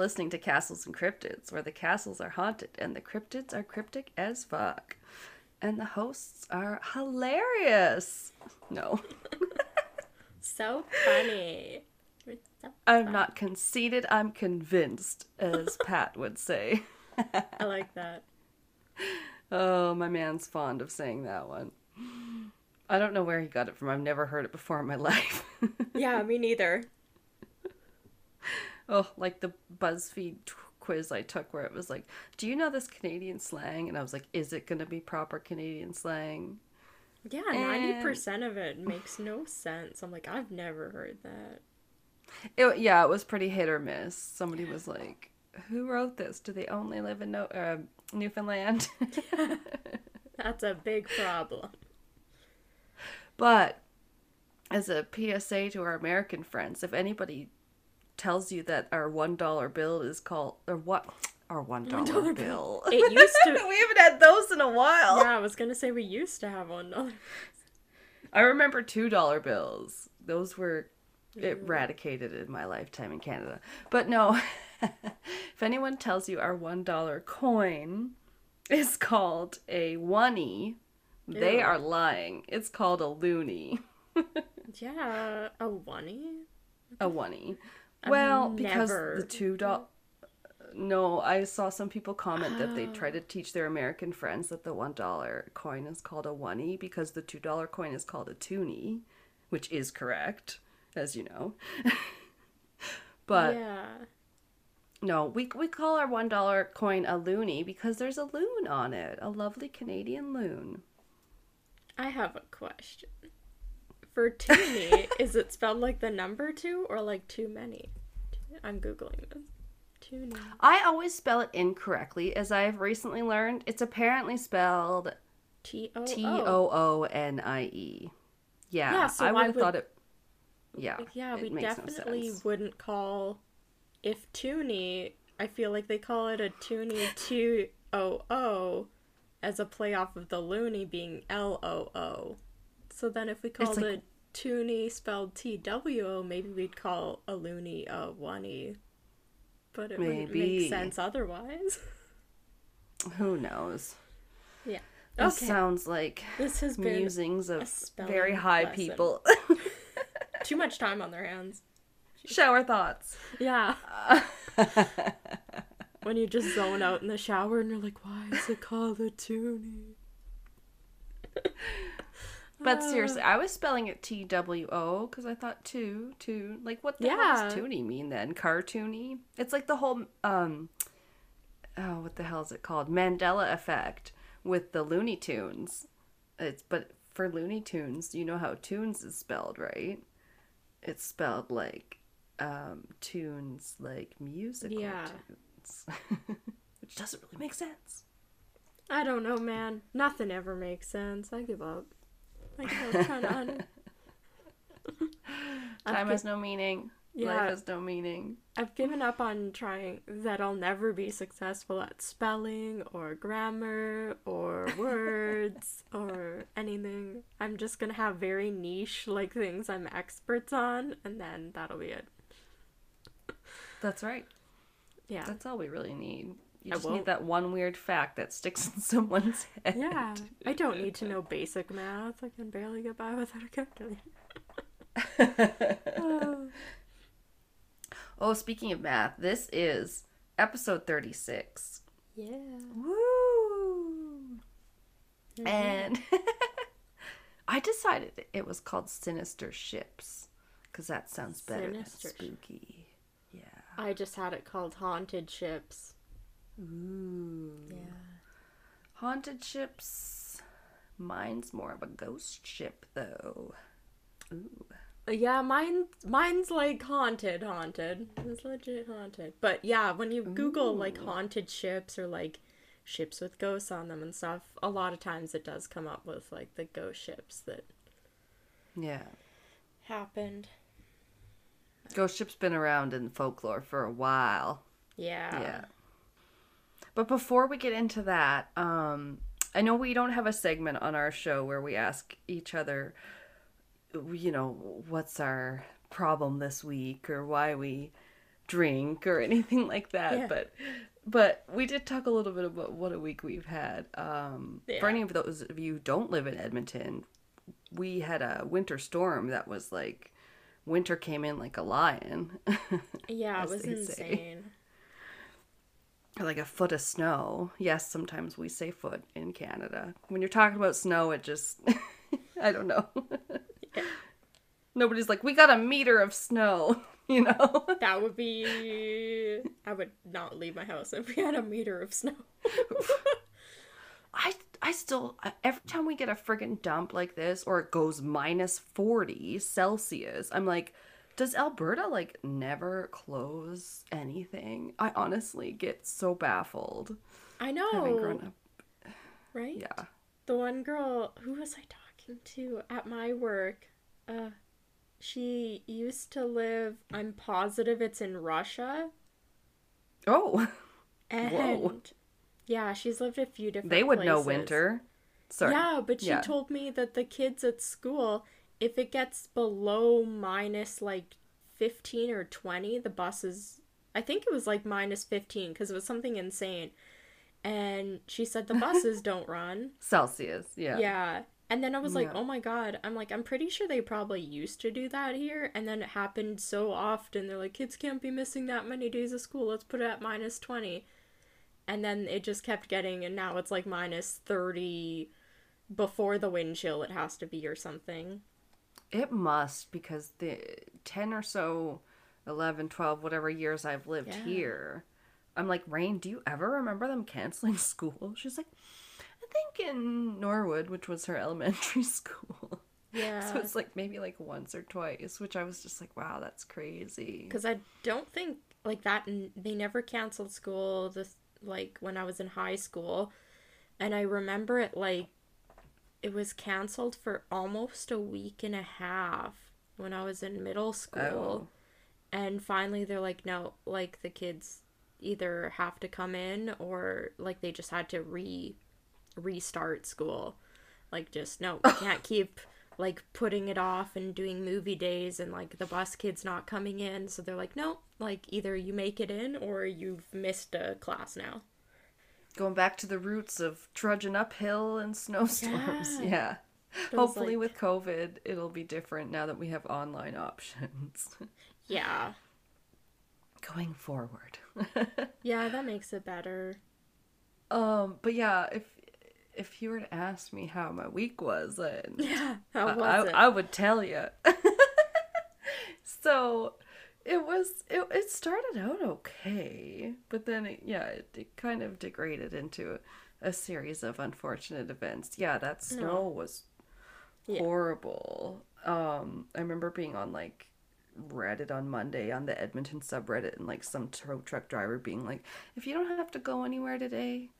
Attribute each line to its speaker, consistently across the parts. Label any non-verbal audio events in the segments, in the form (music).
Speaker 1: Listening to Castles and Cryptids, where the castles are haunted and the cryptids are cryptic as fuck. And the hosts are hilarious. No, (laughs)
Speaker 2: So funny. So
Speaker 1: I'm
Speaker 2: fun.
Speaker 1: not conceited, I'm convinced, as (laughs) Pat would say.
Speaker 2: I like that.
Speaker 1: Oh, my man's fond of saying that one. I don't know where he got it from. I've never heard it before in my (laughs) life.
Speaker 2: Yeah, me neither.
Speaker 1: Oh, like the BuzzFeed quiz I took where it was like, "Do you know this Canadian slang?" And I was like, "Is it going to be proper Canadian slang?"
Speaker 2: Yeah, ninety percent of it makes no sense. I'm like, I've never heard that.
Speaker 1: It, yeah, it was pretty hit or miss. Somebody was like, "Who wrote this? Do they only live in no- uh, Newfoundland?" (laughs)
Speaker 2: That's a big problem.
Speaker 1: But as a PSA to our American friends, if anybody tells you that our one dollar bill is called or what our one dollar bill,
Speaker 2: It used to. (laughs)
Speaker 1: we haven't had those in a while.
Speaker 2: Yeah, I was gonna say we used to have one. dollar.
Speaker 1: I remember two dollar bills. Those were eradicated in my lifetime in Canada. But no, (laughs) if anyone tells you our one dollar coin is called a oney, they are lying. It's called a loony. (laughs)
Speaker 2: Yeah, a oney.
Speaker 1: A oney. Well, because the two dollar. No, I saw some people comment that they try to (gasps) teach their American friends that the one dollar coin is called a oney because the two dollar coin is called a toonie, which is correct, as you know. (laughs) but
Speaker 2: yeah.
Speaker 1: no, we we call our one dollar coin a loony because there's a loon on it, a lovely Canadian loon.
Speaker 2: I have a question. For toonie, (laughs) is it spelled like the number two or like too many? I'm googling this. Toonie.
Speaker 1: I always spell it incorrectly, as I have recently learned. It's apparently spelled
Speaker 2: T O O.
Speaker 1: N I E. Yeah,
Speaker 2: Yeah, so
Speaker 1: I would have thought it. Yeah,
Speaker 2: Yeah,
Speaker 1: it
Speaker 2: we
Speaker 1: no
Speaker 2: definitely
Speaker 1: sense.
Speaker 2: wouldn't call if toonie. I feel like they call it a toonie two O O as a play off of the loony being L O O. So then if we called
Speaker 1: like-
Speaker 2: it toonie spelled T W O, maybe we'd call a loony a oney. But it wouldn't make sense otherwise. (laughs)
Speaker 1: Who knows?
Speaker 2: yeah.
Speaker 1: This sounds like
Speaker 2: This has been
Speaker 1: musings of very high
Speaker 2: lesson.
Speaker 1: people. (laughs) (laughs)
Speaker 2: too much time on their hands.
Speaker 1: Shower thoughts.
Speaker 2: Yeah. when you just zone out in the shower and you're like, why is it called a toonie?
Speaker 1: But seriously, I was spelling it T W O because I thought two, two. Like, what the hell does toony mean then? Cartoony? It's like the whole, um, oh, what the hell is it called? Mandela effect with the Looney Tunes. It's, but for Looney Tunes, you know how tunes is spelled, right? It's spelled like, um, tunes, like musical
Speaker 2: Yeah.
Speaker 1: tunes. (laughs) Which doesn't really make sense.
Speaker 2: I don't know, man. Nothing ever makes sense. I give up. I give up trying to. Un- I've
Speaker 1: Time
Speaker 2: gi-
Speaker 1: has no meaning.
Speaker 2: Yeah.
Speaker 1: Life has no meaning.
Speaker 2: I've given up on trying that I'll never be successful at spelling or grammar or (laughs) words or anything. I'm just gonna have very niche like things I'm experts on and then that'll be it.
Speaker 1: That's right.
Speaker 2: Yeah.
Speaker 1: That's all we really need. You
Speaker 2: I
Speaker 1: just
Speaker 2: won't-
Speaker 1: need that one weird fact that sticks (laughs) in someone's head.
Speaker 2: Yeah. I don't need to (laughs) know basic math. I can barely get by without a calculator. Oh. (laughs)
Speaker 1: Oh, speaking of math, this is episode 36.
Speaker 2: Yeah.
Speaker 1: Woo! And I decided it was called Sinister Ships because that sounds better
Speaker 2: Sinister
Speaker 1: than spooky. Yeah.
Speaker 2: I just had it called haunted ships.
Speaker 1: Ooh.
Speaker 2: Yeah.
Speaker 1: Haunted ships. Mine's more of a ghost ship, though. Ooh.
Speaker 2: Uh, yeah, mine mine's like haunted, haunted. It's legit haunted. But yeah, when you Google like haunted ships or like ships with ghosts on them and stuff, a lot of times it does come up with like the ghost ships that
Speaker 1: Yeah.
Speaker 2: happened.
Speaker 1: Ghost ship's been around in folklore for a while.
Speaker 2: Yeah.
Speaker 1: Yeah. But before we get into that, um, I know we don't have a segment on our show where we ask each other, you know, what's our problem this week or why we drink or (laughs) anything like that.
Speaker 2: Yeah.
Speaker 1: But but we did talk a little bit about what a week we've had. Um,
Speaker 2: Yeah.
Speaker 1: For any of those of you who don't live in Edmonton, we had a winter storm that was like winter came in like a lion. (laughs)
Speaker 2: Yeah, it was insane.
Speaker 1: Like a foot of snow. Yes, sometimes we say foot in Canada. When you're talking about snow, it just (laughs) I don't know. (laughs) Nobody's like, we got a meter of snow, (laughs) you know?
Speaker 2: That would be. I would not leave my house if we had a meter of snow.
Speaker 1: I I still uh, every time we get a friggin' dump like this or it goes minus 40 Celsius, I'm like, does Alberta like never close anything? I honestly get so baffled
Speaker 2: I
Speaker 1: having
Speaker 2: know,
Speaker 1: grown up.
Speaker 2: right?
Speaker 1: Yeah.
Speaker 2: The one girl, who was I talking to at my work? Uh, she used to live. I'm positive it's in Russia,
Speaker 1: Oh, (laughs)
Speaker 2: and
Speaker 1: Whoa.
Speaker 2: yeah, she's lived a few different. Places.
Speaker 1: They would know winter. Sorry.
Speaker 2: Yeah, but she
Speaker 1: Yeah.
Speaker 2: told me that the kids at school, if it gets below minus like 15 or 20, the buses, I think it was like minus 15 because it was something insane. And she said the (laughs) buses don't run.
Speaker 1: Celsius. Yeah.
Speaker 2: Yeah. And then I was like,
Speaker 1: Yeah.
Speaker 2: oh my God. I'm like, I'm pretty sure they probably used to do that here. And then it happened so often. They're like, kids can't be missing that many days of school. Let's put it at minus 20. And then it just kept getting, and now it's like minus 30 before the wind chill, it has to be or something.
Speaker 1: It must because the 10 or so, 11, 12, whatever years I've lived
Speaker 2: Yeah.
Speaker 1: here, I'm like, Rain, do you ever remember them canceling (laughs) school? She's like, I think in Norwood, which was her (laughs) elementary school. (laughs)
Speaker 2: Yeah.
Speaker 1: So it's like maybe like once or twice, which I was just like, wow, that's crazy.
Speaker 2: Because I don't think like that. They never canceled school. This like when I was in high school, and I remember it like it was canceled for almost a week and a half when I was in middle school,
Speaker 1: Oh.
Speaker 2: and finally they're like, no, like the kids either have to come in or like they just had to re restart school. Like just no, we (laughs) can't keep like putting it off and doing movie days and like the bus kids not coming in. So they're like, no, like either you make it in or you've missed a class now.
Speaker 1: Going back to the roots of trudging uphill in snowstorms.
Speaker 2: Yeah.
Speaker 1: Yeah. Hopefully,
Speaker 2: like-
Speaker 1: with COVID, it'll be different now that we have online options. (laughs)
Speaker 2: Yeah.
Speaker 1: Going forward. (laughs)
Speaker 2: Yeah, that makes it better.
Speaker 1: Um, but yeah, if if you were to ask me how my week was, then (laughs)
Speaker 2: Yeah. How was
Speaker 1: I,
Speaker 2: it?
Speaker 1: I would tell you. so it was it, it started out okay, but then it, yeah, it, it kind of degraded into a, a series of unfortunate events. Yeah, that snow was
Speaker 2: Yeah.
Speaker 1: horrible. Um, I remember being on like Reddit on Monday on the Edmonton subreddit and like some tow truck driver being like, if you don't have to go anywhere today,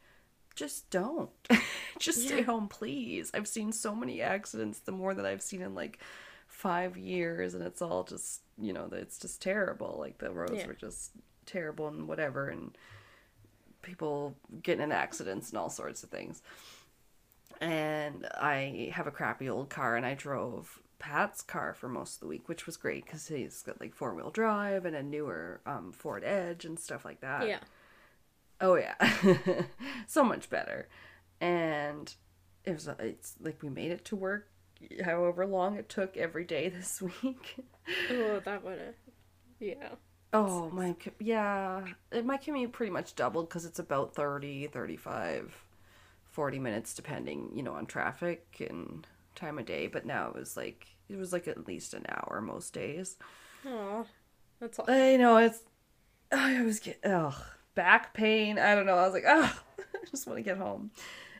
Speaker 1: just don't. (laughs) just stay home, please. I've seen so many accidents, the more that I've seen in like five years, and it's all just, you know, it's just terrible. Like the roads
Speaker 2: Yeah.
Speaker 1: were just terrible and whatever, and people getting in accidents and all sorts of things. And I have a crappy old car, and I drove Pat's car for most of the week, which was great because he's got like four wheel drive and a newer um, Ford Edge and stuff like that.
Speaker 2: yeah.
Speaker 1: Oh yeah, (laughs) so much better. And it was it's like we made it to work, however long it took every day (laughs) this week.
Speaker 2: Oh, that would have. Yeah.
Speaker 1: oh my, yeah, Uh, my commute pretty much doubled because it's about 30, 35, 40 minutes depending, you know, on traffic and time of day. But now it was like it was like at least an hour most days.
Speaker 2: Oh, that's all.
Speaker 1: I know it's. I was get ugh back pain. I don't know. I was like, oh, (laughs) I just want to get home,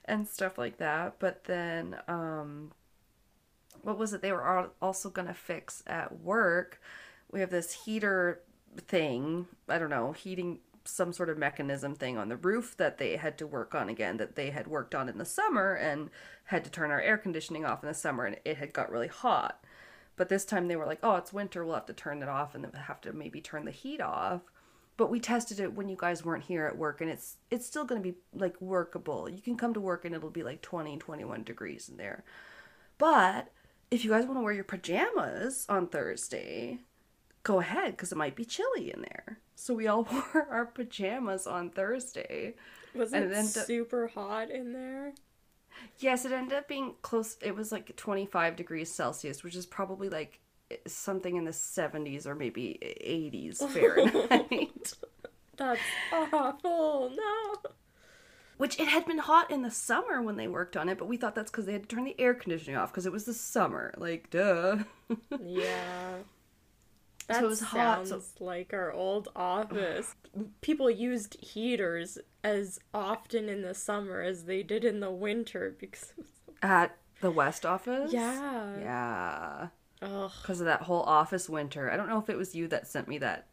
Speaker 1: and stuff like that. But then, um, what was it? They were al- also gonna fix at work. We have this heater thing. I don't know, heating some sort of mechanism thing on the roof that they had to work on again. That they had worked on in the summer and had to turn our air conditioning off in the summer, and it had got really hot. But this time they were like, oh, it's winter, we'll have to turn it off and then have to maybe turn the heat off. But we tested it when you guys weren't here at work and it's it's still going to be like workable. You can come to work and it'll be like 20, 21 degrees in there. But if you guys want to wear your pajamas on Thursday, go ahead because it might be chilly in there. So we all (laughs) wore our pajamas on Thursday.
Speaker 2: Was it
Speaker 1: it ended up-
Speaker 2: super hot in there?
Speaker 1: Yes, it ended up being close. It was like 25 degrees Celsius, which is probably like eh, something in the 70s or maybe 80s (laughs) Fahrenheit.
Speaker 2: That's awful. No.
Speaker 1: Which it had been hot in the summer when they worked on it, but we thought that's because they had to turn the air conditioning off because it was the summer. Like, duh. (laughs)
Speaker 2: Yeah.
Speaker 1: So
Speaker 2: That
Speaker 1: it was hot,
Speaker 2: sounds
Speaker 1: so-
Speaker 2: like our old office. People used heaters as often in the summer as they did in the winter because. so-
Speaker 1: At the West office?
Speaker 2: Yeah.
Speaker 1: Yeah.
Speaker 2: Ugh.
Speaker 1: Because of that whole office winter. I don't know if it was you that sent me that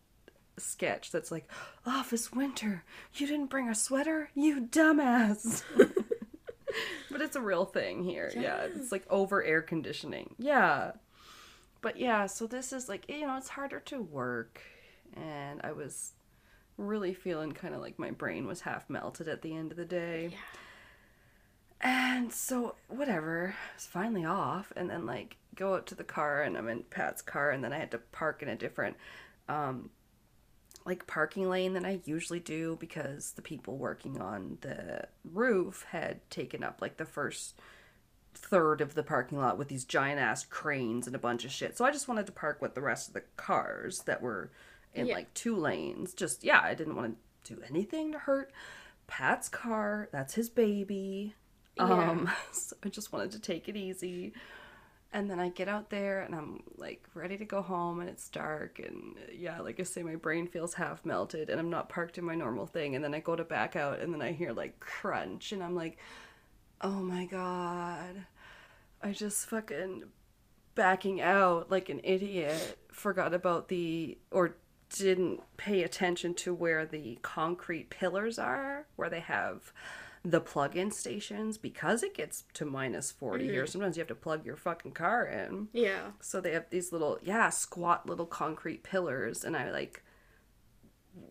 Speaker 1: sketch that's like, Office winter. You didn't bring a sweater? You dumbass. (laughs) but it's a real thing here. Yeah. It's like over air conditioning. Yeah. But yeah, so this is like, you know, it's harder to work. And I was really feeling kind of like my brain was half melted at the end of the day.
Speaker 2: Yeah.
Speaker 1: And so, whatever, I was finally off, and then like go out to the car, and I'm in Pat's car, and then I had to park in a different, um, like parking lane than I usually do because the people working on the roof had taken up like the first third of the parking lot with these giant ass cranes and a bunch of shit. So I just wanted to park with the rest of the cars that were in
Speaker 2: Yeah.
Speaker 1: like two lanes. Just yeah, I didn't want to do anything to hurt Pat's car. That's his baby.
Speaker 2: Yeah.
Speaker 1: Um, (laughs) so I just wanted to take it easy. And then I get out there and I'm like ready to go home and it's dark and yeah, like I say, my brain feels half melted and I'm not parked in my normal thing. And then I go to back out and then I hear like crunch and I'm like, oh my god, I just fucking backing out like an idiot. Forgot about the or didn't pay attention to where the concrete pillars are, where they have the plug-in stations because it gets to minus 40 here. Mm-hmm. Sometimes you have to plug your fucking car in.
Speaker 2: Yeah.
Speaker 1: So they have these little, yeah, squat little concrete pillars, and I like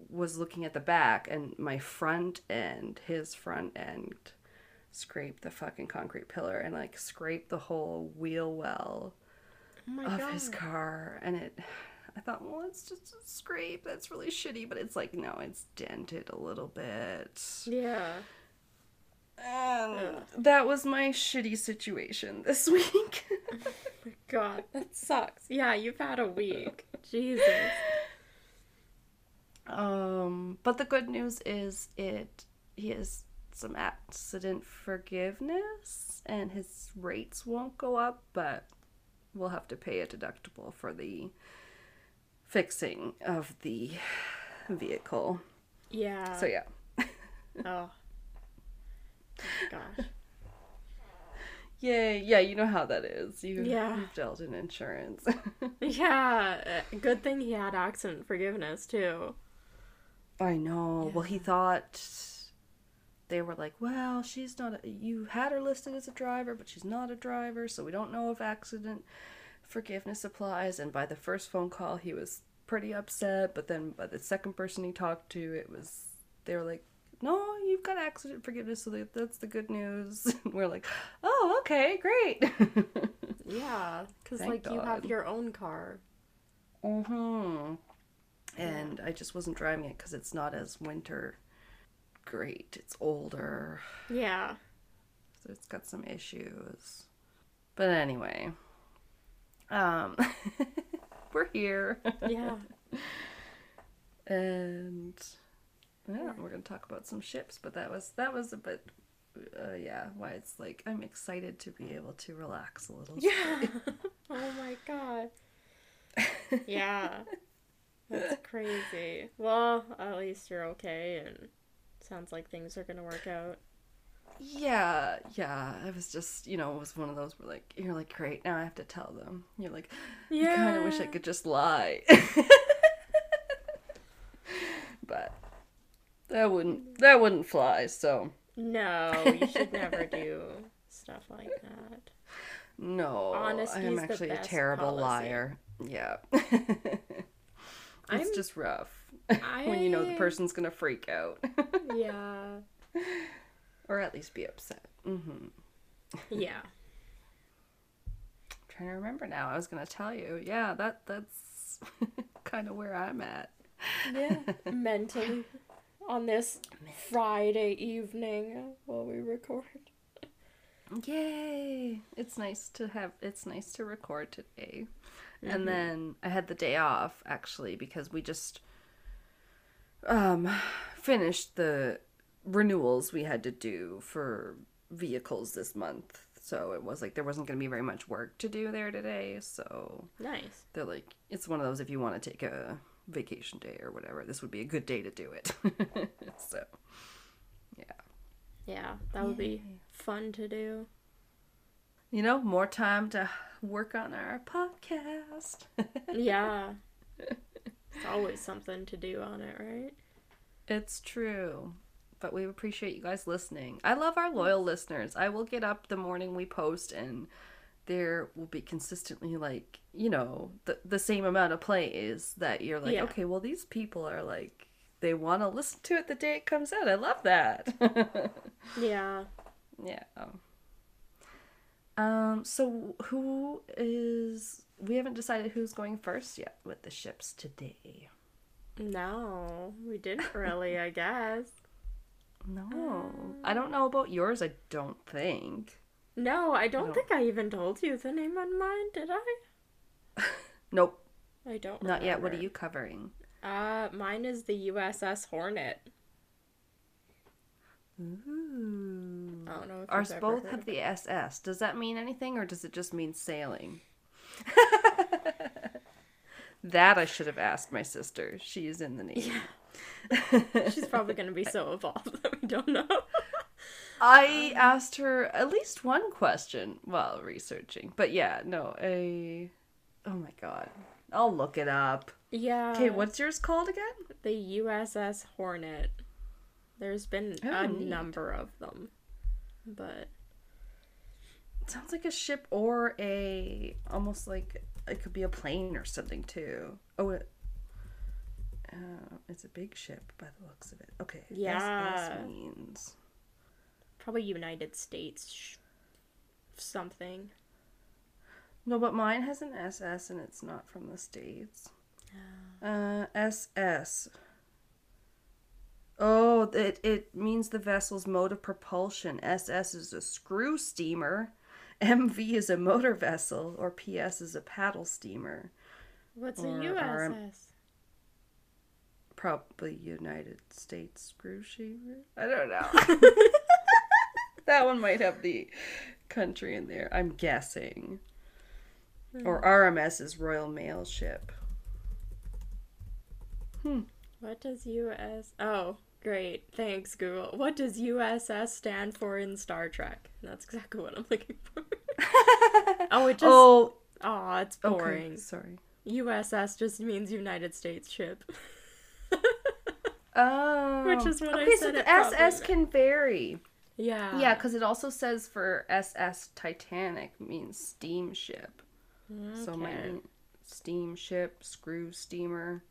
Speaker 1: was looking at the back, and my front end, his front end, scraped the fucking concrete pillar and like scraped the whole wheel well
Speaker 2: Oh
Speaker 1: of
Speaker 2: god.
Speaker 1: his car, and it. I thought, well, it's just a scrape. That's really shitty, but it's like, no, it's dented a little bit.
Speaker 2: Yeah.
Speaker 1: And that was my shitty situation this (laughs) week.
Speaker 2: God, that sucks. Yeah, you've had a week. (laughs) Jesus.
Speaker 1: Um, but the good news is it he has some accident forgiveness and his rates won't go up, but we'll have to pay a deductible for the fixing of the vehicle.
Speaker 2: Yeah.
Speaker 1: So yeah.
Speaker 2: Oh. Gosh.
Speaker 1: Yay, yeah, you know how that is. You,
Speaker 2: Yeah.
Speaker 1: You've dealt in insurance. (laughs)
Speaker 2: Yeah. uh, Good thing he had accident forgiveness too.
Speaker 1: I know. Well, he thought they were like, well, she's not. A, you had her listed as a driver, but she's not a driver, so we don't know if accident forgiveness applies. And by the first phone call, he was pretty upset. But then by the second person he talked to, it was they were like, no, you've got accident forgiveness, so that's the good news. (laughs) And we're like, oh, okay, great. (laughs)
Speaker 2: Yeah, because like you have your own car.
Speaker 1: hmm And I just wasn't driving it because it's not as winter great. It's older.
Speaker 2: Yeah.
Speaker 1: So it's got some issues. But anyway, um, (laughs) we're here,
Speaker 2: Yeah.
Speaker 1: and yeah, we're gonna talk about some ships. But that was that was a bit, uh, yeah. Why it's like I'm excited to be able to relax a little.
Speaker 2: Yeah. (laughs) (laughs) oh my god. Yeah. That's crazy. Well, at least you're okay and sounds like things are gonna work out.
Speaker 1: Yeah, yeah. I was just, you know, it was one of those where like you're like, great, now I have to tell them. You're like,
Speaker 2: Yeah.
Speaker 1: I kind of wish I could just lie. (laughs) but that wouldn't that wouldn't fly. So
Speaker 2: No, you should never do (laughs) stuff like that.
Speaker 1: no,
Speaker 2: Honesty's
Speaker 1: I'm
Speaker 2: the
Speaker 1: actually a terrible
Speaker 2: policy.
Speaker 1: liar. Yeah, (laughs) it's
Speaker 2: I'm-
Speaker 1: just rough (laughs) when you know the person's gonna freak out
Speaker 2: Yeah.
Speaker 1: or at least be upset. Mm-hmm.
Speaker 2: Yeah.
Speaker 1: I'm trying to remember now. I was gonna tell you. Yeah, that that's That's kind of where I'm at.
Speaker 2: Yeah, mentally on this Friday evening while we record.
Speaker 1: Yay! It's nice to have. It's nice to record today, and then I had the day off actually because we just um finished the renewals we had to do for vehicles this month. So it was like there wasn't going to be very much work to do there today. So
Speaker 2: Nice.
Speaker 1: they're like, it's one of those if you want to take a vacation day or whatever, this would be a good day to do it. (laughs) so yeah.
Speaker 2: Yeah, that would be fun to do.
Speaker 1: You know, more time to work on our podcast. (laughs)
Speaker 2: Yeah. It's always something to do on it, right?
Speaker 1: it's true. But we appreciate you guys listening. I love our loyal listeners. I will get up the morning we post and there will be consistently like, you know, the the same amount of plays that you're like,
Speaker 2: Yeah.
Speaker 1: okay, well these people are like they want to listen to it the day it comes out. I love that. (laughs)
Speaker 2: Yeah.
Speaker 1: Yeah. Um. So who is? We haven't decided who's going first yet with the ships today.
Speaker 2: No, we didn't really, I (laughs) guess.
Speaker 1: No, I don't know about yours. I don't think.
Speaker 2: No, I don't
Speaker 1: don't-
Speaker 2: think I even told you the name on mine, did I? (laughs)
Speaker 1: Nope,
Speaker 2: I don't
Speaker 1: not yet. What are you covering?
Speaker 2: Uh, mine is the USS Hornet.
Speaker 1: Ooh.
Speaker 2: I don't know if
Speaker 1: Ours both have the SS. Does that mean anything, or does it just mean sailing? (laughs) that I should have asked my sister. She is in the Navy.
Speaker 2: She's probably gonna be (laughs) so evolved that we don't know.
Speaker 1: I asked her at least one question while researching. But yeah, no, a Oh my god. I'll look it up.
Speaker 2: yeah.
Speaker 1: Okay, what's yours called again?
Speaker 2: The USS Hornet. There's been
Speaker 1: Oh,
Speaker 2: a
Speaker 1: neat.
Speaker 2: number of them, but
Speaker 1: It sounds like a ship or a almost like it could be a plane or something too. Oh, it, uh, it's a big ship by the looks of it. Okay.
Speaker 2: Yeah.
Speaker 1: Means
Speaker 2: probably United States sh- something.
Speaker 1: no, but mine has an SS and it's not from the states. Uh, SS. Oh, it it means the vessel's mode of propulsion. SS is a screw steamer. MV is a motor vessel, or PS is a paddle steamer.
Speaker 2: What's
Speaker 1: Or
Speaker 2: a. USS?
Speaker 1: Probably United States screw shaver. I don't know. (laughs) that one might have the country in there. I'm guessing. Or RMS is Royal Mail Ship. Hmm.
Speaker 2: What does US? Oh, great. Thanks, Google. What does USS stand for in Star Trek? That's exactly what I'm (laughs) looking for. (laughs) oh, it just. Oh,
Speaker 1: oh,
Speaker 2: it's
Speaker 1: okay.
Speaker 2: boring.
Speaker 1: Sorry.
Speaker 2: USS just means United States ship. (laughs)
Speaker 1: Oh,
Speaker 2: Which is what I
Speaker 1: okay,
Speaker 2: said
Speaker 1: so
Speaker 2: it
Speaker 1: the SS can vary.
Speaker 2: Yeah.
Speaker 1: Yeah, because it also says for SS Titanic means steamship. So
Speaker 2: Okay.
Speaker 1: mean steamship, screw steamer.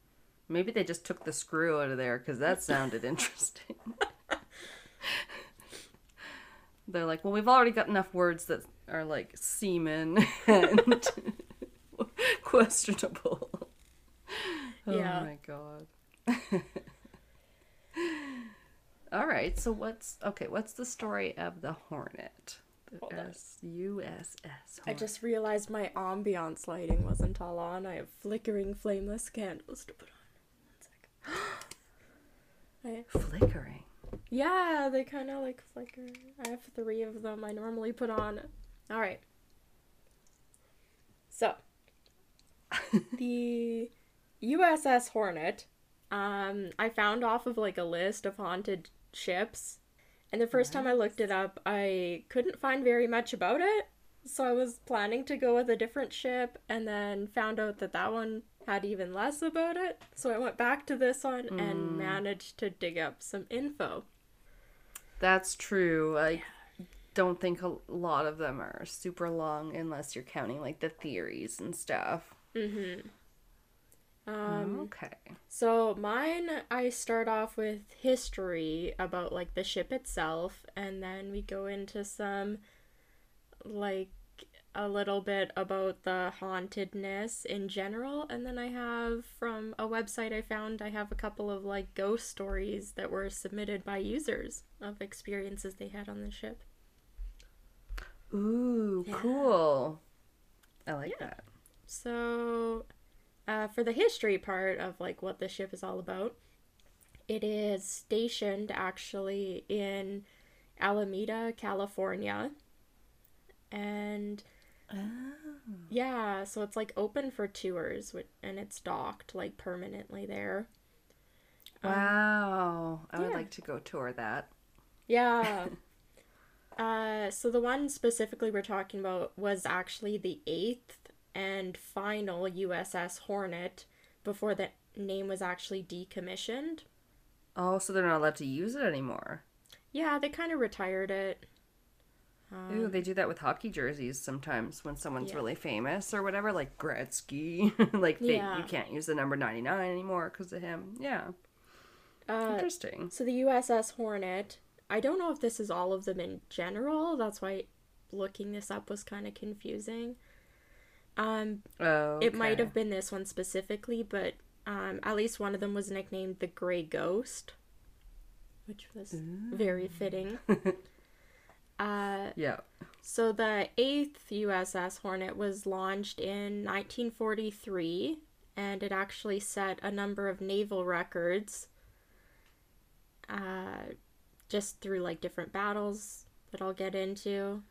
Speaker 1: Maybe they just took the screw out of there because that sounded (laughs) interesting. (laughs) They're like, well, we've already got enough words that are like semen (laughs) and questionable.
Speaker 2: Yeah.
Speaker 1: Oh my god. All right, so what's okay? What's the story of the Hornet? The
Speaker 2: Hold.
Speaker 1: S U S S.
Speaker 2: I just realized my ambiance lighting wasn't all on. I have flickering flameless candles to put on. One sec. (gasps) I,
Speaker 1: flickering.
Speaker 2: yeah, they kind of like flicker. I have three of them I normally put on. Alright. So, (laughs) the USS Hornet, um, I found off of like a list of haunted ships. And the first time I looked it up, I couldn't find very much about it. So I was planning to go with a different ship and then found out that that one had even less about it. So I went back to this one and managed to dig up some info.
Speaker 1: That's true. I don't think a lot of them are super long unless you're counting like the theories and stuff.
Speaker 2: Mm-hmm. Um,
Speaker 1: okay.
Speaker 2: So mine, I start off with history about like the ship itself, and then we go into some like a little bit about the hauntedness in general, and then I have from a website I found, I have a couple of like ghost stories that were submitted by users of experiences they had on the ship.
Speaker 1: Ooh,
Speaker 2: Yeah.
Speaker 1: cool. I like
Speaker 2: Yeah.
Speaker 1: that.
Speaker 2: So, uh, for the history part of like what the ship is all about, it is stationed actually in Alameda, California, and yeah, so it's like open for tours, and it's docked like permanently there.
Speaker 1: Wow. I would
Speaker 2: yeah.
Speaker 1: like to go tour that.
Speaker 2: Yeah. (laughs) uh, so the one specifically we're talking about was actually the eighth and final USS Hornet before the name was actually decommissioned.
Speaker 1: Oh, so they're not allowed to use it anymore.
Speaker 2: Yeah, they kind of retired it. Um,
Speaker 1: Ooh, they do that with hockey jerseys sometimes when someone's
Speaker 2: Yeah.
Speaker 1: really famous or whatever, like Gretzky. (laughs) like they,
Speaker 2: Yeah.
Speaker 1: you can't use the number 99 anymore because of him. Yeah.
Speaker 2: uh,
Speaker 1: Interesting.
Speaker 2: so the USS Hornet, I don't know if this is all of them in general. That's why looking this up was kind of confusing. Um,
Speaker 1: Oh.
Speaker 2: It might have been this one specifically, but um, at least one of them was nicknamed the Grey Ghost, which was very fitting. (laughs) uh,
Speaker 1: Yeah.
Speaker 2: so the eighth USS Hornet was launched in 1943, and it actually set a number of naval records. Uh, just through like different battles that I'll get into.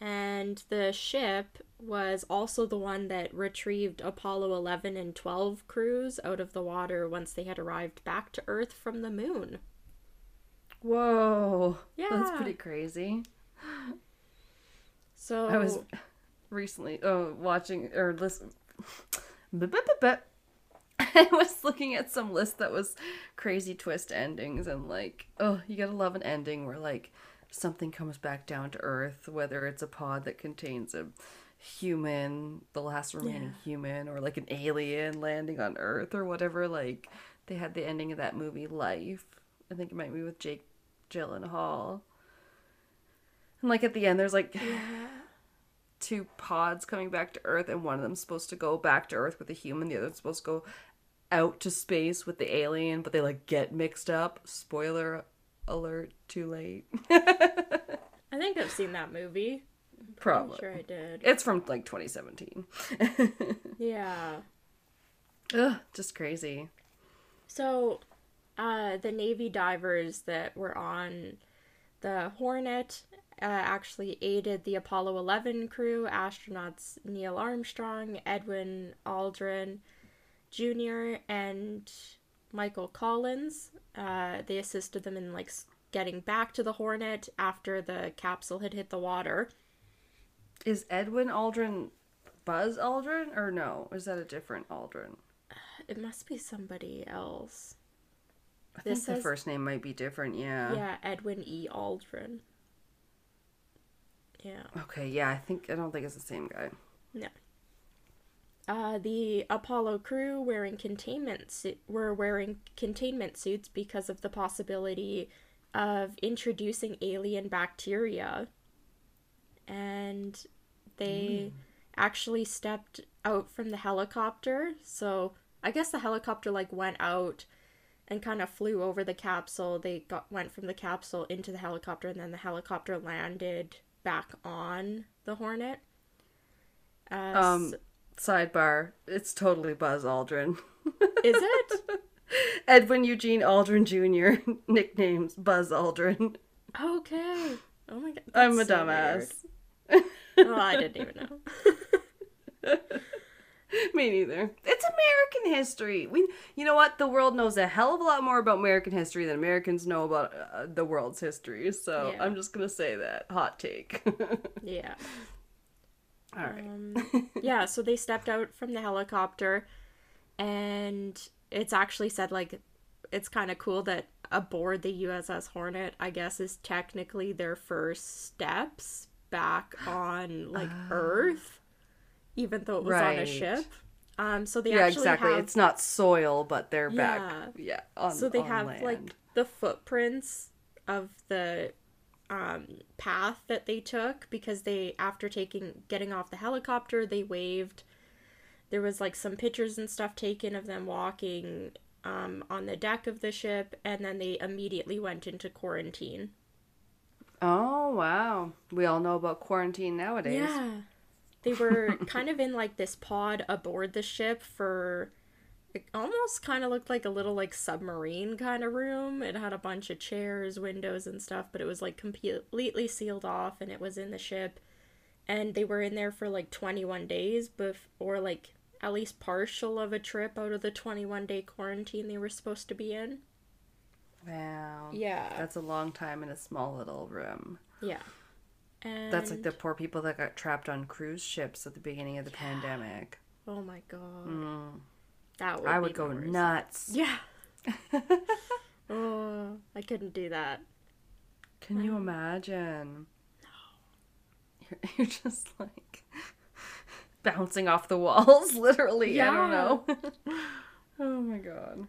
Speaker 2: And the ship was also the one that retrieved Apollo 11 and 12 crews out of the water once they had arrived back to Earth from the moon.
Speaker 1: Whoa.
Speaker 2: Yeah.
Speaker 1: That's pretty crazy.
Speaker 2: So
Speaker 1: I was recently oh watching or listen. (laughs) (laughs) I was looking at some list that was crazy twist endings and like oh you gotta love an ending where like something comes back down to earth whether it's a pod that contains a human the last remaining
Speaker 2: Yeah.
Speaker 1: human or like an alien landing on earth or whatever like they had the ending of that movie life i think it might be with jake gyllenhaal and like at the end there's like (sighs) two pods coming back to Earth, and one of them's supposed to go back to Earth with a human, the other's supposed to go out to space with the alien, but they like get mixed up. Spoiler alert, too late.
Speaker 2: I think I've seen that movie. I'm
Speaker 1: Probably.
Speaker 2: sure I did.
Speaker 1: It's from like 2017. (laughs)
Speaker 2: Yeah.
Speaker 1: Ugh, just crazy.
Speaker 2: So, uh, the Navy divers that were on the Hornet uh, actually aided the Apollo 11 crew, astronauts Neil Armstrong, Edwin Aldrin Jr., and Michael Collins. Uh, they assisted them in like getting back to the Hornet after the capsule had hit the water.
Speaker 1: Is Edwin Aldrin Buzz Aldrin or no? Is that a different Aldrin?
Speaker 2: It must be somebody else.
Speaker 1: I
Speaker 2: This
Speaker 1: think the first name might be different, yeah.
Speaker 2: Yeah, Edwin E. Aldrin. Yeah.
Speaker 1: Okay, yeah, I think I don't think it's the same guy.
Speaker 2: Uh, the Apollo crew wearing containment su- were wearing containment suits because of the possibility of introducing alien bacteria, and they actually stepped out from the helicopter. So I guess the helicopter like went out and kind of flew over the capsule. They got went from the capsule into the helicopter, and then the helicopter landed back on the Hornet. Uh,
Speaker 1: Um, sidebar, it's totally Buzz Aldrin.
Speaker 2: is it? (laughs)
Speaker 1: Edwin Eugene Aldrin Jr. (laughs) nicknames Buzz Aldrin.
Speaker 2: Okay. Oh my god.
Speaker 1: I'm a
Speaker 2: so
Speaker 1: dumbass.
Speaker 2: Oh, I didn't even know. (laughs)
Speaker 1: Me neither. It's American history. We, you know what? The world knows a hell of a lot more about American history than Americans know about uh, the world's history. So
Speaker 2: Yeah.
Speaker 1: I'm just gonna say that hot take.
Speaker 2: Yeah.
Speaker 1: All right.
Speaker 2: Um, (laughs) yeah, so they stepped out from the helicopter and it's actually said like it's kind of cool that aboard the USS Hornet, I guess is technically their first steps back on like Earth even though it was on a ship. Um so they
Speaker 1: yeah,
Speaker 2: actually
Speaker 1: exactly.
Speaker 2: have
Speaker 1: It's not soil, but they're back.
Speaker 2: Yeah.
Speaker 1: Yeah. On,
Speaker 2: so they have
Speaker 1: land.
Speaker 2: like the footprints of the um, path that they took because they after taking getting off the helicopter they waved there was like some pictures and stuff taken of them walking um, on the deck of the ship and then they immediately went into quarantine
Speaker 1: Oh wow. We all know about quarantine nowadays.
Speaker 2: yeah they were (laughs) kind of in like this pod aboard the ship for it almost kind of looked like a little like submarine kind of room it had a bunch of chairs windows and stuff but it was like completely sealed off and it was in the ship and they were in there for like 21 days before like at least partial of a trip out of the 21 day quarantine they were supposed to be in
Speaker 1: Wow.
Speaker 2: yeah
Speaker 1: That's a long time in a small little room.
Speaker 2: yeah and
Speaker 1: That's like the poor people that got trapped on cruise ships at the beginning of the pandemic.
Speaker 2: oh my god
Speaker 1: Mm.
Speaker 2: That would
Speaker 1: I
Speaker 2: be
Speaker 1: would go
Speaker 2: worst.
Speaker 1: nuts.
Speaker 2: yeah (laughs) oh i couldn't do that
Speaker 1: Can you imagine? You're, (laughs) you're just like (laughs) bouncing off the walls, literally. I don't know. oh my god.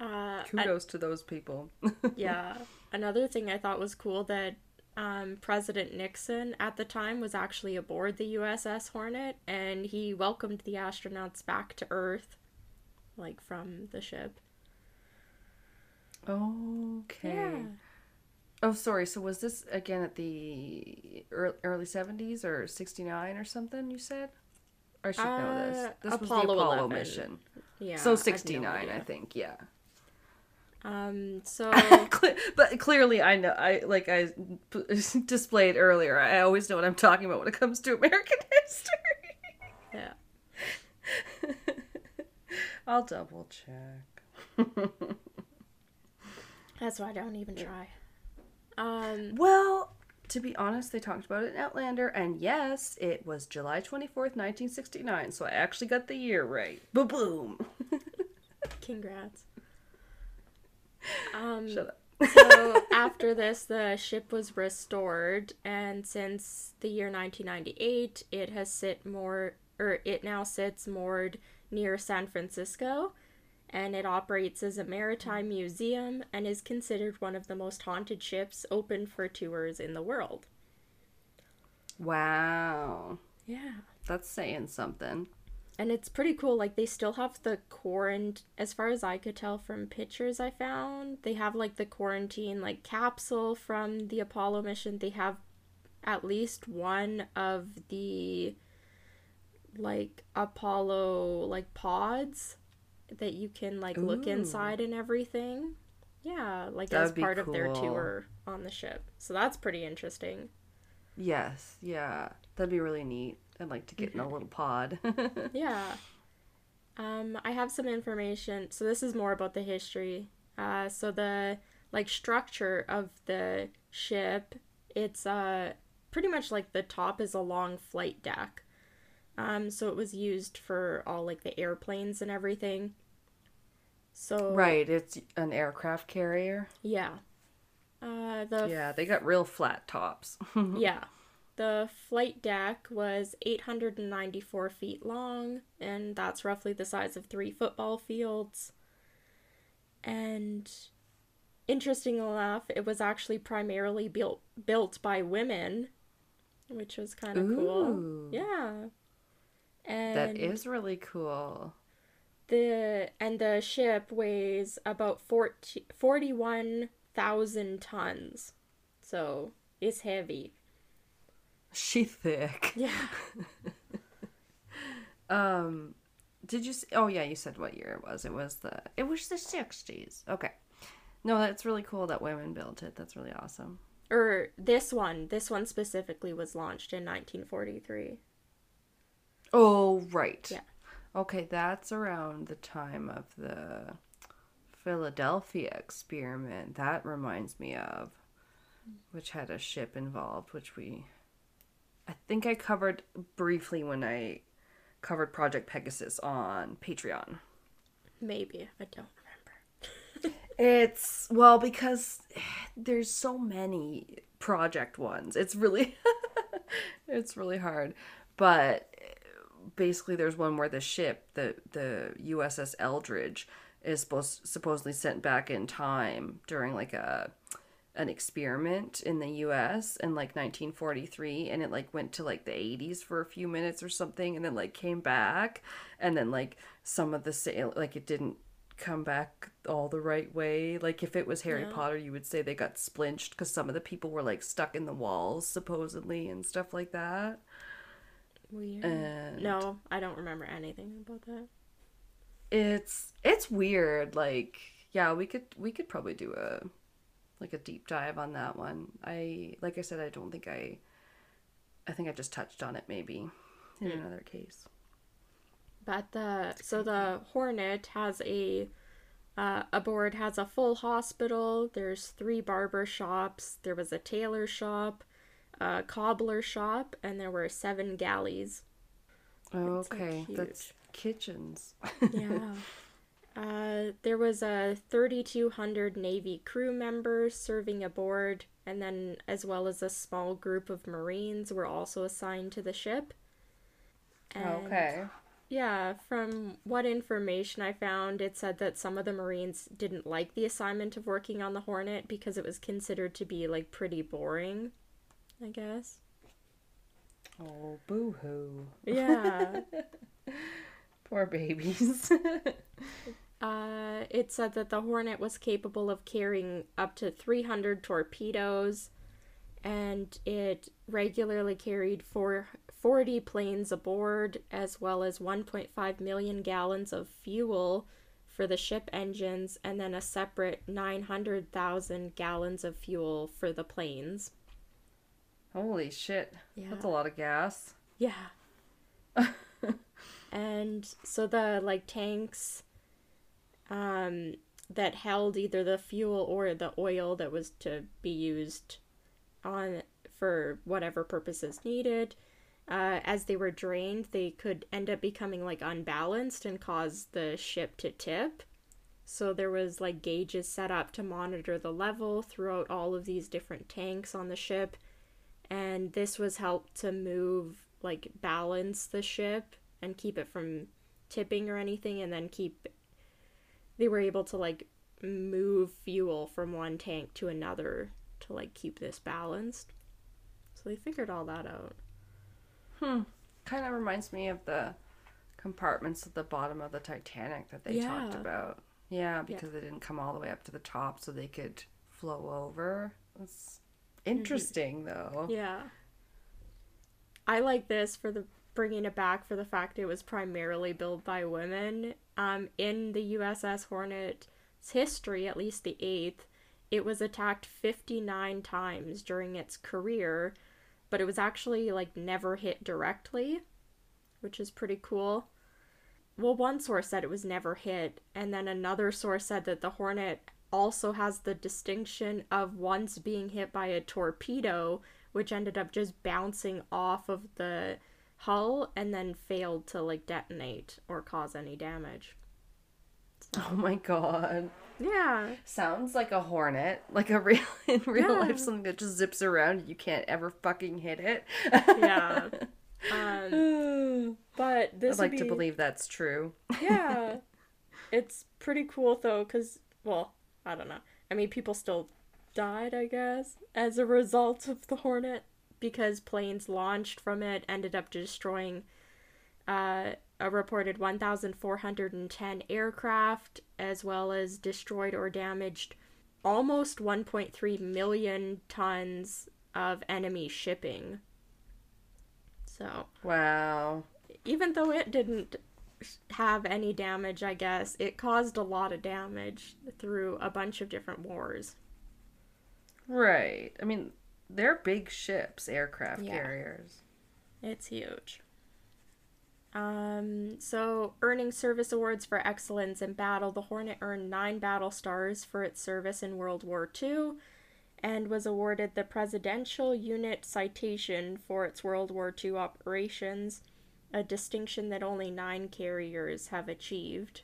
Speaker 2: uh I-
Speaker 1: Kudos to those people.
Speaker 2: yeah. Another thing I thought was cool that um, President Nixon at the time was actually aboard the USS Hornet and he welcomed the astronauts back to Earth, like from the ship.
Speaker 1: okay. Oh, sorry. So was this again at the early 70s or 69 or something, you said? I should know this.
Speaker 2: Uh,
Speaker 1: This was the
Speaker 2: Apollo
Speaker 1: Apollo
Speaker 2: 11.
Speaker 1: mission.
Speaker 2: Yeah.
Speaker 1: so
Speaker 2: I have no
Speaker 1: 69, I think. Yeah.
Speaker 2: Um. So (laughs)
Speaker 1: but clearly i know i like i p- (laughs) displayed earlier i always know what i'm talking about when it comes to american (laughs) history
Speaker 2: yeah.
Speaker 1: I'll double check (laughs)
Speaker 2: That's why I don't even try. Um.
Speaker 1: well to be honest they talked about it in outlander and yes it was july 24th 1969 so i actually got the year right boom (laughs)
Speaker 2: Congrats. Um.
Speaker 1: shut up (laughs)
Speaker 2: so after this the ship was restored and since the year 1998 it has sit more or it now sits moored near san francisco and it operates as a maritime museum and is considered one of the most haunted ships open for tours in the world.
Speaker 1: Wow.
Speaker 2: Yeah.
Speaker 1: That's saying something.
Speaker 2: And it's pretty cool like they still have the quarant as far as i could tell from pictures i found they have like the quarantine like capsule from the apollo mission. They have at least one of the like apollo like pods that you can like look inside and everything. Yeah like
Speaker 1: That
Speaker 2: as part of their tour on the ship. So that's pretty interesting.
Speaker 1: Yes yeah. That'd be really neat. I'd like to get in a little pod. (laughs)
Speaker 2: Yeah. Um, I have some information. So this is more about the history. Uh, so the like structure of the ship, it's uh pretty much like the top is a long flight deck. Um, so it was used for all like the airplanes and everything. So
Speaker 1: right it's an aircraft carrier
Speaker 2: yeah. Uh, the
Speaker 1: Yeah, they got real flat tops. (laughs)
Speaker 2: yeah. The flight deck was 894 feet long, and that's roughly the size of three football fields. And interesting enough, it was actually primarily built built by women, which was kind of cool. Yeah. And
Speaker 1: that is really cool.
Speaker 2: the and the ship weighs about 40, 41,000 tons. So, it's heavy.
Speaker 1: She thick. (laughs)
Speaker 2: Yeah. (laughs)
Speaker 1: Um, did you? See, oh yeah, you said what year it was. It was the. It was the sixties. Okay. No, that's really cool that women built it. That's really awesome.
Speaker 2: or this one this one specifically was launched in 1943
Speaker 1: Oh right.
Speaker 2: Yeah.
Speaker 1: Okay, that's around the time of the Philadelphia experiment. That reminds me of, which had a ship involved, which we, I think I covered briefly when I covered Project Pegasus on Patreon.
Speaker 2: maybe i don't remember (laughs)
Speaker 1: It's well because there's so many project ones. It's really (laughs) it's really hard. But basically there's one where the ship, the the USS Eldridge is supposed supposedly sent back in time during like a an experiment in the US in like 1943 and it like went to like the 80s for a few minutes or something and then like came back and then like some of the sail like it didn't come back all the right way like if it was Harry
Speaker 2: Yeah.
Speaker 1: Potter you would say they got splinched cuz some of the people were like stuck in the walls supposedly and stuff like that
Speaker 2: Weird.
Speaker 1: and
Speaker 2: no, I don't remember anything about that.
Speaker 1: it's it's weird like yeah we could we could probably do a like a deep dive on that one i like i said i don't think i i think i just touched on it maybe in
Speaker 2: Hmm.
Speaker 1: another case
Speaker 2: But the so the Hornet has a uh, aboard has a full hospital. There's three barber shops. There was a tailor shop, a cobbler shop, and there were seven galleys.
Speaker 1: Okay that's kitchens
Speaker 2: Yeah. (laughs) Uh, there was a 3,200 Navy crew members serving aboard, and then as well as a small group of Marines were also assigned to the ship. And-
Speaker 1: okay
Speaker 2: Yeah, from what information I found, it said that some of the Marines didn't like the assignment of working on the Hornet because it was considered to be like pretty boring, I guess.
Speaker 1: oh boo-hoo
Speaker 2: Yeah. (laughs)
Speaker 1: poor babies (laughs)
Speaker 2: uh, it said that the Hornet was capable of carrying up to 300 torpedoes and it regularly carried four, 40 planes aboard as well as 1.5 million gallons of fuel for the ship engines and then a separate 900,000 gallons of fuel for the planes.
Speaker 1: Holy shit
Speaker 2: Yeah.
Speaker 1: that's a lot of gas
Speaker 2: Yeah. (laughs) and so the like tanks um that held either the fuel or the oil that was to be used on for whatever purposes needed uh, as they were drained they could end up becoming like unbalanced and cause the ship to tip so there was like gauges set up to monitor the level throughout all of these different tanks on the ship and this was helped to move like balance the ship and keep it from tipping or anything and then keep they were able to like move fuel from one tank to another to like keep this balanced so they figured all that out hmm
Speaker 1: kind of reminds me of the compartments at the bottom of the Titanic that they talked
Speaker 2: Yeah.
Speaker 1: about. Yeah, because they didn't come all the way up to the top so they could flow over. Interesting though.
Speaker 2: yeah. I like this for the bringing it back for the fact it was primarily built by women. Um in the uss hornet's history at least the eighth it was attacked 59 times during its career but it was actually like never hit directly which is pretty cool. Well one source said it was never hit and then another source said that the hornet also has the distinction of once being hit by a torpedo which ended up just bouncing off of the hull and then failed to like detonate or cause any damage
Speaker 1: Oh my god.
Speaker 2: yeah
Speaker 1: Sounds like a hornet, like a (laughs) real in real
Speaker 2: Yeah.
Speaker 1: life something that just zips around and you can't ever fucking hit it.
Speaker 2: yeah (laughs) um (sighs) but
Speaker 1: I'd like
Speaker 2: would
Speaker 1: to believe that's true.
Speaker 2: yeah (laughs) it's pretty cool though because well i don't know i mean people still died i guess as a result of the hornet because planes launched from it ended up destroying uh, a reported 1410 aircraft as well as destroyed or damaged almost 1.3 million tons of enemy shipping so
Speaker 1: Wow.
Speaker 2: even though it didn't have any damage, I guess, it caused a lot of damage through a bunch of different wars.
Speaker 1: Right. I mean, they're big ships, aircraft
Speaker 2: Yeah.
Speaker 1: carriers.
Speaker 2: It's huge. Um, so earning service awards for excellence in battle, the Hornet earned nine battle stars for its service in World War II and was awarded the Presidential Unit Citation for its World War II operations, a distinction that only nine carriers have achieved.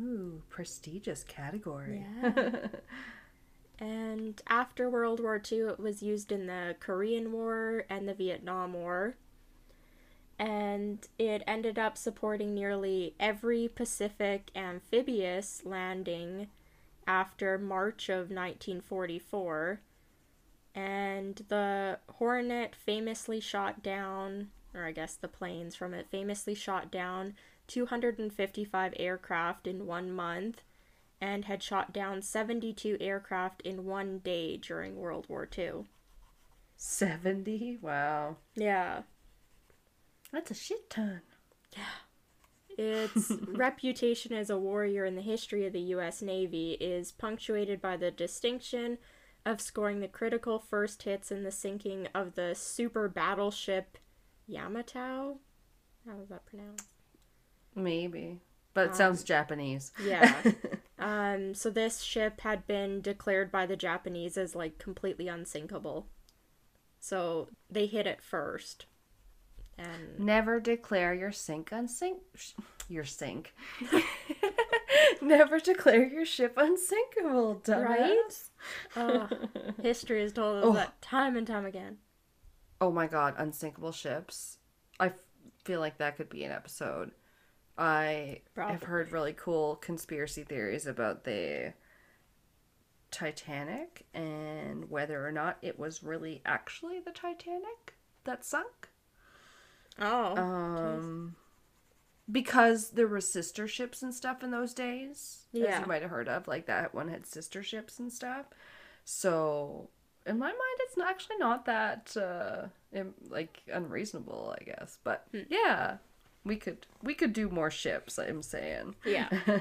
Speaker 1: Ooh, prestigious category.
Speaker 2: Yeah. (laughs) and after World War II, it was used in the Korean War and the Vietnam War. And it ended up supporting nearly every Pacific amphibious landing after March of 1944. And the Hornet famously shot down, or I guess the planes from it famously shot down 255 aircraft in one month and had shot down 72 aircraft in one day during World War II.
Speaker 1: 70? Wow.
Speaker 2: Yeah.
Speaker 1: That's a shit ton. Yeah.
Speaker 2: Its (laughs) reputation as a warrior in the history of the U.S. Navy is punctuated by the distinction of scoring the critical first hits in the sinking of the super battleship Yamato. How is that pronounced?
Speaker 1: Maybe. But it sounds Japanese.
Speaker 2: Yeah. (laughs) um, so this ship had been declared by the Japanese as like completely unsinkable. So they hit it first. And
Speaker 1: Never declare your sink unsink. Your sink. (laughs) Never declare your ship unsinkable, dumbass.
Speaker 2: Right? (laughs) uh, history has told us
Speaker 1: Oh.
Speaker 2: that time and time again.
Speaker 1: Oh my god, unsinkable ships. I f- feel like that could be an episode. I have heard really cool conspiracy theories about the Titanic and whether or not it was really actually the Titanic that sunk.
Speaker 2: Oh.
Speaker 1: Um, because there were sister ships and stuff in those days, as
Speaker 2: Yeah.
Speaker 1: you might have heard of. Like that one had sister ships and stuff. So in my mind, it's not actually not that uh, im- like unreasonable, I guess. But
Speaker 2: Hmm.
Speaker 1: yeah, we could we could do more ships. I'm saying.
Speaker 2: Yeah. (laughs)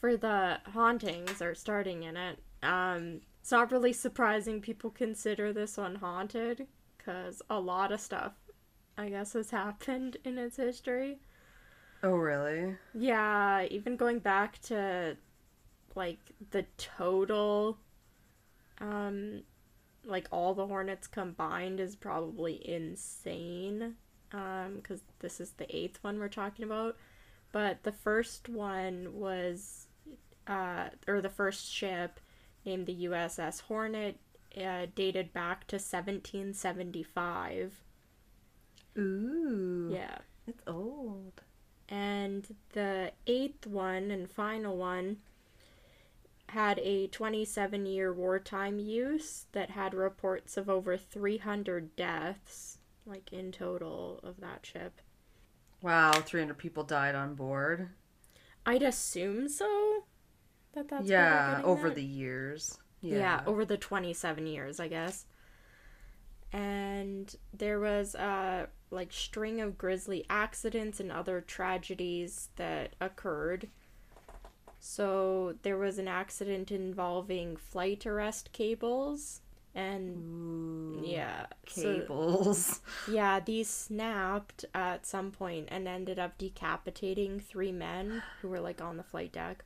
Speaker 2: For the hauntings or starting in it, um, it's not really surprising people consider this one haunted because a lot of stuff, I guess, has happened in its history.
Speaker 1: Oh really?
Speaker 2: Yeah, even going back to like the total um like all the hornets combined is probably insane um cuz this is the eighth one we're talking about but the first one was uh or the first ship named the USS Hornet uh, dated back to 1775
Speaker 1: Ooh.
Speaker 2: yeah
Speaker 1: It's old.
Speaker 2: and the eighth one and final one had a 27 year wartime use that had reports of over 300 deaths, like in total, of that ship.
Speaker 1: Wow, 300 people died on board.
Speaker 2: I'd assume so. That that's
Speaker 1: yeah, over
Speaker 2: at.
Speaker 1: the years.
Speaker 2: yeah.
Speaker 1: Yeah.
Speaker 2: over the 27 years, I guess. And there was a like string of grisly accidents and other tragedies that occurred. So there was an accident involving flight arrest cables and
Speaker 1: Ooh,
Speaker 2: yeah, so-
Speaker 1: cables. (laughs)
Speaker 2: yeah, these snapped at some point and ended up decapitating three men who were like on the flight deck.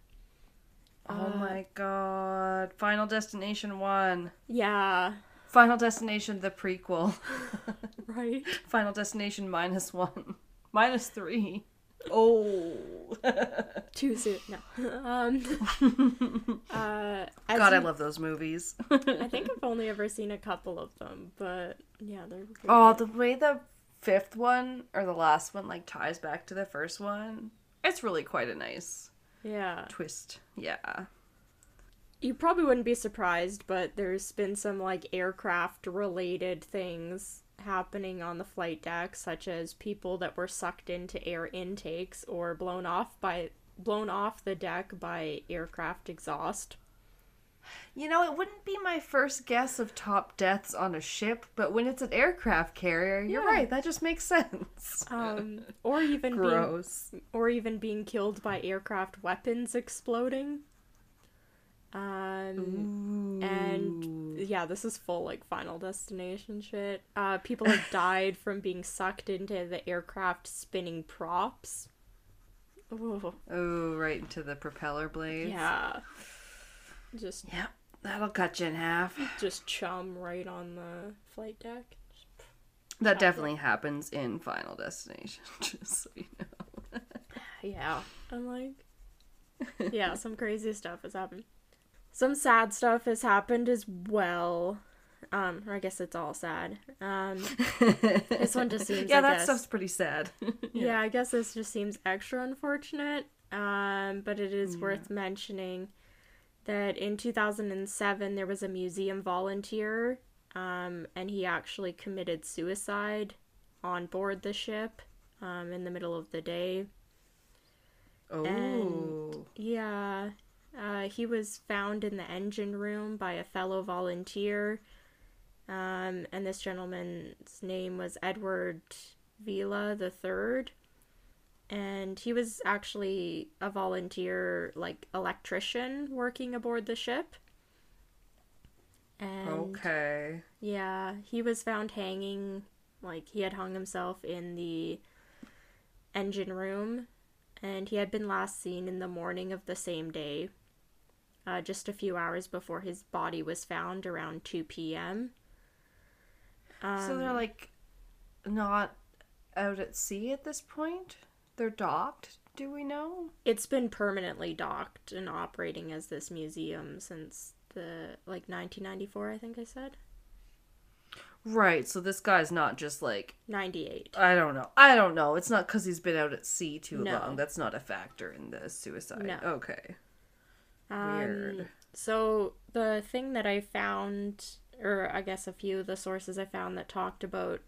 Speaker 1: oh
Speaker 2: Uh,
Speaker 1: my god. Final Destination 1.
Speaker 2: Yeah,
Speaker 1: Final Destination, the prequel. (laughs) (laughs)
Speaker 2: right.
Speaker 1: Final Destination minus 1. Minus 3. Oh. (laughs)
Speaker 2: Too soon. No. (laughs) um. (laughs) uh, as
Speaker 1: God, I love those movies.
Speaker 2: I think I've only ever seen a couple of them, but yeah, they're. pretty
Speaker 1: oh,
Speaker 2: good.
Speaker 1: the way the fifth one or the last one like ties back to the first one. It's really quite a nice
Speaker 2: yeah.
Speaker 1: twist. Yeah.
Speaker 2: You probably wouldn't be surprised, but there's been some like aircraft related things happening on the flight deck, such as people that were sucked into air intakes or blown off by blown off the deck by aircraft exhaust.
Speaker 1: You know, it wouldn't be my first guess of top deaths on a ship, but when it's an aircraft carrier, you're
Speaker 2: Yeah.
Speaker 1: right. That just makes (laughs) sense.
Speaker 2: Um, or even being or even being killed by aircraft weapons exploding. Um, and yeah, this is full like Final Destination shit. Uh, people have (sighs) died from being sucked into the aircraft spinning props. Ooh,
Speaker 1: Oh, right into the propeller blades.
Speaker 2: yeah, just
Speaker 1: Yep. That'll cut you in half.
Speaker 2: just chum right on the flight deck.
Speaker 1: That definitely happens in Final Destination, (laughs) just so you know.
Speaker 2: Yeah. I'm like, yeah, (laughs) some crazy stuff has happened. Some sad stuff has happened as well. Um, or I guess it's all sad. Um, (laughs) This one just seems,
Speaker 1: yeah,
Speaker 2: I
Speaker 1: that
Speaker 2: guess-
Speaker 1: stuff's pretty sad. (laughs)
Speaker 2: yeah. I guess this just seems extra unfortunate. Um, but it is worth mentioning that in 2007 there was a museum volunteer, um, and he actually committed suicide on board the ship um, in the middle of the day.
Speaker 1: Oh.
Speaker 2: Yeah. Uh, he was found in the engine room by a fellow volunteer. Um, and this gentleman's name was Edward Vila III. And he was actually a volunteer, like, electrician working aboard the ship. And
Speaker 1: okay.
Speaker 2: yeah, he was found hanging, like, he had hung himself in the engine room. And he had been last seen in the morning of the same day, uh, just a few hours before his body was found around 2 p.m.
Speaker 1: so they're
Speaker 2: Um,
Speaker 1: like not out at sea at this point? They're docked, do we know?
Speaker 2: It's been permanently docked and operating as this museum since the like 1994, I think I said.
Speaker 1: Right, so this guy's not just like
Speaker 2: 98.
Speaker 1: I don't know. I don't know. It's not because he's been out at sea too
Speaker 2: No.
Speaker 1: long. That's not a factor in the suicide.
Speaker 2: No.
Speaker 1: Okay.
Speaker 2: Um,
Speaker 1: Weird.
Speaker 2: So the thing that I found, or I guess a few of the sources I found that talked about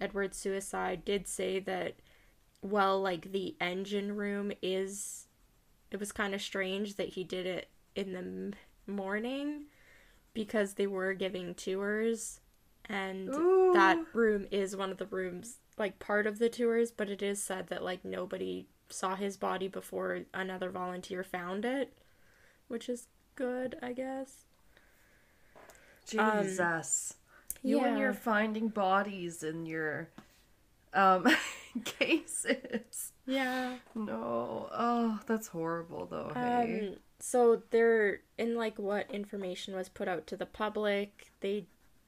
Speaker 2: Edward's suicide did say that, well, like the engine room is, it was kind of strange that he did it in the m- morning because they were giving tours and that room is one of the rooms like part of the tours but it is said that like nobody saw his body before another volunteer found it which is good i guess
Speaker 1: Jesus. you and
Speaker 2: yeah.
Speaker 1: your finding bodies in your um (laughs) cases.
Speaker 2: yeah
Speaker 1: No. Oh, that's horrible though. Hey.
Speaker 2: um so there in like what information was put out to the public they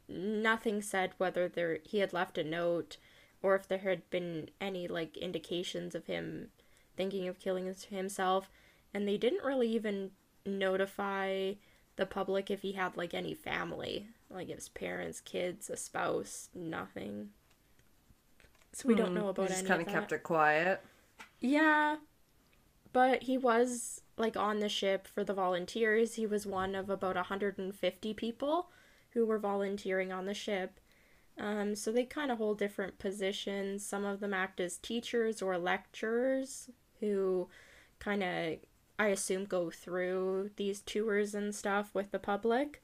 Speaker 2: nothing said whether there he had left a note or if there had been any like indications of him thinking of killing himself and they didn't really even notify the public if he had like any family like his parents kids a spouse nothing so we don't know about
Speaker 1: Hmm. just kind
Speaker 2: of
Speaker 1: of kept it quiet.
Speaker 2: Yeah. But he was like on the ship for the volunteers. He was one of about 150 people who were volunteering on the ship. Um, so they kind of hold different positions. Some of them act as teachers or lecturers who kind of, I assume, go through these tours and stuff with the public.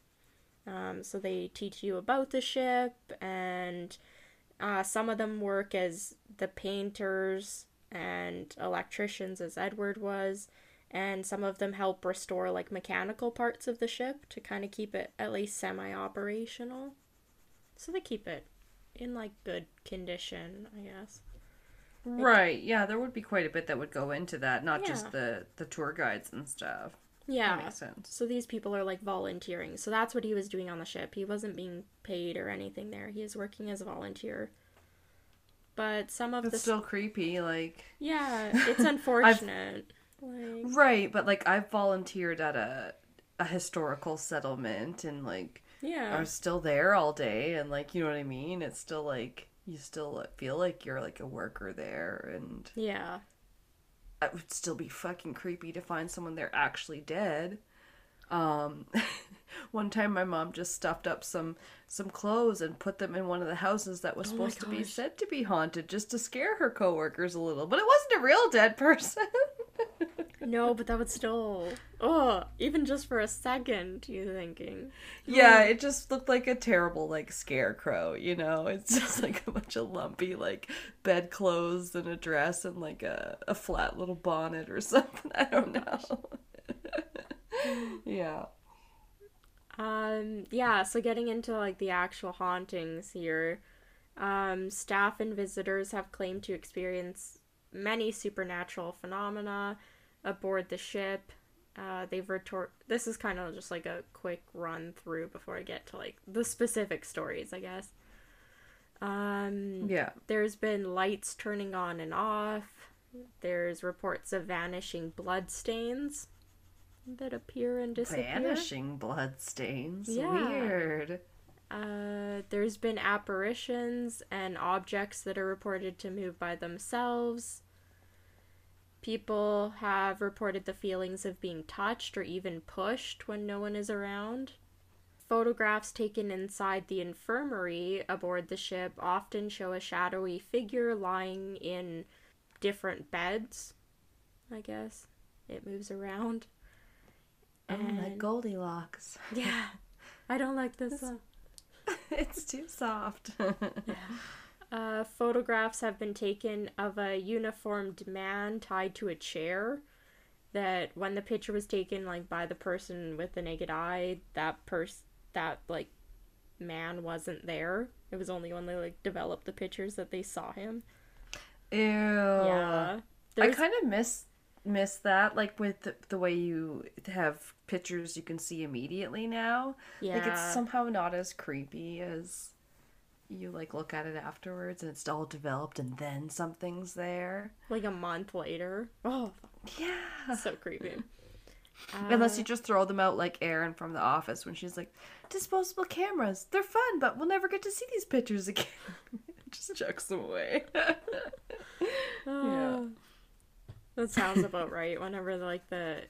Speaker 2: Um, so they teach you about the ship, and uh, some of them work as the painters and electricians, as Edward was, and some of them help restore like mechanical parts of the ship to kind of keep it at least semi operational. So they keep it in like good condition, I guess.
Speaker 1: Right. Yeah, there would be quite a bit that would go into that, not
Speaker 2: Yeah.
Speaker 1: just the the tour guides and stuff.
Speaker 2: Yeah.
Speaker 1: That makes sense.
Speaker 2: So these people are like volunteering. So that's what he was doing on the ship. He wasn't being paid or anything there. He is working as a volunteer. But some of
Speaker 1: It's
Speaker 2: the
Speaker 1: still creepy, like
Speaker 2: yeah, (laughs) it's unfortunate. like
Speaker 1: Right, but like I've volunteered at a a historical settlement and like
Speaker 2: yeah, I
Speaker 1: was still there all day and like you know what I mean? It's still like you still feel like you're like a worker there and
Speaker 2: yeah,
Speaker 1: it would still be fucking creepy to find someone there actually dead. Um (laughs) one time my mom just stuffed up some some clothes and put them in one of the houses that was
Speaker 2: Oh
Speaker 1: supposed to be said to be haunted just to scare her coworkers a little. But it wasn't a real dead (laughs) person.
Speaker 2: No, but that would still (laughs) oh, even just for a second, you're thinking
Speaker 1: Yeah, it just looked like a terrible like scarecrow, you know. It's (laughs) just like a bunch of lumpy like bedclothes and a dress and like a, a flat little bonnet or (laughs) something. I don't know. yeah.
Speaker 2: Um, yeah, so getting into like the actual hauntings here, um, staff and visitors have claimed to experience many supernatural phenomena aboard the ship. Uh, they've retort. This is kind of just like a quick run through before I get to like the specific stories, I guess. Um,
Speaker 1: Yeah.
Speaker 2: there's been lights turning on and off. There's reports of vanishing bloodstains that appear and disappear.
Speaker 1: Vanishing bloodstains.
Speaker 2: Yeah.
Speaker 1: Weird.
Speaker 2: Uh, there's been apparitions and objects that are reported to move by themselves. People have reported the feelings of being touched or even pushed when no one is around. Photographs taken inside the infirmary aboard the ship often show a shadowy figure lying in different beds. I guess it moves around.
Speaker 1: Oh, like Goldilocks. (laughs)
Speaker 2: Yeah, I don't like this. uh, (laughs)
Speaker 1: it's too soft. (laughs)
Speaker 2: Uh, photographs have been taken of a uniformed man tied to a chair. That when the picture was taken, like by the person with the naked eye, that person, that like man wasn't there. It was only when they like developed the pictures that they saw him.
Speaker 1: Ew.
Speaker 2: yeah,
Speaker 1: I kind of miss miss that, like with the, the way you have pictures you can see immediately now.
Speaker 2: yeah,
Speaker 1: Like it's somehow not as creepy as you like look at it afterwards and it's all developed and then something's there.
Speaker 2: like a month later. Oh,
Speaker 1: Yeah.
Speaker 2: so creepy. (laughs)
Speaker 1: Unless
Speaker 2: Uh,
Speaker 1: you just throw them out like Erin from The Office when she's like, disposable cameras, they're fun, but we'll never get to see these pictures again. (laughs) just chucks them away. (laughs)
Speaker 2: Uh, That sounds about right. Whenever like the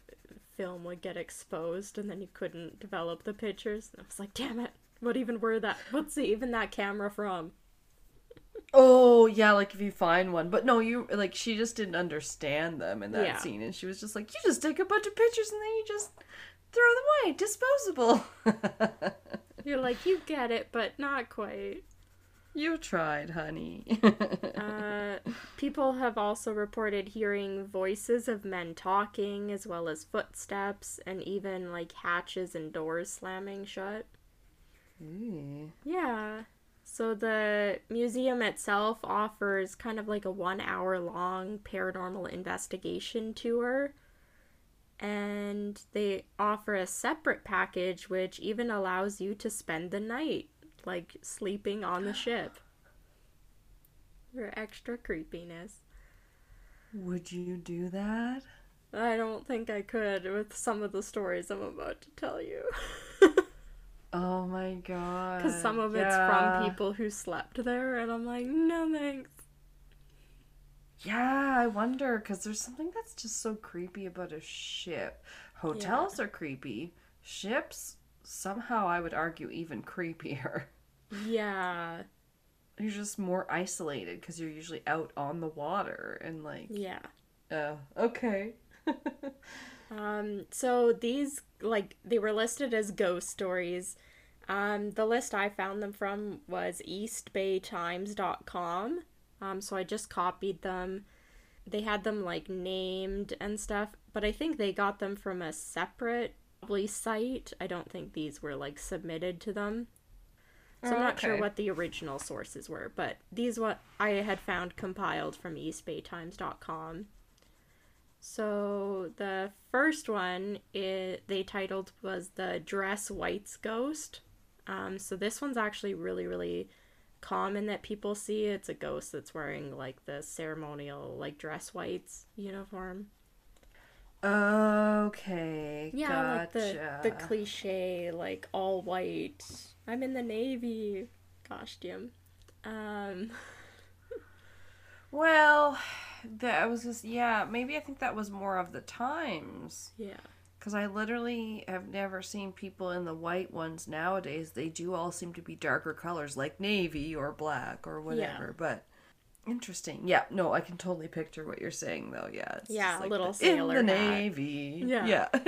Speaker 2: film would get exposed and then you couldn't develop the pictures, I was like, damn it. What even were that? What's even that camera from?
Speaker 1: oh, yeah, like if you find one. But no, you, like, she just didn't understand them in that
Speaker 2: Yeah.
Speaker 1: scene. And she was just like, you just take a bunch of pictures and then you just throw them away. Disposable. (laughs)
Speaker 2: You're like, you get it, but not quite.
Speaker 1: you tried, honey.
Speaker 2: Uh, (laughs) people have also reported hearing voices of men talking, as well as footsteps, and even like hatches and doors slamming shut.
Speaker 1: Ooh.
Speaker 2: Yeah. So the museum itself offers kind of like a one hour long paranormal investigation tour. And they offer a separate package which even allows you to spend the night, like sleeping on the ship. (gasps) For extra creepiness.
Speaker 1: Would you do that?
Speaker 2: I don't think I could with some of the stories I'm about to tell you. (laughs)
Speaker 1: Oh my god.
Speaker 2: Because some of it's from people who slept there, and I'm like, no thanks.
Speaker 1: Yeah, I wonder because there's something that's just so creepy about a ship. Hotels are creepy. Ships, somehow I would argue, even creepier.
Speaker 2: Yeah.
Speaker 1: You're just more isolated because you're usually out on the water and like,
Speaker 2: Yeah.
Speaker 1: uh, okay. (laughs)
Speaker 2: Um, so these like they were listed as ghost stories. Um, the list I found them from was eastbaytimes.com. Um, so I just copied them. They had them like named and stuff, but I think they got them from a separate site. I don't think these were like submitted to them. So I'm
Speaker 1: Oh,
Speaker 2: not sure what the original sources were, but these what I had found compiled from eastbaytimes.com. So the first one it, they titled was the Dress Whites Ghost. Um, so this one's actually really really common that people see. It's a ghost that's wearing like the ceremonial like dress whites uniform.
Speaker 1: Okay.
Speaker 2: Yeah, like the the cliche like all white. I'm in the navy costume. Um, (laughs)
Speaker 1: Well, that I was just yeah. Maybe I think that was more of the times
Speaker 2: yeah.
Speaker 1: because I literally have never seen people in the white ones nowadays. They do all seem to be darker colors, like navy or black or whatever. But interesting. Yeah. No, I can totally picture what you're saying though. Yeah.
Speaker 2: Yeah,
Speaker 1: like
Speaker 2: little
Speaker 1: the,
Speaker 2: sailor
Speaker 1: in the
Speaker 2: hat.
Speaker 1: navy.
Speaker 2: Yeah.
Speaker 1: Yeah. (laughs)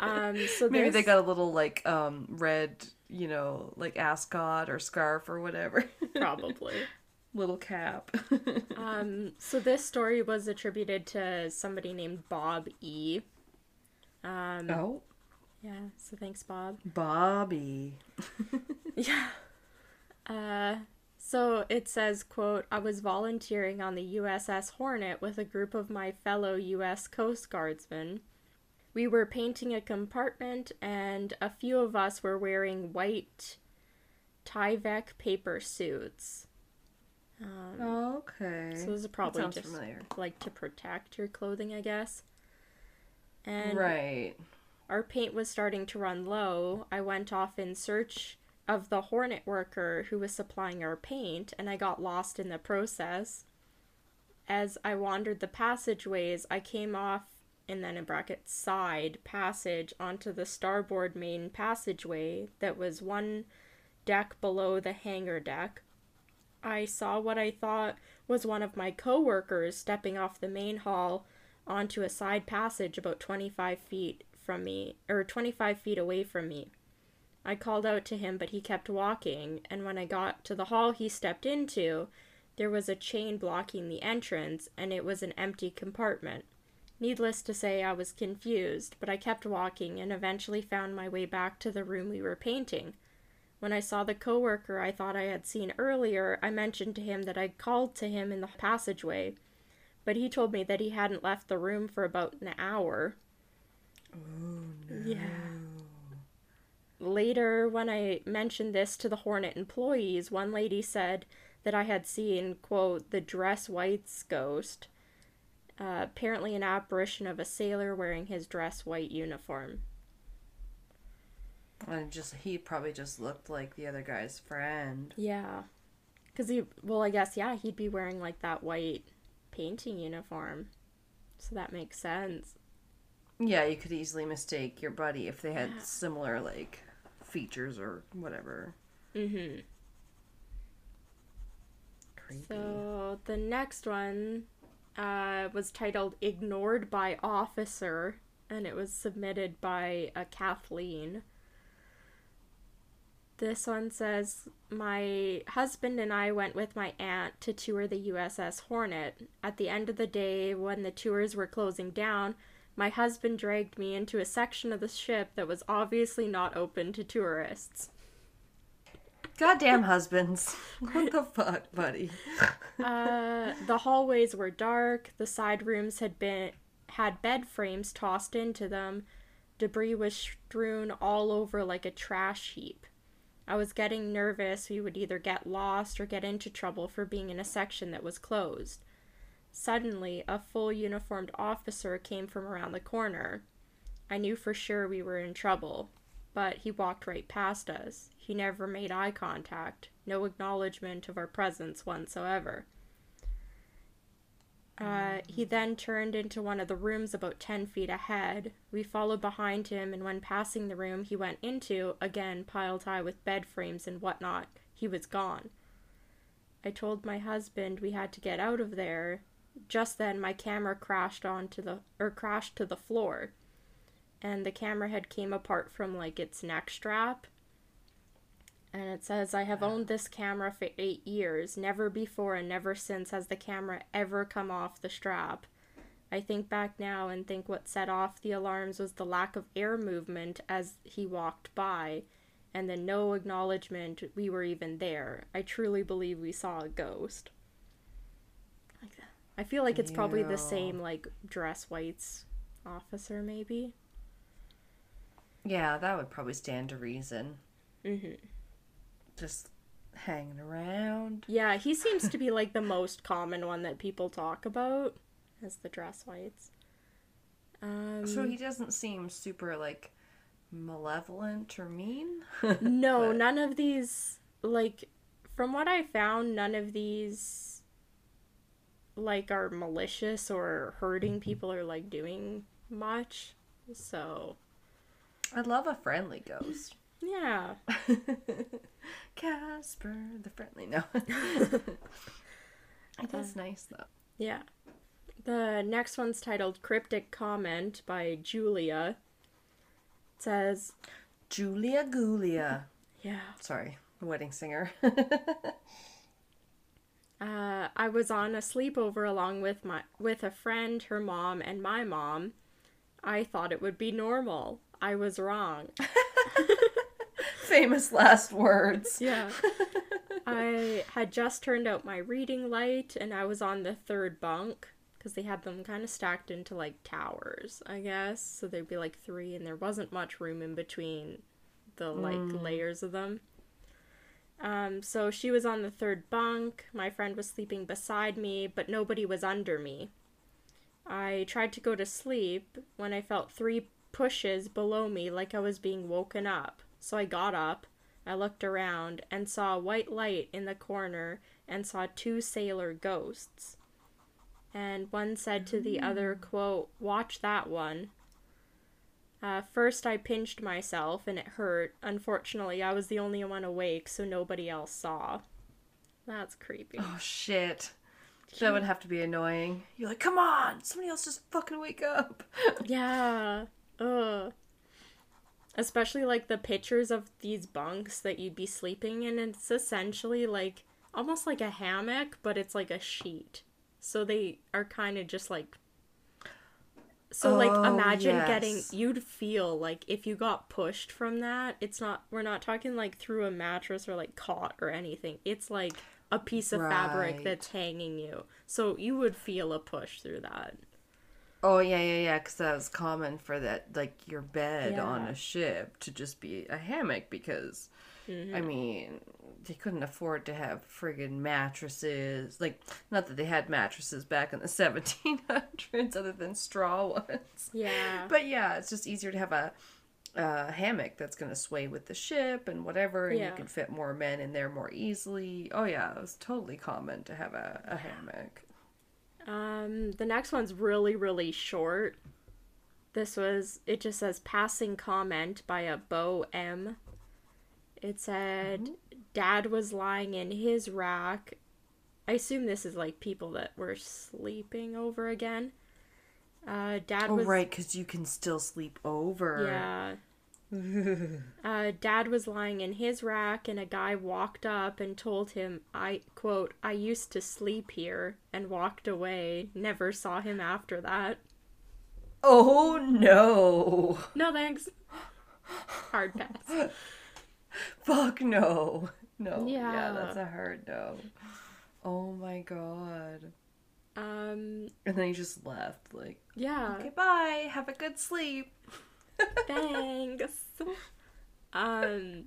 Speaker 2: Um, so
Speaker 1: Maybe they got a little like um red, you know, like ascot or scarf or whatever. (laughs)
Speaker 2: probably.
Speaker 1: Little cap. (laughs)
Speaker 2: Um, so this story was attributed to somebody named Bob E. Um,
Speaker 1: oh,
Speaker 2: yeah. So thanks, Bob.
Speaker 1: Bobby. (laughs)
Speaker 2: Yeah. Uh, so it says, quote, I was volunteering on the USS Hornet with a group of my fellow US Coast Guardsmen. We were painting a compartment, and a few of us were wearing white Tyvek paper suits. Um,
Speaker 1: Okay.
Speaker 2: so are
Speaker 1: That
Speaker 2: probably just
Speaker 1: familiar.
Speaker 2: like to protect your clothing, I guess. And
Speaker 1: right.
Speaker 2: our paint was starting to run low, I went off in search of the Hornet worker who was supplying our paint, and I got lost in the process. as I wandered the passageways, I came off and then in brackets side passage onto the starboard main passageway that was one deck below the hangar deck. I saw what I thought was one of my coworkers stepping off the main hall onto a side passage about 25 feet from me, or 25 feet away from me. I called out to him, but he kept walking, and when I got to the hall he stepped into, there was a chain blocking the entrance, and it was an empty compartment. Needless to say, I was confused, but I kept walking and eventually found my way back to the room we were painting. When I saw the coworker I thought I had seen earlier, I mentioned to him that I'd called to him in the passageway, but he told me that he hadn't left the room for about an hour.
Speaker 1: Oh no.
Speaker 2: Yeah. Later, when I mentioned this to the Hornet employees, one lady said that I had seen, quote, the dress white's ghost, uh, apparently an apparition of a sailor wearing his dress white uniform.
Speaker 1: And just he probably just looked like the other guy's friend.
Speaker 2: Yeah. Because he, well, I guess, yeah, he'd be wearing like that white painting uniform. So that makes sense.
Speaker 1: Yeah, you could easily mistake your buddy if they had
Speaker 2: Yeah.
Speaker 1: similar like features or whatever.
Speaker 2: Mm-hmm.
Speaker 1: Creepy.
Speaker 2: So the next one uh, was titled Ignored by Officer, and it was submitted by uh, Kathleen. This one says My husband and I went with my aunt to tour the USS Hornet. At the end of the day, when the tours were closing down, my husband dragged me into a section of the ship that was obviously not open to tourists.
Speaker 1: Goddamn husbands. (laughs) what the fuck, buddy?
Speaker 2: Uh, the hallways were dark. The side rooms had been had bed frames tossed into them. Debris was strewn all over like a trash heap. I was getting nervous we would either get lost or get into trouble for being in a section that was closed. Suddenly, a full uniformed officer came from around the corner. I knew for sure we were in trouble, but he walked right past us. He never made eye contact, no acknowledgement of our presence whatsoever. Uh, he then turned into one of the rooms about 10 feet ahead. We followed behind him, and when passing the room he went into, again piled high with bed frames and whatnot, he was gone. I told my husband we had to get out of there. Just then, my camera crashed onto the or crashed to the floor, and the camera head came apart from like its neck strap. And it says, I have owned this camera for eight years. Never before and never since has the camera ever come off the strap. I think back now and think what set off the alarms was the lack of air movement as he walked by, and the no acknowledgement we were even there. I truly believe we saw a ghost. Like that. I feel like it's probably
Speaker 1: Ew.
Speaker 2: the same, like, dress whites officer, maybe.
Speaker 1: Yeah, that would probably stand to reason.
Speaker 2: hmm
Speaker 1: Just hanging around.
Speaker 2: Yeah, he seems to be like the most common one that people talk about as the dress whites. Um,
Speaker 1: So he doesn't seem super like malevolent or mean. (laughs)
Speaker 2: no,
Speaker 1: but-
Speaker 2: none of these like from what I found, none of these like are malicious or hurting people or like doing much. So
Speaker 1: I'd love a friendly ghost.
Speaker 2: yeah, (laughs) (laughs)
Speaker 1: Casper the friendly. No. (laughs) it is nice though.
Speaker 2: yeah. The next one's titled "Cryptic Comment" by Julia. It says,
Speaker 1: Julia Guglia.
Speaker 2: "Yeah."
Speaker 1: Sorry, the wedding singer. (laughs)
Speaker 2: Uh, I was on a sleepover along with my with a friend, her mom, and my mom. I thought it would be normal. I was wrong.
Speaker 1: Famous last words. (laughs)
Speaker 2: Yeah. I had just turned out my reading light and I was on the third bunk because they had them kind of stacked into like towers, I guess. So there'd be like three and there wasn't much room in between the like layers of them. Um, so she was on the third bunk. My friend was sleeping beside me, but nobody was under me. I tried to go to sleep when I felt three pushes below me like I was being woken up. So I got up, I looked around, and saw a white light in the corner and saw two sailor ghosts. and one said to the other, quote, watch that one. Uh, first, I pinched myself and it hurt. Unfortunately, I was the only one awake, so nobody else saw. That's creepy.
Speaker 1: Oh shit. That would have to be annoying. You're like, come on, somebody else just fucking wake up. (laughs)
Speaker 2: Yeah. Ugh. Especially like the pictures of these bunks that you'd be sleeping in. It's essentially like almost like a hammock, but it's like a sheet. So they are kind of just like. So like
Speaker 1: Oh,
Speaker 2: imagine getting you'd feel like if you got pushed from that, it's not we're not talking like through a mattress or like cot or anything. It's like a piece of fabric that's hanging you. So you would feel a push through that.
Speaker 1: Oh yeah, yeah, yeah. Because that was common for that, like your bed on a ship to just be a hammock. Because I mm-hmm. mean, they couldn't afford to have friggin' mattresses. Like, not that they had mattresses back in the (laughs) 1700s, other than straw (laughs) ones.
Speaker 2: Yeah.
Speaker 1: But yeah, it's just easier to have a, a hammock that's gonna sway with the ship and whatever, and
Speaker 2: Yeah.
Speaker 1: you can fit more men in there more easily. Oh yeah, it was totally common to have a, a hammock.
Speaker 2: Um, the next one's really, really short. This was, it just says passing comment by a Bo M. It said, Dad was lying in his rack. I assume this is like people that were sleeping over again. Uh, Dad
Speaker 1: Oh
Speaker 2: was.
Speaker 1: right, because you can still sleep over.
Speaker 2: Yeah. Uh, Dad was lying in his rack, and a guy walked up and told him, I quote, I used to sleep here, and walked away. Never saw him after that.
Speaker 1: Oh no!
Speaker 2: No thanks. Hard pass.
Speaker 1: Fuck no! No. Yeah.
Speaker 2: Yeah.
Speaker 1: that's a hard no. Oh my god.
Speaker 2: Um,
Speaker 1: And then he just left, like,
Speaker 2: yeah.
Speaker 1: okay, bye. Have a good sleep. (laughs)
Speaker 2: Thanks. Um,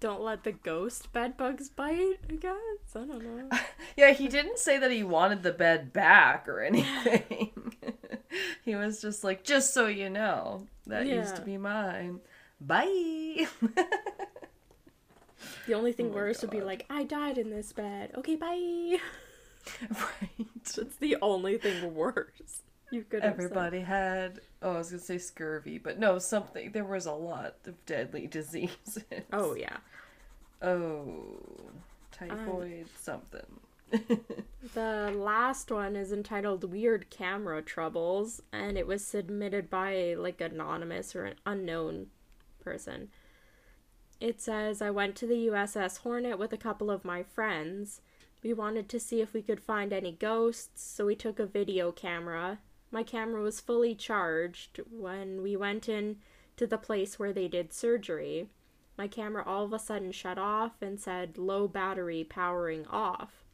Speaker 2: don't let the ghost bed bugs bite. I guess I don't know. (laughs)
Speaker 1: Yeah, he didn't say that he wanted the bed back or anything. (laughs) he was just like, just so you know, that used to be mine. Bye.
Speaker 2: The only thing
Speaker 1: Oh
Speaker 2: worse would be like, I died in this bed. Okay, bye. (laughs)
Speaker 1: right.
Speaker 2: That's the only thing worse you could have said.
Speaker 1: Everybody had, oh, I was going to say scurvy, but no, something. There was a lot of deadly (laughs) diseases.
Speaker 2: Oh yeah.
Speaker 1: Oh, typhoid, something. (laughs)
Speaker 2: The last one is entitled Weird Camera Troubles and it was submitted by like anonymous or an unknown person. It says I went to the USS Hornet with a couple of my friends. We wanted to see if we could find any ghosts, so we took a video camera. My camera was fully charged when we went in to the place where they did surgery. My camera all of a sudden shut off and said low battery powering off.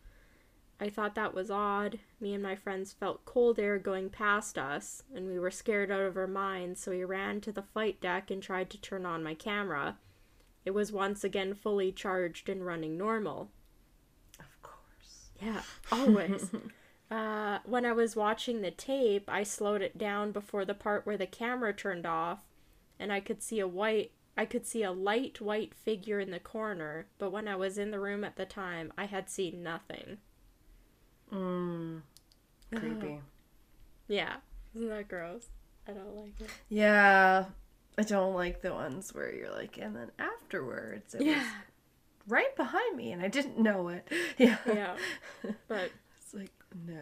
Speaker 2: I thought that was odd. Me and my friends felt cold air going past us, and we were scared out of our minds, so we ran to the flight deck and tried to turn on my camera. It was once again fully charged and running normal.
Speaker 1: Of course.
Speaker 2: Yeah, always. (laughs) uh, when I was watching the tape, I slowed it down before the part where the camera turned off, and I could see a white. I could see a light white figure in the corner, but when I was in the room at the time, I had seen nothing.
Speaker 1: Mm. (sighs) Creepy.
Speaker 2: Yeah, isn't that gross? I don't like it.
Speaker 1: Yeah. I don't like the ones where you're like, and then afterwards, it was
Speaker 2: Yeah,
Speaker 1: right behind me and I didn't know it. (laughs) Yeah.
Speaker 2: yeah, but
Speaker 1: no.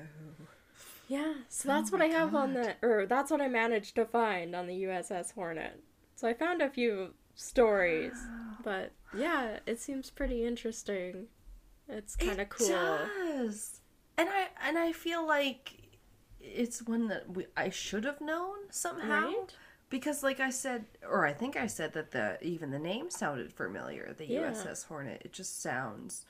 Speaker 2: yeah. So that's what I have on
Speaker 1: God.
Speaker 2: the, or that's what I managed to find on the USS Hornet. So I found a few stories, but yeah, it seems pretty interesting. It's kind of
Speaker 1: It
Speaker 2: cool.
Speaker 1: does. And I and I feel like it's one that we, I should have known somehow
Speaker 2: Right?
Speaker 1: because like I said or I think I said that the even the name sounded familiar, the
Speaker 2: Yeah.
Speaker 1: USS Hornet. It just sounds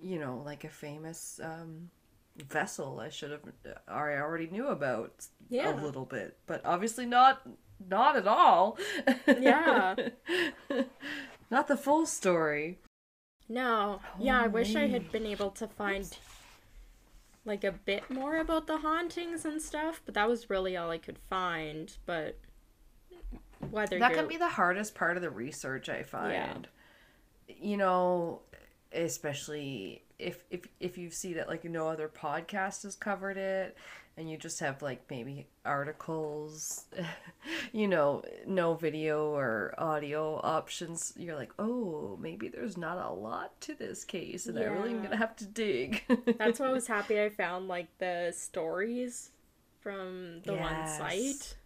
Speaker 1: you know like a famous um vessel I should have I already knew about
Speaker 2: Yeah.
Speaker 1: a little bit, but obviously not not at all.
Speaker 2: Yeah. (laughs)
Speaker 1: not the full story.
Speaker 2: No, oh, yeah, I wish I had been able to find like a bit more about the hauntings and stuff, but that was really all I could find. But whether
Speaker 1: That
Speaker 2: you're
Speaker 1: can be the hardest part of the research I find. You know, especially if if if you see that like no other podcast has covered it and you just have like maybe articles (laughs) you know no video or audio options you're like oh maybe there's not a lot to this case and i really am gonna have to dig.
Speaker 2: That's why I was (laughs) happy I found like the stories from the one site.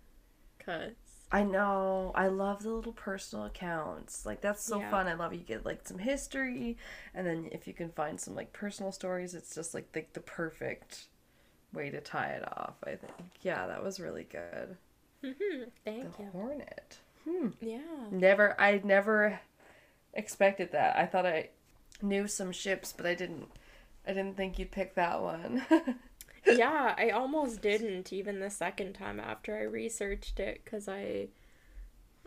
Speaker 2: Cause
Speaker 1: I know. I love the little personal accounts. Like that's so
Speaker 2: Yeah.
Speaker 1: fun. I love you get like some history and then if you can find some like personal stories, it's just like the, the perfect way to tie it off, I think. Yeah, that was really good. Mm-hmm.
Speaker 2: thank
Speaker 1: the
Speaker 2: you.
Speaker 1: Hornet. Hmm.
Speaker 2: Yeah.
Speaker 1: Never I never expected that. I thought I knew some ships, but I didn't I didn't think you'd pick that one. (laughs)
Speaker 2: yeah, I almost didn't even the second time after I researched it because I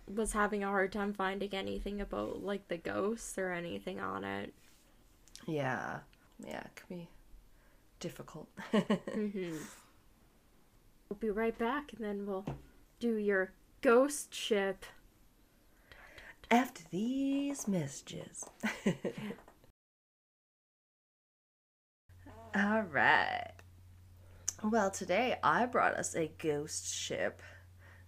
Speaker 2: was having a hard time finding anything about like the ghosts or anything on it.
Speaker 1: yeah. Yeah, it can be difficult.
Speaker 2: Mm-hmm. (laughs) We'll be right back and then we'll do your ghost ship.
Speaker 1: After these messages. (laughs) (laughs) All right. Well, today I brought us a ghost ship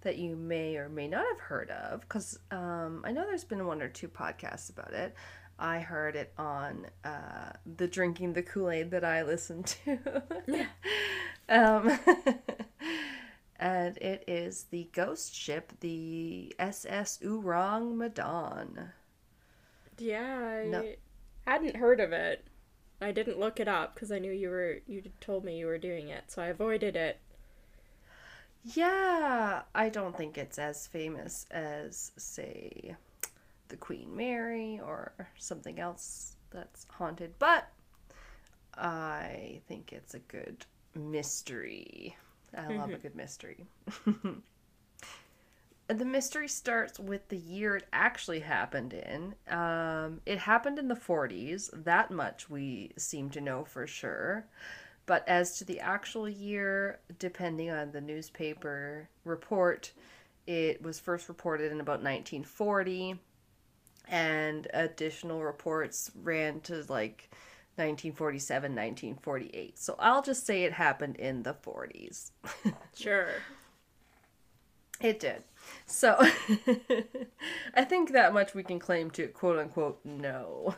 Speaker 1: that you may or may not have heard of because um, I know there's been one or two podcasts about it. I heard it on uh, the Drinking the Kool Aid that I listened to. (laughs) um, (laughs) and it is the ghost ship, the SS Orang Medan.
Speaker 2: Yeah, I
Speaker 1: No.
Speaker 2: hadn't heard of it. I didn't look it up because I knew you were you told me you were doing it, so I avoided it.
Speaker 1: Yeah, I don't think it's as famous as, say, the Queen Mary or something else that's haunted, but I think it's a good mystery. I love a mm-hmm. good mystery. (laughs) the mystery starts with the year it actually happened in. Um, it happened in the 40s. That much we seem to know for sure. But as to the actual year, depending on the newspaper report, it was first reported in about 1940, and additional reports ran to like 1947, 1948. So I'll just say it happened in the 40s. (laughs)
Speaker 2: Sure.
Speaker 1: It did. So (laughs) I think that much we can claim to quote unquote no.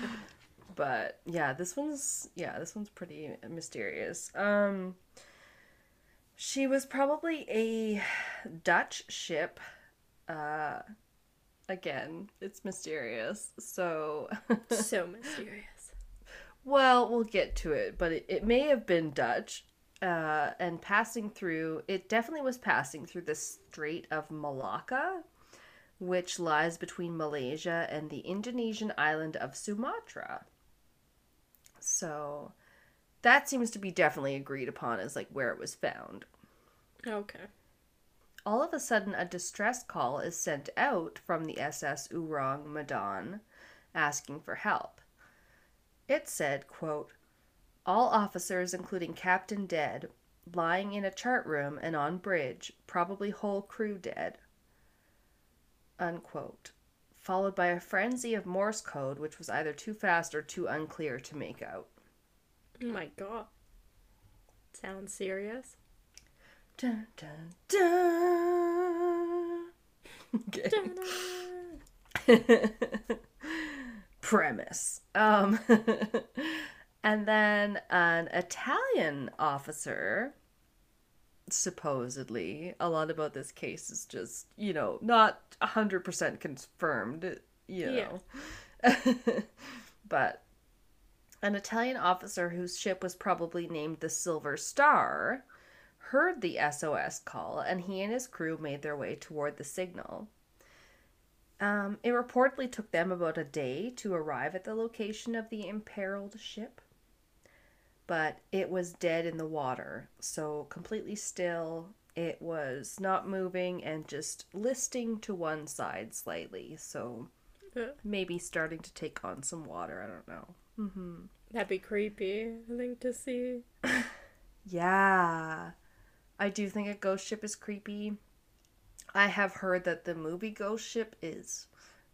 Speaker 1: (laughs) but yeah, this one's yeah, this one's pretty mysterious. Um she was probably a Dutch ship. Uh again, it's mysterious. So (laughs)
Speaker 2: so mysterious.
Speaker 1: well, we'll get to it, but it, it may have been Dutch. Uh, and passing through, it definitely was passing through the Strait of Malacca, which lies between Malaysia and the Indonesian island of Sumatra. So that seems to be definitely agreed upon as like where it was found.
Speaker 2: Okay.
Speaker 1: All of a sudden, a distress call is sent out from the SS Orang Medan asking for help. It said, quote, All officers, including captain, dead, lying in a chart room and on bridge, probably whole crew dead. Unquote. Followed by a frenzy of Morse code, which was either too fast or too unclear to make out.
Speaker 2: Oh my god. Sounds serious.
Speaker 1: Dun, dun, dun. (laughs) Okay. (laughs) premise. Um, (laughs) and then an Italian officer, supposedly, a lot about this case is just, you know, not 100% confirmed, you know. (laughs) but an Italian officer whose ship was probably named the Silver Star heard the SOS call and he and his crew made their way toward the signal. Um, it reportedly took them about a day to arrive at the location of the imperiled ship, but it was dead in the water, so completely still. It was not moving and just listing to one side slightly, so
Speaker 2: Uh,
Speaker 1: maybe starting to take on some water. I don't know.
Speaker 2: That'd be creepy, I think, to see. (laughs)
Speaker 1: Yeah. I do think a ghost ship is creepy. I have heard that the movie Ghost Ship is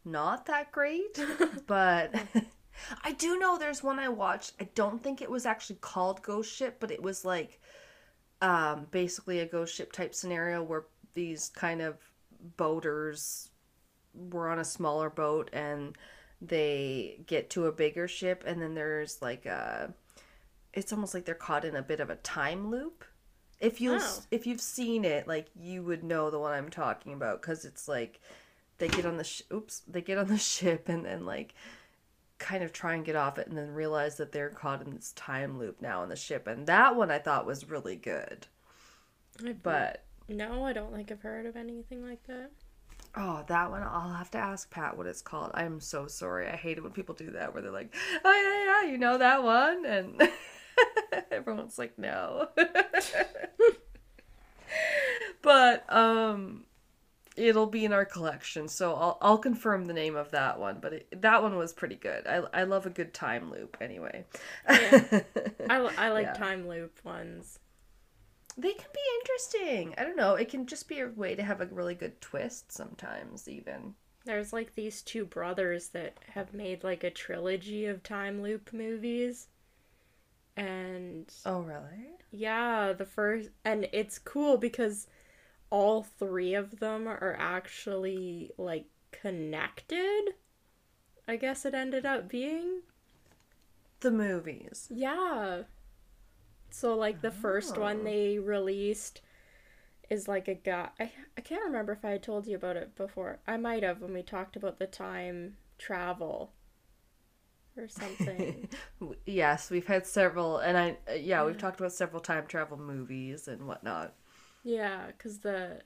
Speaker 1: not that great, (laughs) but (laughs) I do know there's one I watched. I don't think it was actually called Ghost Ship, but it was like um basically a ghost ship type scenario where these kind of boaters were on a smaller boat and they get to a bigger ship and then there's like a it's almost like they're caught in a bit of a time loop. If you
Speaker 2: Oh.
Speaker 1: if you've seen it, like you would know the one I'm talking about cuz it's like they get on the sh- oops, they get on the (laughs) ship and then like kind of try and get off it and then realize that they're caught in this time loop now on the ship and that one I thought was really good.
Speaker 2: I've-
Speaker 1: But
Speaker 2: no, I don't think I've heard of anything like that.
Speaker 1: Oh, that one I'll have to ask Pat what it's called. I am so sorry. I hate it when people do that where they're like, "Oh yeah, yeah, you know that one," and (laughs) everyone's like, "No." (laughs) but um, it'll be in our collection, so I'll I'll confirm the name of that one. But it, that one was pretty good. I I love a good time loop anyway.
Speaker 2: Yeah. I, I like (laughs)
Speaker 1: Yeah.
Speaker 2: time loop ones.
Speaker 1: They can be interesting. I don't know. It can just be a way to have a really good twist sometimes, even.
Speaker 2: There's like these two brothers that have made like a trilogy of time loop movies. And
Speaker 1: Oh, really?
Speaker 2: yeah, the first and it's cool because all three of them are actually like connected. I guess it ended up being.
Speaker 1: The movies.
Speaker 2: Yeah. So like the first one
Speaker 1: oh.
Speaker 2: they released is like a guy I, I can't remember if I had told you about it before. I might have when we talked about the time travel or something. (laughs)
Speaker 1: Yes, we've had several, and I yeah, we've talked about several time travel movies and whatnot.
Speaker 2: Yeah, cuz the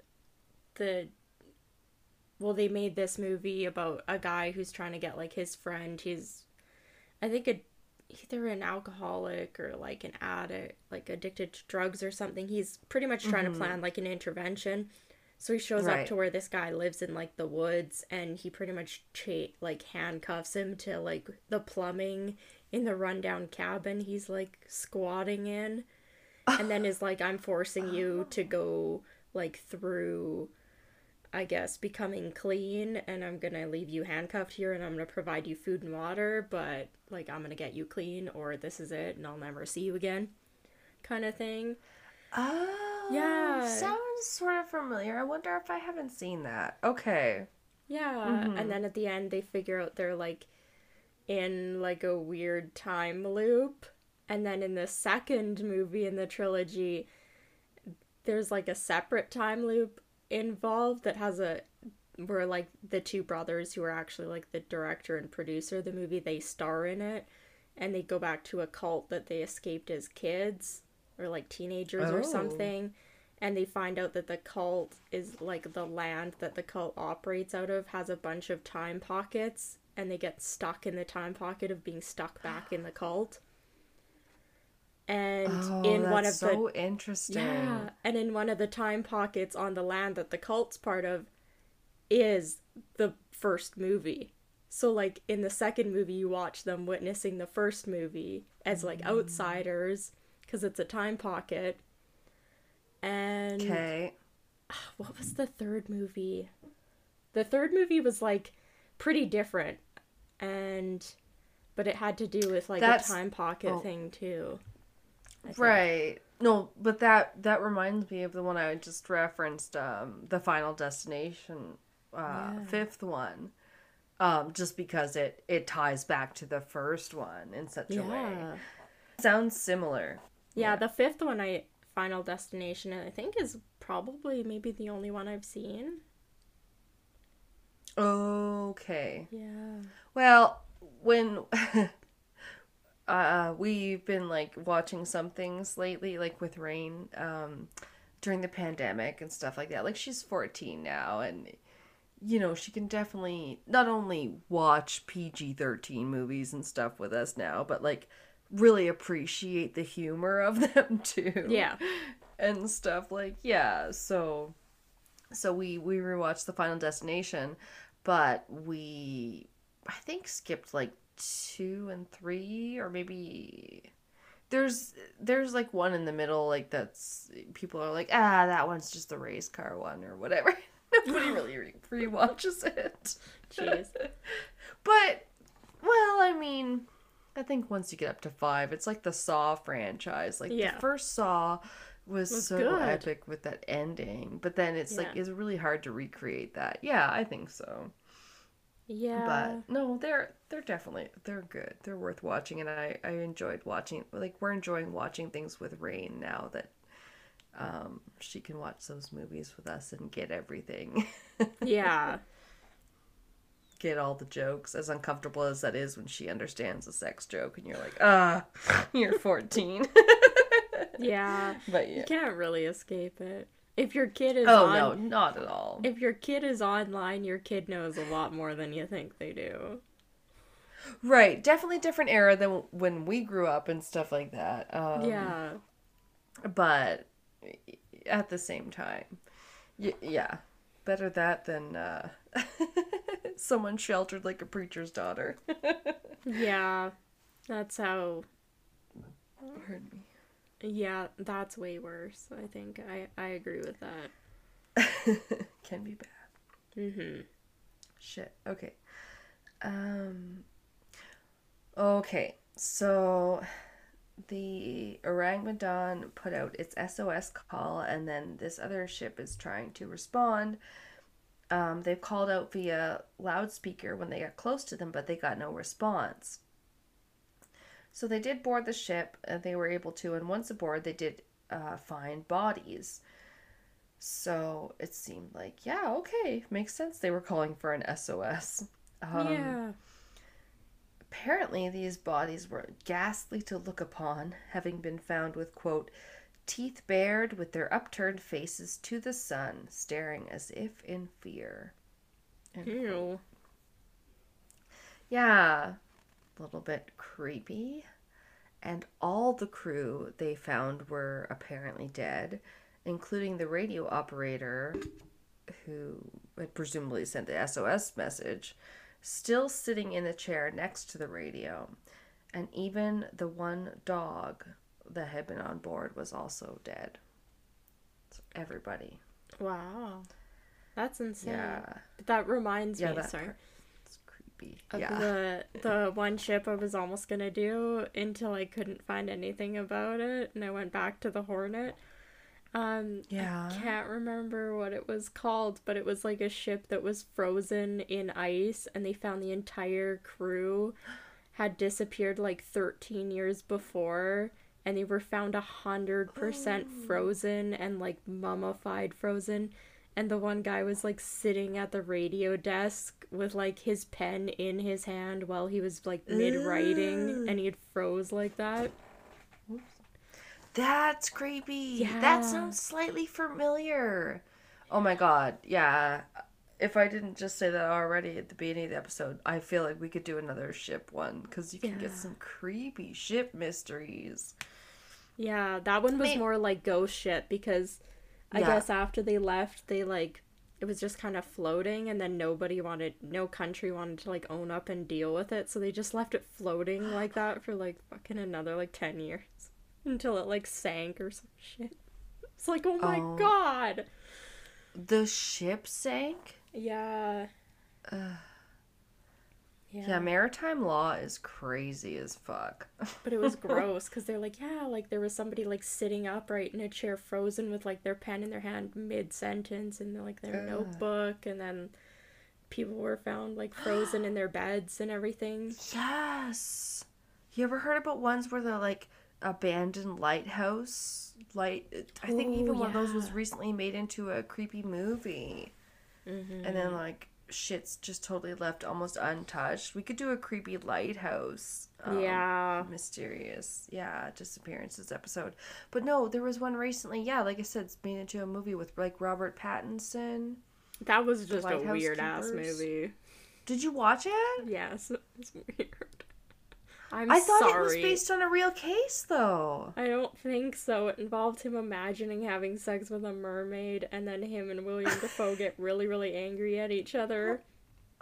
Speaker 2: the well they made this movie about a guy who's trying to get like his friend he's I think a either an alcoholic or like an addict, like addicted to drugs or something. He's pretty much trying to mm-hmm. plan like an intervention. So he shows
Speaker 1: Right.
Speaker 2: up to where this guy lives in like the woods and he pretty much cha- like handcuffs him to like the plumbing in the rundown cabin he's like squatting in. And then is like I'm forcing you to go like through I guess, becoming clean, and I'm gonna leave you handcuffed here, and I'm gonna provide you food and water, but like I'm gonna get you clean, or this is it, and I'll never see you again, kind of thing.
Speaker 1: Oh,
Speaker 2: Yeah.
Speaker 1: sounds sort of familiar. I wonder if I haven't seen that. Okay,
Speaker 2: Yeah, mm-hmm. and then at the end they figure out they're like in like a weird time loop, and then in the second movie in the trilogy, there's like a separate time loop involved that has a where like the two brothers who are actually like the director and producer of the movie they star in it. And they go back to a cult that they escaped as kids or like teenagers
Speaker 1: Oh.
Speaker 2: or something. And they find out that the cult is like the land that the cult operates out of has a bunch of time pockets. And they get stuck in the time pocket of being stuck back in the cult and
Speaker 1: oh,
Speaker 2: in one of the
Speaker 1: so interesting.
Speaker 2: yeah, and in one of the time pockets on the land that the cult's part of is the first movie. So like in the second movie you watch them witnessing the first movie as like
Speaker 1: Mm.
Speaker 2: outsiders cuz it's a time pocket. And
Speaker 1: Okay.
Speaker 2: what was the third movie? The third movie was like pretty different and but it had to do with like
Speaker 1: That's-
Speaker 2: a time pocket
Speaker 1: oh.
Speaker 2: thing too.
Speaker 1: Right. No, but that that reminds me of the one I just referenced, um, the Final Destination, uh,
Speaker 2: Yeah.
Speaker 1: fifth one. Um, just because it it ties back to the first one in such a way. Sounds similar.
Speaker 2: Yeah,
Speaker 1: Yeah.
Speaker 2: the fifth one, I Final Destination, I think is probably maybe the only one I've seen.
Speaker 1: Okay.
Speaker 2: Yeah.
Speaker 1: Well, when (laughs) uh we've been like watching some things lately like with Rain um during the pandemic and stuff like that. Like she's 14 now and you know, she can definitely not only watch PG-13 movies and stuff with us now, but like really appreciate the humor of (laughs) them too
Speaker 2: Yeah.
Speaker 1: and stuff like yeah so so we we rewatched the final destination but we i think skipped like two and three or maybe there's there's like one in the middle like that's people are like ah that one's just the race car one or whatever (laughs) nobody really re- rewatches it
Speaker 2: Jeez. (laughs)
Speaker 1: but Well, I mean, I think once you get up to five, it's like the Saw franchise. Like
Speaker 2: Yeah.
Speaker 1: the first Saw was,
Speaker 2: Was
Speaker 1: so
Speaker 2: good.
Speaker 1: epic with that ending, but then it's like it's really hard to recreate that. Yeah, I think so.
Speaker 2: Yeah.
Speaker 1: But no, they're they're definitely they're good. They're worth watching, and I I enjoyed watching. Like we're enjoying watching things with Rain now that um she can watch those movies with us and get everything. (laughs)
Speaker 2: yeah.
Speaker 1: get all the jokes, as uncomfortable as that is when she understands a sex joke, and you're like, ah, (laughs) you're 14. (laughs)
Speaker 2: Yeah.
Speaker 1: but
Speaker 2: You can't really escape it. If your kid is
Speaker 1: Oh
Speaker 2: on
Speaker 1: no, not at all.
Speaker 2: if your kid is online, your kid knows a lot more than you think they do.
Speaker 1: Right, definitely different era than when we grew up and stuff like that. Um,
Speaker 2: yeah.
Speaker 1: but at the same time, y- yeah, better that than uh, (laughs) someone sheltered like a preacher's daughter. (laughs)
Speaker 2: Yeah. That's how
Speaker 1: Pardon me.
Speaker 2: Yeah, that's way worse. I think I I agree with that. (laughs)
Speaker 1: Can be bad.
Speaker 2: Mhm.
Speaker 1: Shit. Okay. Um. Okay. So, the Orangutan put out its SOS call, and then this other ship is trying to respond. Um, they've called out via loudspeaker when they got close to them, but they got no response. So they did board the ship, and they were able to. And once aboard, they did uh, find bodies. So it seemed like, yeah, okay, makes sense. They were calling for an SOS. Um,
Speaker 2: yeah.
Speaker 1: Apparently, these bodies were ghastly to look upon, having been found with, quote, teeth bared with their upturned faces to the sun, staring as if in fear.
Speaker 2: Ew.
Speaker 1: Yeah, a little bit creepy. And all the crew they found were apparently dead, including the radio operator who had presumably sent the SOS message, still sitting in the chair next to the radio. And even the one dog that had been on board was also dead. So everybody.
Speaker 2: Wow. That's insane.
Speaker 1: Yeah.
Speaker 2: But that reminds
Speaker 1: Yeah,
Speaker 2: me,
Speaker 1: that
Speaker 2: sorry.
Speaker 1: part. It's creepy.
Speaker 2: of
Speaker 1: yeah.
Speaker 2: the (laughs) the one ship I was almost gonna do until I couldn't find anything about it, and I went back to the Hornet. Um,
Speaker 1: Yeah.
Speaker 2: I can't remember what it was called, but it was like a ship that was frozen in ice, and they found the entire crew had disappeared like thirteen years before, and they were found a hundred percent frozen and like mummified frozen. And the one guy was like sitting at the radio desk with like his pen in his hand while he was like mid writing, and he had froze like that.
Speaker 1: That's creepy.
Speaker 2: Yeah.
Speaker 1: That sounds slightly familiar. Oh my god. Yeah. If I didn't just say that already at the beginning of the episode, I feel like we could do another ship one because you can get some creepy ship mysteries.
Speaker 2: Yeah, that one was more like ghost ship because I
Speaker 1: Yeah.
Speaker 2: guess after they left, they like it was just kind of floating, and then nobody wanted, no country wanted to like own up and deal with it, so they just left it floating (gasps) like that for like fucking another like ten years (laughs) until it like sank or some shit. It's like, oh my
Speaker 1: Oh.
Speaker 2: god.
Speaker 1: The ship sank?
Speaker 2: Yeah.
Speaker 1: Yeah. maritime law is crazy as fuck. (laughs)
Speaker 2: But it was gross because they're like, yeah, like there was somebody like sitting upright in a chair, frozen with like their pen in their hand mid sentence and like their
Speaker 1: Ugh.
Speaker 2: notebook, and then people were found like frozen in their beds and everything.
Speaker 1: Yes. You ever heard about ones where the like abandoned lighthouse light? I think
Speaker 2: Oh,
Speaker 1: even one of those was recently made into a creepy movie. Mm-hmm. And then like shit's just totally left almost untouched. We could do a creepy lighthouse. um,
Speaker 2: yeah.
Speaker 1: Mysterious, yeah, disappearances episode. But no, there was one recently. Yeah, like I said, it's made into a movie with like Robert Pattinson.
Speaker 2: That was just a weird ass movie.
Speaker 1: Did you watch it?
Speaker 2: Yes, it's weird. I'm
Speaker 1: I thought
Speaker 2: sorry.
Speaker 1: it was based on a real case, though.
Speaker 2: I don't think so. It involved him imagining having sex with a mermaid, and then him and William (laughs) Dafoe get really, really angry at each other. (gasps)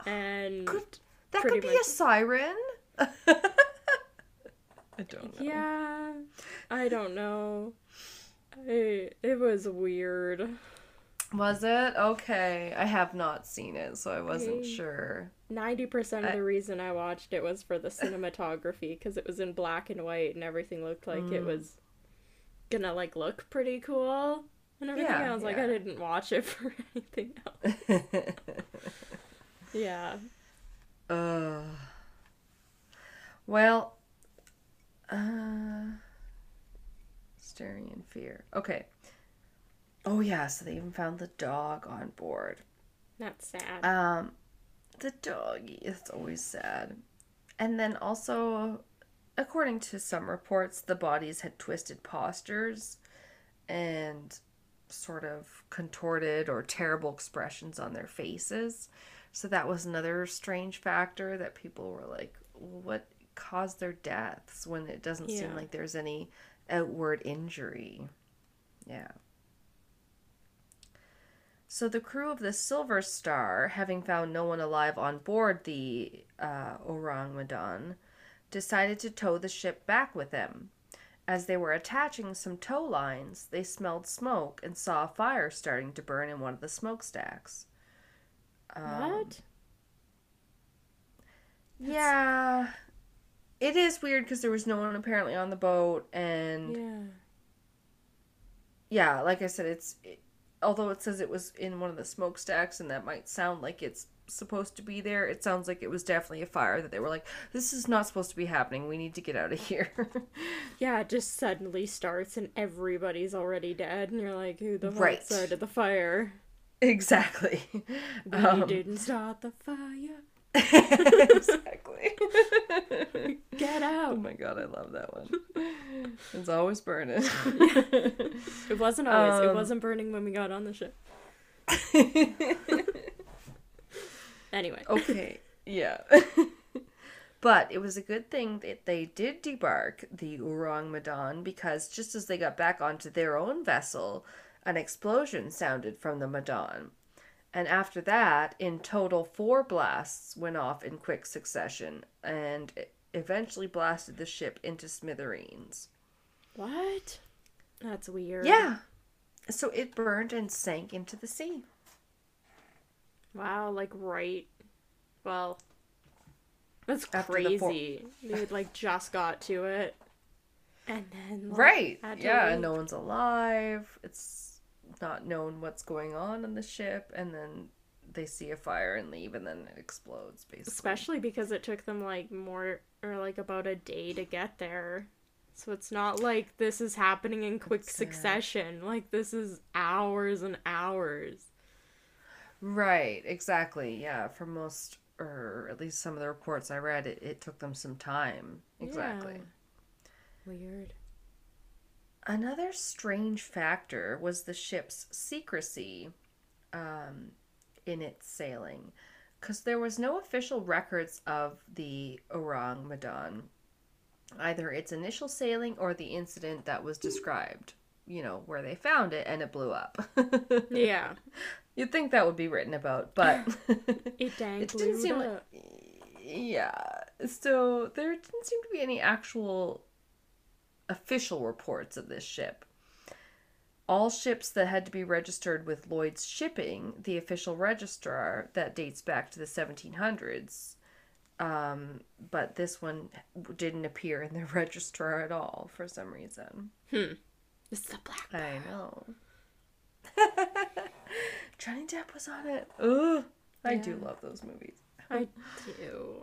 Speaker 2: And
Speaker 1: Could that could be
Speaker 2: much.
Speaker 1: a siren? I don't know.
Speaker 2: yeah, I don't know. I, it was weird.
Speaker 1: Was it? Okay. I have not seen it, so I wasn't sure.
Speaker 2: 90% of
Speaker 1: I-
Speaker 2: the reason I watched it was for the cinematography because it was in black and white and everything looked like it
Speaker 1: Mm.
Speaker 2: was gonna like look pretty cool and everything.
Speaker 1: Yeah,
Speaker 2: I was like. I didn't watch it (laughs) for anything (laughs) else. Yeah.
Speaker 1: uh, well, uh, staring in fear. Okay. Oh yeah, so they even found the dog on board.
Speaker 2: That's sad.
Speaker 1: Um, the doggy is always sad. And then also, according to some reports, the bodies had twisted postures and sort of contorted or terrible expressions on their faces. So that was another strange factor that people were like, what caused their deaths when it doesn't seem like there's any outward injury? Yeah. So the crew of the Silver Star, having found no one alive on board the uh, Orang Medan, decided to tow the ship back with them. As they were attaching some tow lines, they smelled smoke and saw a fire starting to burn in one of the smokestacks. Um,
Speaker 2: what?
Speaker 1: Yeah. It is weird because there was no one apparently on the boat, and
Speaker 2: Yeah.
Speaker 1: yeah, like I said, it's it, although it says it was in one of the smokestacks, and that might sound like it's supposed to be there. It sounds like it was definitely a fire that they were like, "This is not supposed to be happening. We need to get out of here." (laughs)
Speaker 2: Yeah, it just suddenly starts and everybody's already dead, and you're like, who the fuck
Speaker 1: Right.
Speaker 2: started the fire?
Speaker 1: exactly.
Speaker 2: We
Speaker 1: Um,
Speaker 2: didn't start the fire. (laughs)
Speaker 1: exactly. (laughs)
Speaker 2: Get out.
Speaker 1: oh my god, I love that one. It's always burning. (laughs)
Speaker 2: It wasn't always. it
Speaker 1: Um,
Speaker 2: wasn't burning when we got on the ship. Anyway.
Speaker 1: okay, yeah. but it was a good thing that they did debark the Orang Medan because just as they got back onto their own vessel, an explosion sounded from the Medan. And after that, in total, four blasts went off in quick succession and eventually blasted the ship into smithereens.
Speaker 2: What? That's weird.
Speaker 1: Yeah. So it burned and sank into the sea.
Speaker 2: Wow, like right. Well, that's
Speaker 1: After the four-
Speaker 2: crazy. They like just got to it, and then like,
Speaker 1: Right. Yeah, and no one's alive. It's not known what's going on in the ship, and then they see a fire and leave, and then it explodes, basically.
Speaker 2: Especially because it took them like more or like about a day to get there. So it's not like this is happening in quick succession. Like this is hours and hours.
Speaker 1: Right, exactly. Yeah, for most, or at least some of the reports I read, it, it took them some time. Exactly.
Speaker 2: Yeah. Weird.
Speaker 1: Another strange factor was the ship's secrecy um, in its sailing, because there was no official records of the Orang Medan, either its initial sailing or the incident that was described. You know, where they found it and it blew up. (laughs)
Speaker 2: Yeah.
Speaker 1: You'd think that would be written about, but (laughs)
Speaker 2: It dang
Speaker 1: it didn't seem
Speaker 2: up.
Speaker 1: like. Yeah. So there didn't seem to be any actual official reports of this ship. All ships that had to be registered with Lloyd's Shipping, the official registrar that dates back to the 1700s, um, but this one didn't appear in the (laughs) registrar at all for some reason. Hmm.
Speaker 2: It's the black.
Speaker 1: I know. (laughs) Johnny Depp was on it. Ugh. I do love those movies.
Speaker 2: I (laughs) do.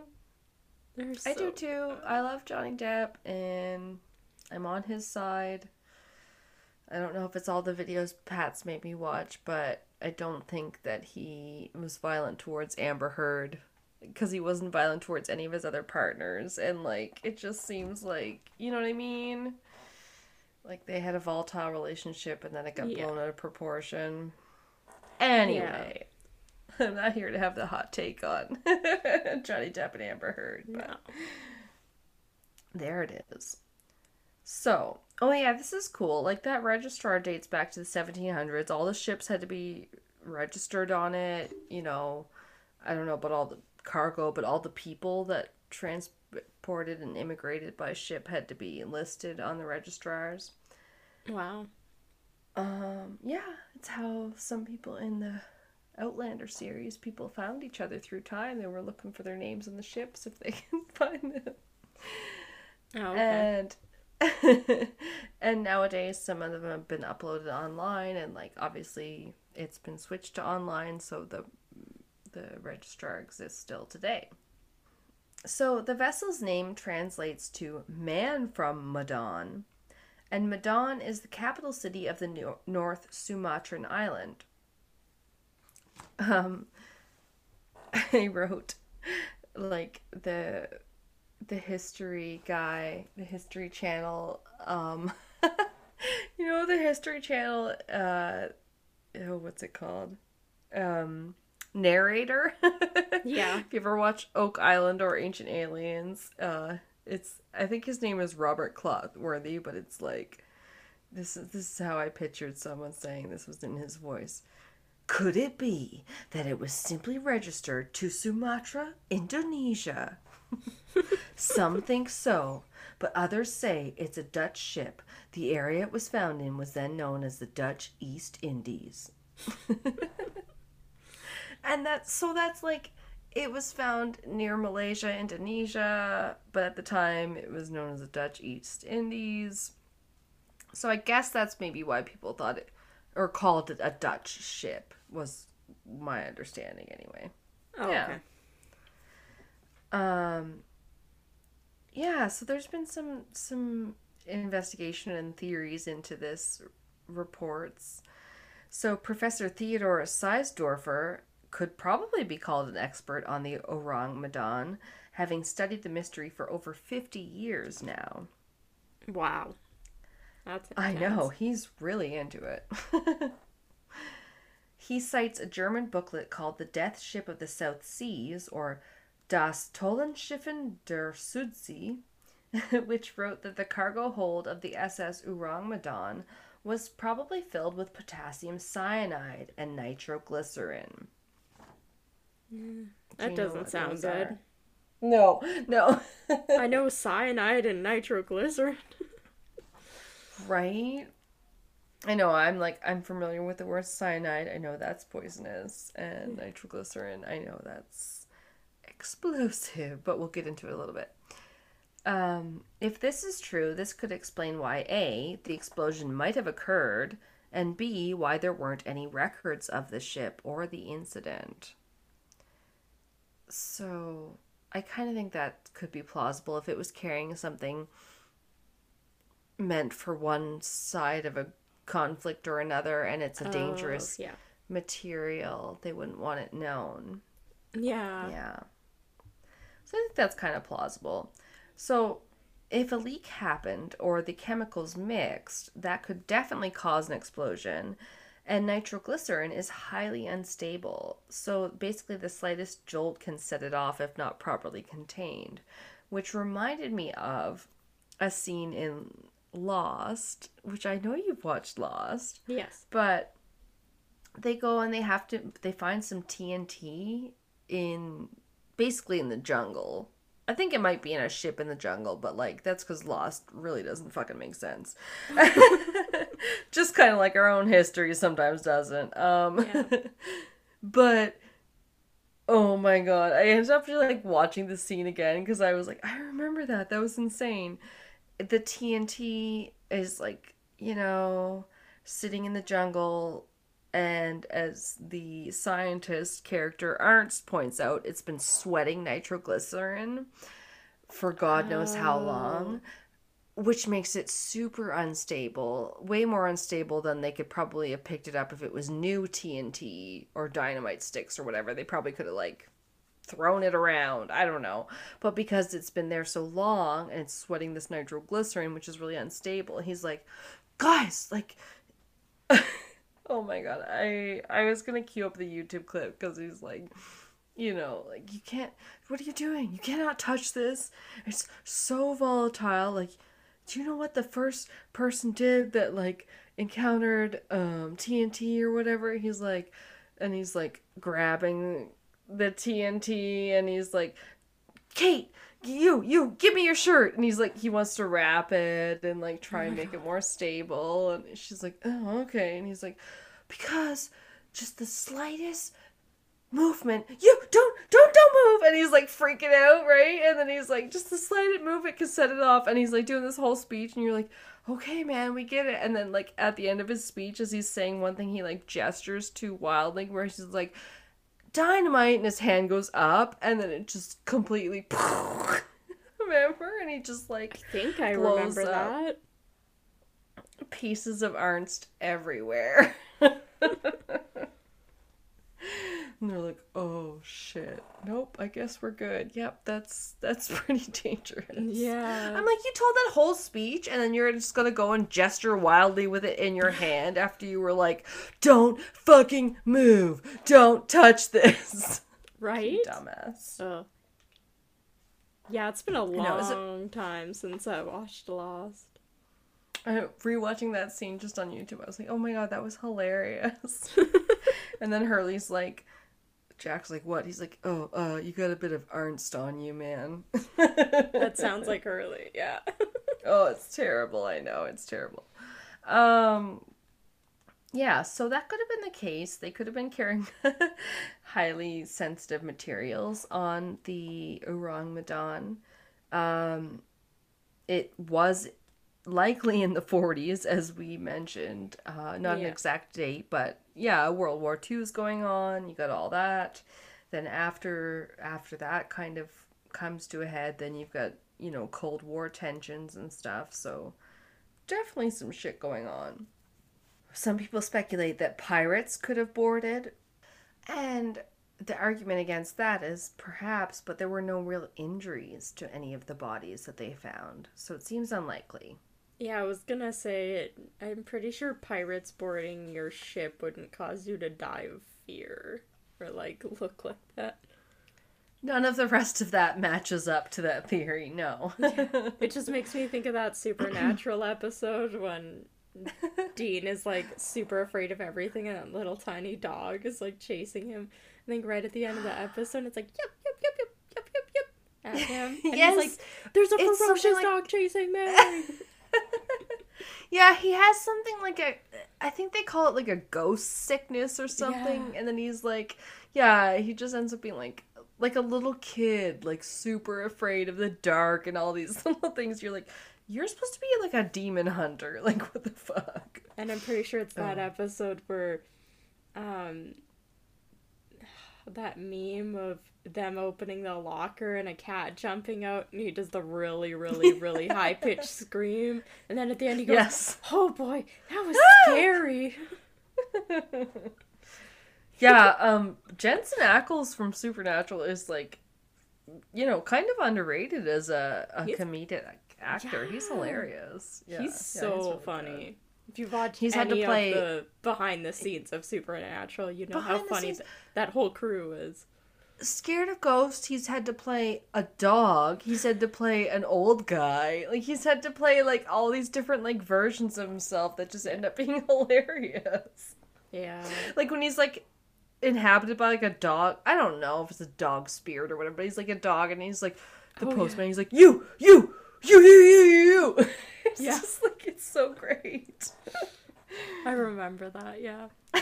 Speaker 2: They're
Speaker 1: I do
Speaker 2: so
Speaker 1: too. I love Johnny Depp and I'm on his side. I don't know if it's all the videos Pat's made me watch, but I don't think that he was violent towards Amber Heard because he wasn't violent towards any of his other partners. And like, it just seems like, you know what I mean? Like they had a volatile relationship and then it got
Speaker 2: Yeah.
Speaker 1: blown out of proportion. Anyway, (laughs) I'm not here to have the hot take on (laughs) Johnny Depp and Amber Heard, but
Speaker 2: No.
Speaker 1: there it is. So, oh yeah, this is cool. Like that registrar dates back to the 1700s. All the ships had to be registered on it. You know, I don't know about all the cargo, but all the people that transported and immigrated by ship had to be listed on the registrars.
Speaker 2: Wow.
Speaker 1: Um, yeah, it's how some people in the Outlander series, people found each other through time. They were looking for their names on the ships if they (laughs) can find them.
Speaker 2: Oh, okay.
Speaker 1: And (laughs) and nowadays some of them have been uploaded online and like obviously it's been switched to online so the the registrar exists still today. So the vessel's name translates to man from Medan, and Medan is the capital city of the Nor- North Sumatran island. Um, (laughs) I wrote like the the history guy, the history channel. Um, (laughs) you know the history channel. Uh, oh, what's it called? Um, narrator. (laughs)
Speaker 2: Yeah.
Speaker 1: If you ever watch Oak Island or Ancient Aliens, uh, it's I think his name is Robert Clothworthy, but it's like this is this is how I pictured someone saying this was in his voice. Could it be that it was simply registered to Sumatra, Indonesia? (laughs) Some think so, but others say it's a Dutch ship. The area it was found in was then known as the Dutch East Indies. (laughs) and that's so that's like it was found near Malaysia, Indonesia, but at the time it was known as the Dutch East Indies. So I guess that's maybe why people thought it or called it a Dutch ship was my understanding anyway.
Speaker 2: Oh,
Speaker 1: Yeah.
Speaker 2: okay.
Speaker 1: Um yeah, so there's been some some investigation and theories into this reports. So Professor Theodor Siersdorfer could probably be called an expert on the Orang Medan, having studied the mystery for over 50 years now.
Speaker 2: Wow. That's
Speaker 1: I know, he's really into it. (laughs) he cites a German booklet called The Death Ship of the South Seas, or Das Totenschiff in der Südsee, (laughs) which wrote that the cargo hold of the SS Orang Medan was probably filled with potassium cyanide and nitroglycerin. Mm, Do
Speaker 2: That
Speaker 1: know
Speaker 2: doesn't sound good.
Speaker 1: are? No, no. (laughs)
Speaker 2: I know cyanide and nitroglycerin. (laughs)
Speaker 1: Right? I know, I'm like, I'm familiar with the word cyanide. I know that's poisonous. And mm. nitroglycerin, I know that's explosive, but we'll get into it a little bit. Um, if this is true, this could explain why A, the explosion might have occurred, and B, why there weren't any records of the ship or the incident. So, I kind of think that could be plausible if it was carrying something meant for one side of a conflict or another and it's a dangerous
Speaker 2: Oh, yeah.
Speaker 1: material they wouldn't want it known
Speaker 2: Yeah.
Speaker 1: yeah so i think that's kind of plausible. So if a leak happened or the chemicals mixed that could definitely cause an explosion. And nitroglycerin is highly unstable. So basically the slightest jolt can set it off if not properly contained which reminded me of a scene in lost which i know you've watched lost.
Speaker 2: Yes.
Speaker 1: but they go and they have to they find some TNT in basically in the jungle. I think it might be in a ship in the jungle, but like that's cuz Lost really doesn't fucking make sense. (laughs) Just kind of like our own history sometimes doesn't. Um
Speaker 2: Yeah. (laughs)
Speaker 1: but oh my god, I ended up like watching the scene again cuz I was like I remember that. That was insane. The TNT is like, you know, sitting in the jungle and as the scientist character Arzt points out, it's been sweating nitroglycerin for God knows how oh. long, which makes it super unstable, way more unstable than they could probably have picked it up if it was new TNT or dynamite sticks or whatever. They probably could have like thrown it around. I don't know. But because it's been there so long and it's sweating this nitroglycerin, which is really unstable, he's like, guys, like (laughs) oh my god i i was gonna cue up the youtube clip because he's like you know like you can't what are you doing? You cannot touch this. It's so volatile. Like do you know what the first person did that like encountered um tnt or whatever? He's like and he's like grabbing the tnt and he's like Kate, you, you, give me your shirt. And he's like, he wants to wrap it and like try and make it more stable. And she's like, oh, okay. And he's like, because just the slightest movement, you don't, don't, don't move. And he's like freaking out, right? And then he's like, just the slightest movement can set it off. And he's like doing this whole speech, and you're like, okay, man, we get it. And then like at the end of his speech, as he's saying one thing, he like gestures too wildly, where he's like, dynamite, and his hand goes up, and then it just completely. (laughs) remember? And he just like
Speaker 2: I think I remember that.
Speaker 1: pieces of Arzt everywhere. (laughs) and they're like, "Oh shit. Nope, I guess we're good. Yep, that's that's (laughs) pretty dangerous."
Speaker 2: Yeah.
Speaker 1: I'm like, "You told that whole speech and then you're just going to go and gesture wildly with it in your (laughs) hand after you were like, "Don't fucking move. Don't touch this." (laughs)
Speaker 2: right?
Speaker 1: Dumbass.
Speaker 2: Ugh. Yeah, it's been a
Speaker 1: know, it-
Speaker 2: long time since I watched Lost.
Speaker 1: I, rewatching that scene just on YouTube, I was like, "Oh my god, that was hilarious." and then Hurley's like, Jack's like, "What?" He's like, "Oh, uh, you got a bit of Arzt on you, man."
Speaker 2: That sounds like Hurley, yeah. (laughs)
Speaker 1: oh, it's terrible. I know it's terrible. Um, yeah. So that could have been the case. They could have been carrying (laughs) highly sensitive materials on the Orang Medan. Um, it was likely in the 40s, as we mentioned. Uh, not an exact date, but yeah, World War II is going on. You got all that. Then after after that kind of comes to a head, then you've got you know Cold War tensions and stuff. So definitely some shit going on. Some people speculate that pirates could have boarded, and the argument against that is perhaps, but there were no real injuries to any of the bodies that they found, so it seems unlikely.
Speaker 2: Yeah, I was gonna say, I'm pretty sure pirates boarding your ship wouldn't cause you to die of fear or like (laughs) look like that.
Speaker 1: None of the rest of that matches up to that theory, no. (laughs)
Speaker 2: It just makes me think of that supernatural (clears throat) episode when Dean is like super afraid of everything and that little tiny dog is like chasing him. I think right at the end of the episode it's like yep yep yep yep yep yep yep at him. And
Speaker 1: Yes,
Speaker 2: he's like, There's a ferocious
Speaker 1: like-
Speaker 2: dog chasing me. (laughs)
Speaker 1: yeah, he has something like a I think they call it like a ghost sickness or something
Speaker 2: Yeah.
Speaker 1: and then he's like yeah, he just ends up being like like a little kid, like super afraid of the dark and all these (laughs) little things. You're like you're supposed to be like a demon hunter. (laughs) Like what the fuck?
Speaker 2: And I'm pretty sure it's that
Speaker 1: Oh.
Speaker 2: episode where um that meme of them opening the locker and a cat jumping out and he does the really, really, really high pitched (laughs) scream. And then at the end he goes,
Speaker 1: Yes.
Speaker 2: Oh boy, that was (laughs) scary.
Speaker 1: Yeah, um Jensen Ackles from Supernatural is like you know, kind of underrated as a, a
Speaker 2: He's-
Speaker 1: comedic actor. He's
Speaker 2: Yeah.
Speaker 1: hilarious. Yeah, yeah,
Speaker 2: he's so
Speaker 1: really
Speaker 2: funny.
Speaker 1: good.
Speaker 2: If you watch
Speaker 1: He's had to play-
Speaker 2: of the behind the scenes of Supernatural, you know how funny th- that whole crew is.
Speaker 1: Scared of ghosts, he's had to play a dog. He's had to play an old guy. Like he's had to play like all these different like versions of himself that just end up (laughs) being hilarious.
Speaker 2: Yeah.
Speaker 1: Like when he's like inhabited by like a dog. I don't know if it's a dog spirit or whatever, but he's like a dog and he's like the
Speaker 2: Oh, yeah.
Speaker 1: postman. He's like you, you, you, you, you, you. you." (laughs) It's
Speaker 2: Yeah.
Speaker 1: just like it's so great. (laughs)
Speaker 2: I remember that, yeah. (laughs)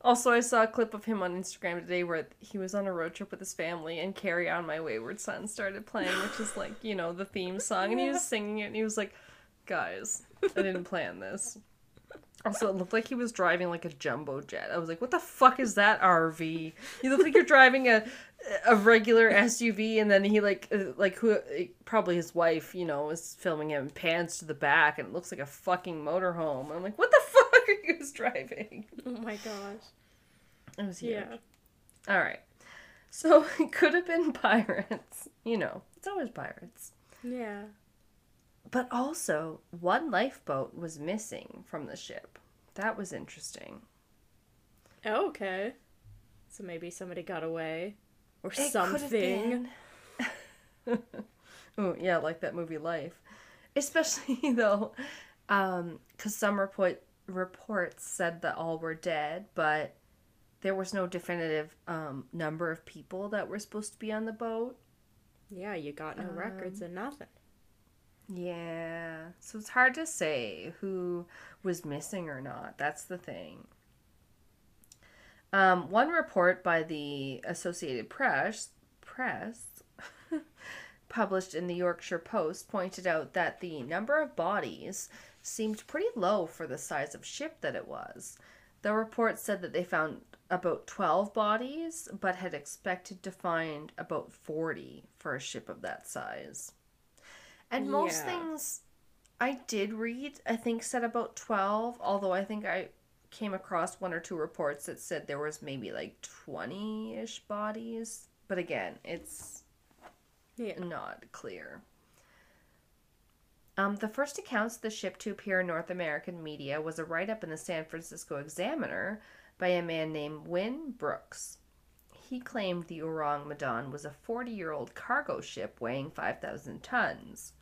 Speaker 1: Also, I saw a clip of him on Instagram today where he was on a road trip with his family and Carry On My Wayward Son started playing, which is like, you know, the theme song. And he was singing it and he was like, guys, I didn't plan this. Also, it looked like he was driving like a jumbo jet. I was like, what the fuck is that RV? You look like you're driving a a regular SUV and then he like uh, like who probably his wife, you know, is filming him pans to the back and it looks like a fucking motorhome. I'm like, what the (laughs) fuck are you guys driving?
Speaker 2: Oh my gosh.
Speaker 1: It was huge.
Speaker 2: Yeah.
Speaker 1: All right. So (laughs) it could have been pirates. You know, it's always pirates.
Speaker 2: Yeah.
Speaker 1: But also, one lifeboat was missing from the ship. That was interesting.
Speaker 2: Oh, okay. So maybe somebody got away. Or
Speaker 1: It
Speaker 2: something. (laughs)
Speaker 1: oh, yeah, like that movie Life. Especially (laughs) though, um, because some report reports said that all were dead, but there was no definitive um, number of people that were supposed to be on the boat.
Speaker 2: Yeah, you got no records and nothing.
Speaker 1: Yeah, so it's hard to say who was missing or not. That's the thing. Um, one report by the Associated Press, Press (laughs) published in the Yorkshire Post, pointed out that the number of bodies seemed pretty low for the size of ship that it was. The report said that they found about 12 bodies, but had expected to find about 40 for a ship of that size. And most
Speaker 2: Yeah.
Speaker 1: things I did read, I think, said about 12, although I think I came across one or two reports that said there was maybe like 20 ish bodies. But again, it's
Speaker 2: Yeah.
Speaker 1: not clear. Um, the first accounts of the ship to appear in North American media was a write up in the San Francisco Examiner by a man named Win Brooks. He claimed the Orang Medan was a 40 year old cargo ship weighing 5,000 tons.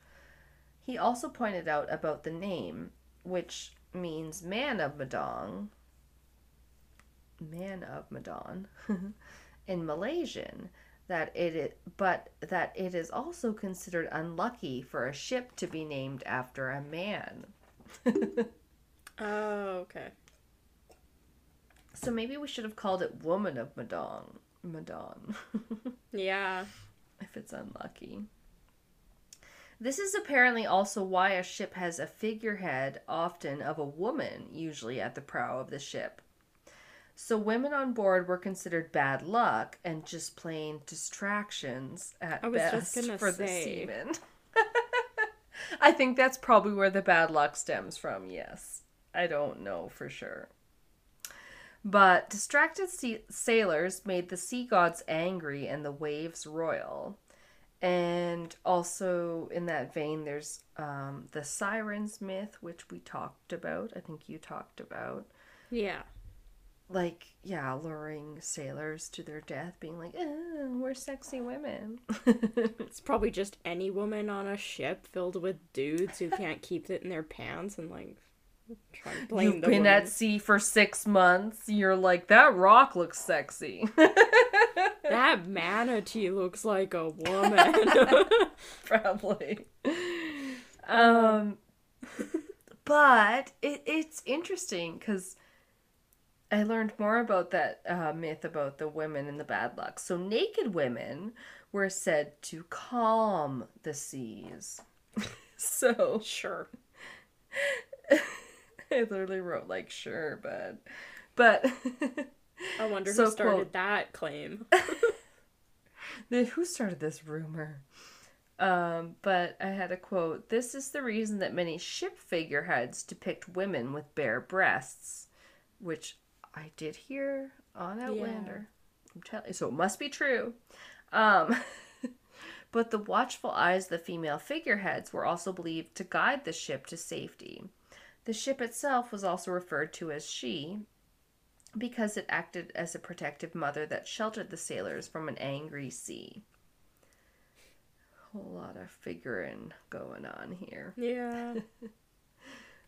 Speaker 1: He also pointed out about the name, which means man of Madong, man of Madon, (laughs) in Malaysian, that it is, but that it is also considered unlucky for a ship to be named after a man. (laughs)
Speaker 2: Oh, okay.
Speaker 1: So maybe we should have called it Woman of Madon, Madon, (laughs)
Speaker 2: Yeah.
Speaker 1: if it's unlucky. This is apparently also why a ship has a figurehead, often of a woman, usually at the prow of the ship. So women on board were considered bad luck and just plain distractions at
Speaker 2: I was
Speaker 1: best
Speaker 2: just gonna
Speaker 1: the
Speaker 2: say.
Speaker 1: seamen. (laughs) I think that's probably where the bad luck stems from, yes. I don't know for sure. But distracted sea- sailors made the sea gods angry and the waves royal. And also in that vein, there's um, the sirens myth, which we talked about. I think you talked about.
Speaker 2: Yeah.
Speaker 1: Like, yeah, luring sailors to their death, being like, oh, we're sexy women. (laughs)
Speaker 2: It's probably just any woman on a ship filled with dudes who can't keep it in their pants and like try to blame
Speaker 1: You've been
Speaker 2: woman.
Speaker 1: at sea for six months. You're like, that rock looks sexy. (laughs)
Speaker 2: That manatee looks like a woman. (laughs)
Speaker 1: probably. Um, (laughs) but it, it's interesting because I learned more about that uh, myth about the women and the bad luck. So, naked women were said to calm the seas. (laughs) so,
Speaker 2: sure.
Speaker 1: I literally wrote, like, sure, but. But.
Speaker 2: I wonder
Speaker 1: So,
Speaker 2: who started
Speaker 1: quote-
Speaker 2: that claim. (laughs)
Speaker 1: The- Who started this rumor? Um, but I had a quote. This is the reason that many ship figureheads depict women with bare breasts, which I did hear on Outlander. I'm telling you, so it must be true. Um, (laughs) but the watchful eyes of the female figureheads were also believed to guide the ship to safety. The ship itself was also referred to as she, because it acted as a protective mother that sheltered the sailors from an angry sea. Whole lot of figuring going on here.
Speaker 2: Yeah. (laughs)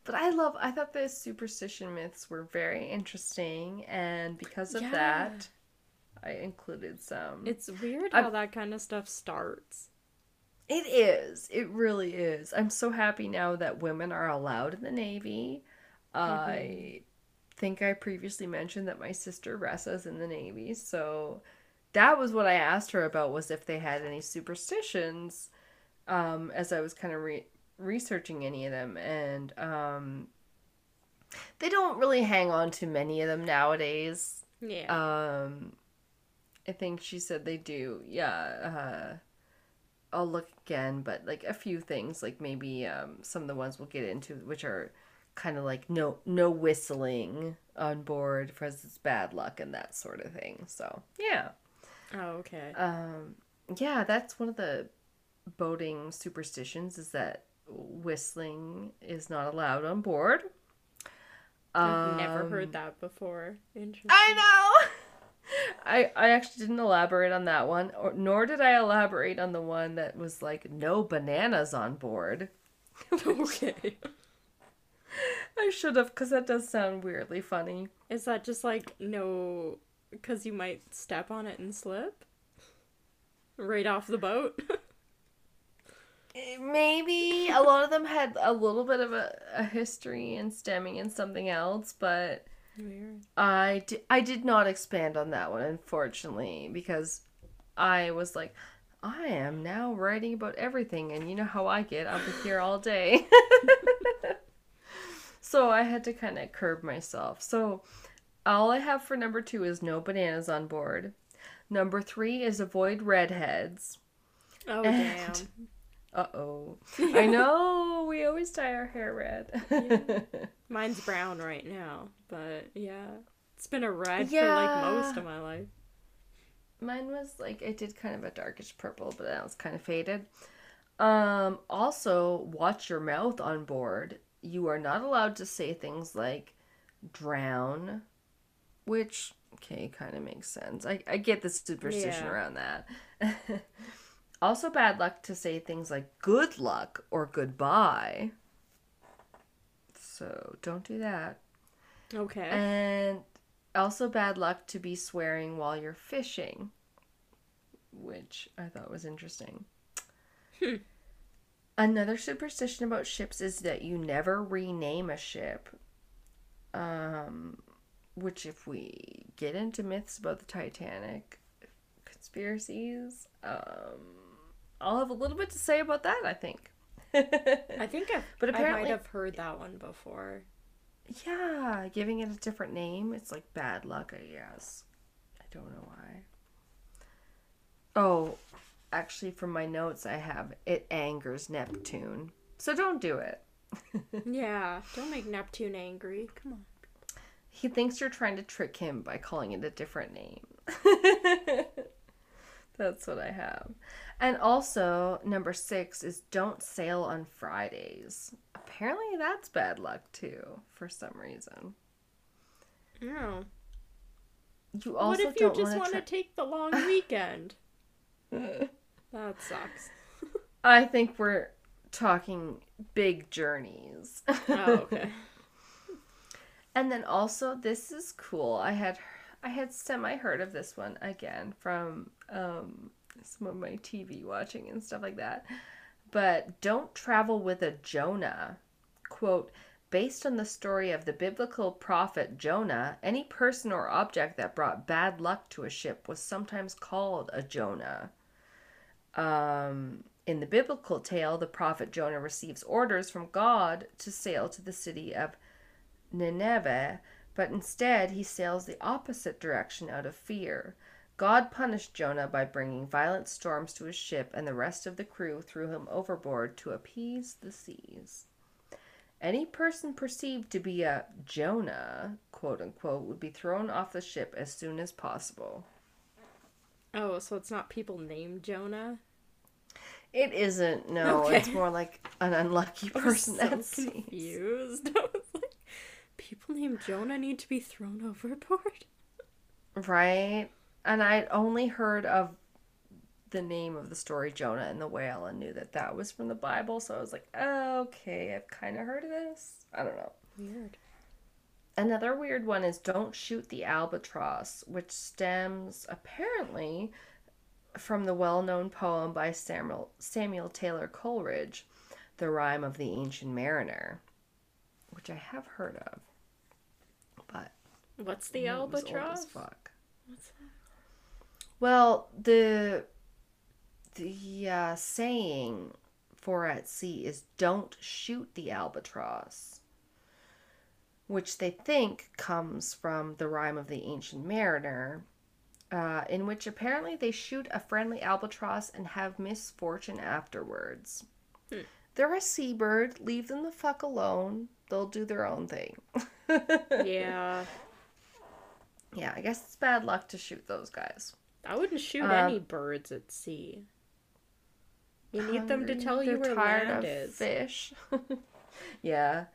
Speaker 1: But I love I thought the superstition myths were very interesting and because of
Speaker 2: Yeah.
Speaker 1: that I included some.
Speaker 2: It's weird
Speaker 1: I-
Speaker 2: how that kind of stuff starts.
Speaker 1: It is. It really is. I'm so happy now that women are allowed in the Navy. Mm-hmm. I think I previously mentioned that my sister Ressa's in the Navy, so that was what I asked her about was if they had any superstitions um, as I was kind of re- researching any of them and um, they don't really hang on to many of them nowadays.
Speaker 2: Yeah.
Speaker 1: Um, I think she said they do. Yeah. Uh, I'll look again, but like a few things, like maybe um, some of the ones we'll get into, which are kind of like no no whistling on board because it's bad luck and that sort of thing. So yeah,
Speaker 2: oh, okay.
Speaker 1: um, yeah, that's one of the boating superstitions is that whistling is not allowed on board.
Speaker 2: I've never
Speaker 1: Um,
Speaker 2: heard that before. Interesting.
Speaker 1: I know. (laughs) I I actually didn't elaborate on that one, or nor did I elaborate on the one that was like no bananas on board. (laughs)
Speaker 2: okay.
Speaker 1: I should have, because that does sound weirdly funny.
Speaker 2: Is that just like no because you might step on it and slip right off the boat.
Speaker 1: Eh, Maybe a lot of them had a little bit of a, a history and stemming in something else, but
Speaker 2: Weird.
Speaker 1: I, di- I did not expand on that one, unfortunately, because I was like, I am now writing about everything, and you know how I get. I'll be here all day. (laughs) so I had to kind of curb myself. So all I have for number two is no bananas on board. Number three is avoid redheads.
Speaker 2: Oh
Speaker 1: And-
Speaker 2: damn. (laughs)
Speaker 1: Uh oh. I know, we always dye our hair red. (laughs)
Speaker 2: Mine's brown right now, but yeah. It's been a red for like most of my life.
Speaker 1: Mine was like it did kind of a darkish purple, but that was kind of faded. Um also watch your mouth on board. You are not allowed to say things like drown, which okay, kind of makes sense. I, I get the superstition
Speaker 2: Yeah.
Speaker 1: around that. (laughs) also bad luck to say things like good luck or goodbye. So don't do that.
Speaker 2: Okay.
Speaker 1: And also bad luck to be swearing while you're fishing, which I thought was interesting.
Speaker 2: Hmm.
Speaker 1: Another superstition about ships is that you never rename a ship. Um, which, if we get into myths about the Titanic, conspiracies, um, I'll have a little bit to say about that. I think. (laughs)
Speaker 2: I think I've,
Speaker 1: But
Speaker 2: I might have heard that one before.
Speaker 1: Yeah, giving it a different name, it's like bad luck, I guess. I don't know why. Oh, actually, from my notes, I have it angers Neptune. So don't do it. (laughs)
Speaker 2: yeah. Don't make Neptune angry. Come on.
Speaker 1: He thinks you're trying to trick him by calling it a different name. (laughs) That's what I have. And also, number six is don't sail on Fridays. Apparently, that's bad luck too, for some reason.
Speaker 2: No.
Speaker 1: You also
Speaker 2: what if you just want to
Speaker 1: tra-
Speaker 2: take the long weekend? (laughs) that sucks.
Speaker 1: I think we're talking big journeys. (laughs)
Speaker 2: Oh, okay.
Speaker 1: and then also this is cool. I had I had semi heard of this one again from um some of my TV watching and stuff like that. But don't travel with a Jonah. Quote Based on the story of the biblical prophet Jonah, any person or object that brought bad luck to a ship was sometimes called a Jonah. Um, in the biblical tale, the prophet Jonah receives orders from God to sail to the city of Nineveh, but instead he sails the opposite direction out of fear. God punished Jonah by bringing violent storms to his ship, and the rest of the crew threw him overboard to appease the seas. Any person perceived to be a Jonah, quote unquote, would be thrown off the ship as soon as possible.
Speaker 2: Oh, so it's not people named Jonah?
Speaker 1: It isn't, no.
Speaker 2: Okay.
Speaker 1: It's more like an unlucky (laughs) person
Speaker 2: so
Speaker 1: that (laughs) sees.
Speaker 2: confused. (laughs) I was like, people named Jonah need to be thrown overboard?
Speaker 1: Right? And I'd only heard of the name of the story Jonah and the whale and knew that that was from the Bible. So I was like, oh, okay, I've kind of heard of this. I don't know.
Speaker 2: Weird.
Speaker 1: Another weird one is don't shoot the albatross, which stems apparently from the well known poem by Samuel, Samuel Taylor Coleridge, The Rime of the Ancient Mariner, which I have heard of. But
Speaker 2: What's the
Speaker 1: it old as
Speaker 2: albatross?
Speaker 1: fuck.
Speaker 2: What's that?
Speaker 1: Well, the the uh, saying for at sea is "Don't shoot the albatross," which they think comes from the rhyme of the ancient mariner, uh, in which apparently they shoot a friendly albatross and have misfortune afterwards.
Speaker 2: Hmm.
Speaker 1: They're a seabird. Leave them the fuck alone. They'll do their own thing. (laughs)
Speaker 2: Yeah.
Speaker 1: yeah, I guess it's bad luck to shoot those guys.
Speaker 2: I wouldn't shoot
Speaker 1: Um,
Speaker 2: any birds at sea. You need them to tell you where
Speaker 1: tired
Speaker 2: land
Speaker 1: of
Speaker 2: is.
Speaker 1: Fish. (laughs) yeah.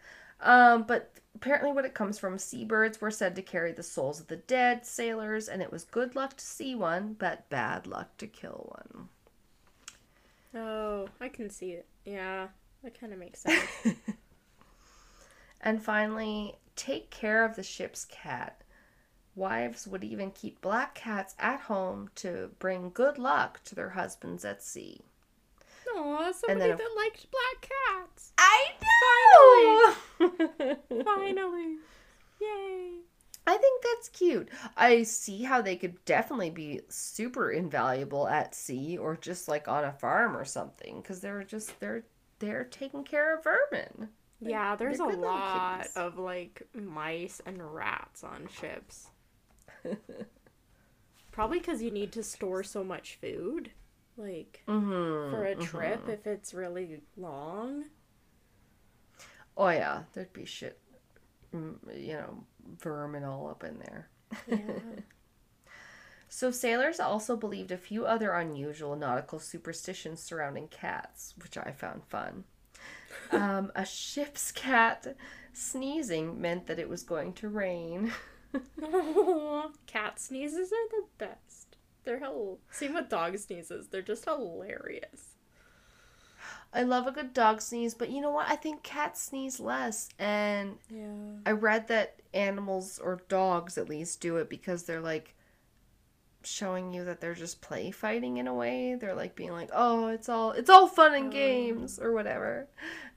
Speaker 1: Um, but apparently, what it comes from, seabirds were said to carry the souls of the dead sailors, and it was good luck to see one, but bad luck to kill one.
Speaker 2: Oh, I can see it. Yeah, that kind of makes sense. (laughs) (laughs)
Speaker 1: And finally, take care of the ship's cat, Wives would even keep black cats at home to bring good luck to their husbands at sea.
Speaker 2: Oh, somebody that liked black cats.
Speaker 1: I know! (laughs)
Speaker 2: Finally. Yay.
Speaker 1: I think that's cute. I see how they could definitely be super invaluable at sea or just like on a farm or something because they're just they're they're taking care of vermin.
Speaker 2: Yeah, there's a
Speaker 1: they're good little
Speaker 2: lot of like mice and rats on ships. (laughs) Probably because you need to store so much food. Like
Speaker 1: Mm-hmm.
Speaker 2: for a trip if it's really long.
Speaker 1: Oh yeah, there'd be shit, mm, you know, vermin all up in there.
Speaker 2: Yeah. (laughs)
Speaker 1: So sailors also believed a few other unusual nautical superstitions surrounding cats, which I found fun. (laughs) Um, a ship's cat sneezing meant that it was going to rain. (laughs)
Speaker 2: Cat sneezes are the best. They're hell. Same with dog sneezes. They're just hilarious.
Speaker 1: I love a good dog sneeze, but you know what? I think cats sneeze less. And
Speaker 2: Yeah.
Speaker 1: I read that animals, or dogs at least, do it because they're like showing you that they're just play fighting in a way. They're like being like, "Oh, it's all it's all fun and
Speaker 2: Oh.
Speaker 1: games" or whatever.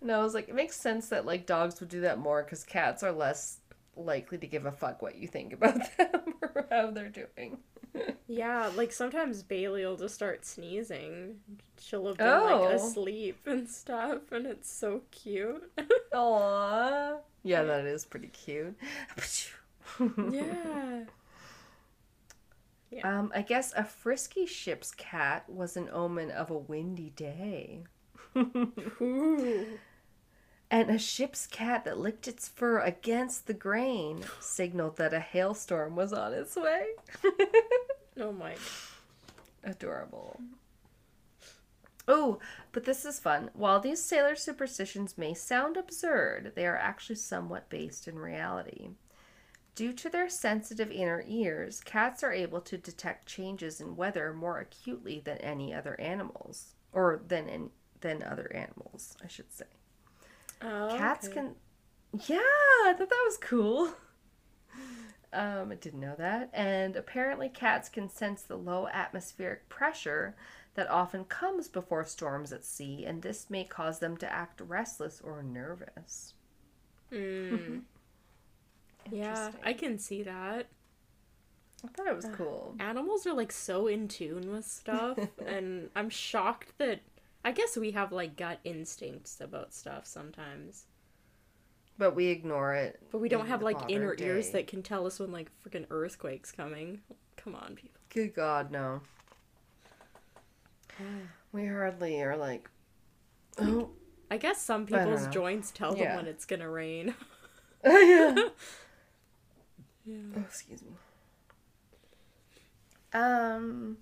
Speaker 1: And I was like, it makes sense that like dogs would do that more because cats are less likely to give a fuck what you think about (laughs) them or how they're doing.
Speaker 2: Yeah, like sometimes Bailey will just start sneezing. She'll have been
Speaker 1: Oh.
Speaker 2: like asleep and stuff, and it's so cute.
Speaker 1: Aww. Yeah, that is pretty cute. (laughs)
Speaker 2: yeah.
Speaker 1: Um, I guess a frisky ship's cat was an omen of a windy day. (laughs)
Speaker 2: Ooh.
Speaker 1: And a ship's cat that licked its fur against the grain signaled that a hailstorm was on its way. (laughs)
Speaker 2: Oh my.
Speaker 1: Adorable. Oh, but this is fun. While these sailor superstitions may sound absurd, they are actually somewhat based in reality. Due to their sensitive inner ears, cats are able to detect changes in weather more acutely than any other animals, or than in, than other animals, I should say.
Speaker 2: Oh,
Speaker 1: Cats
Speaker 2: okay.
Speaker 1: can. Yeah, I thought that was cool. (laughs) Um, I didn't know that. And apparently, cats can sense the low atmospheric pressure that often comes before storms at sea, and this may cause them to act restless or nervous.
Speaker 2: Mm. (laughs) yeah, I can see that.
Speaker 1: I thought it was cool.
Speaker 2: Animals are like so in tune with stuff, (laughs) and I'm shocked that. I guess we have like gut instincts about stuff sometimes,
Speaker 1: But we ignore it.
Speaker 2: but we don't have like inner ears that can tell us when like freaking earthquakes coming. Come on, people.
Speaker 1: Good God, no. (sighs) We hardly are like. Oh,
Speaker 2: I guess some people's joints tell
Speaker 1: Yeah.
Speaker 2: them when it's gonna rain.
Speaker 1: yeah. (laughs) (laughs)
Speaker 2: yeah.
Speaker 1: Oh, excuse me. Um.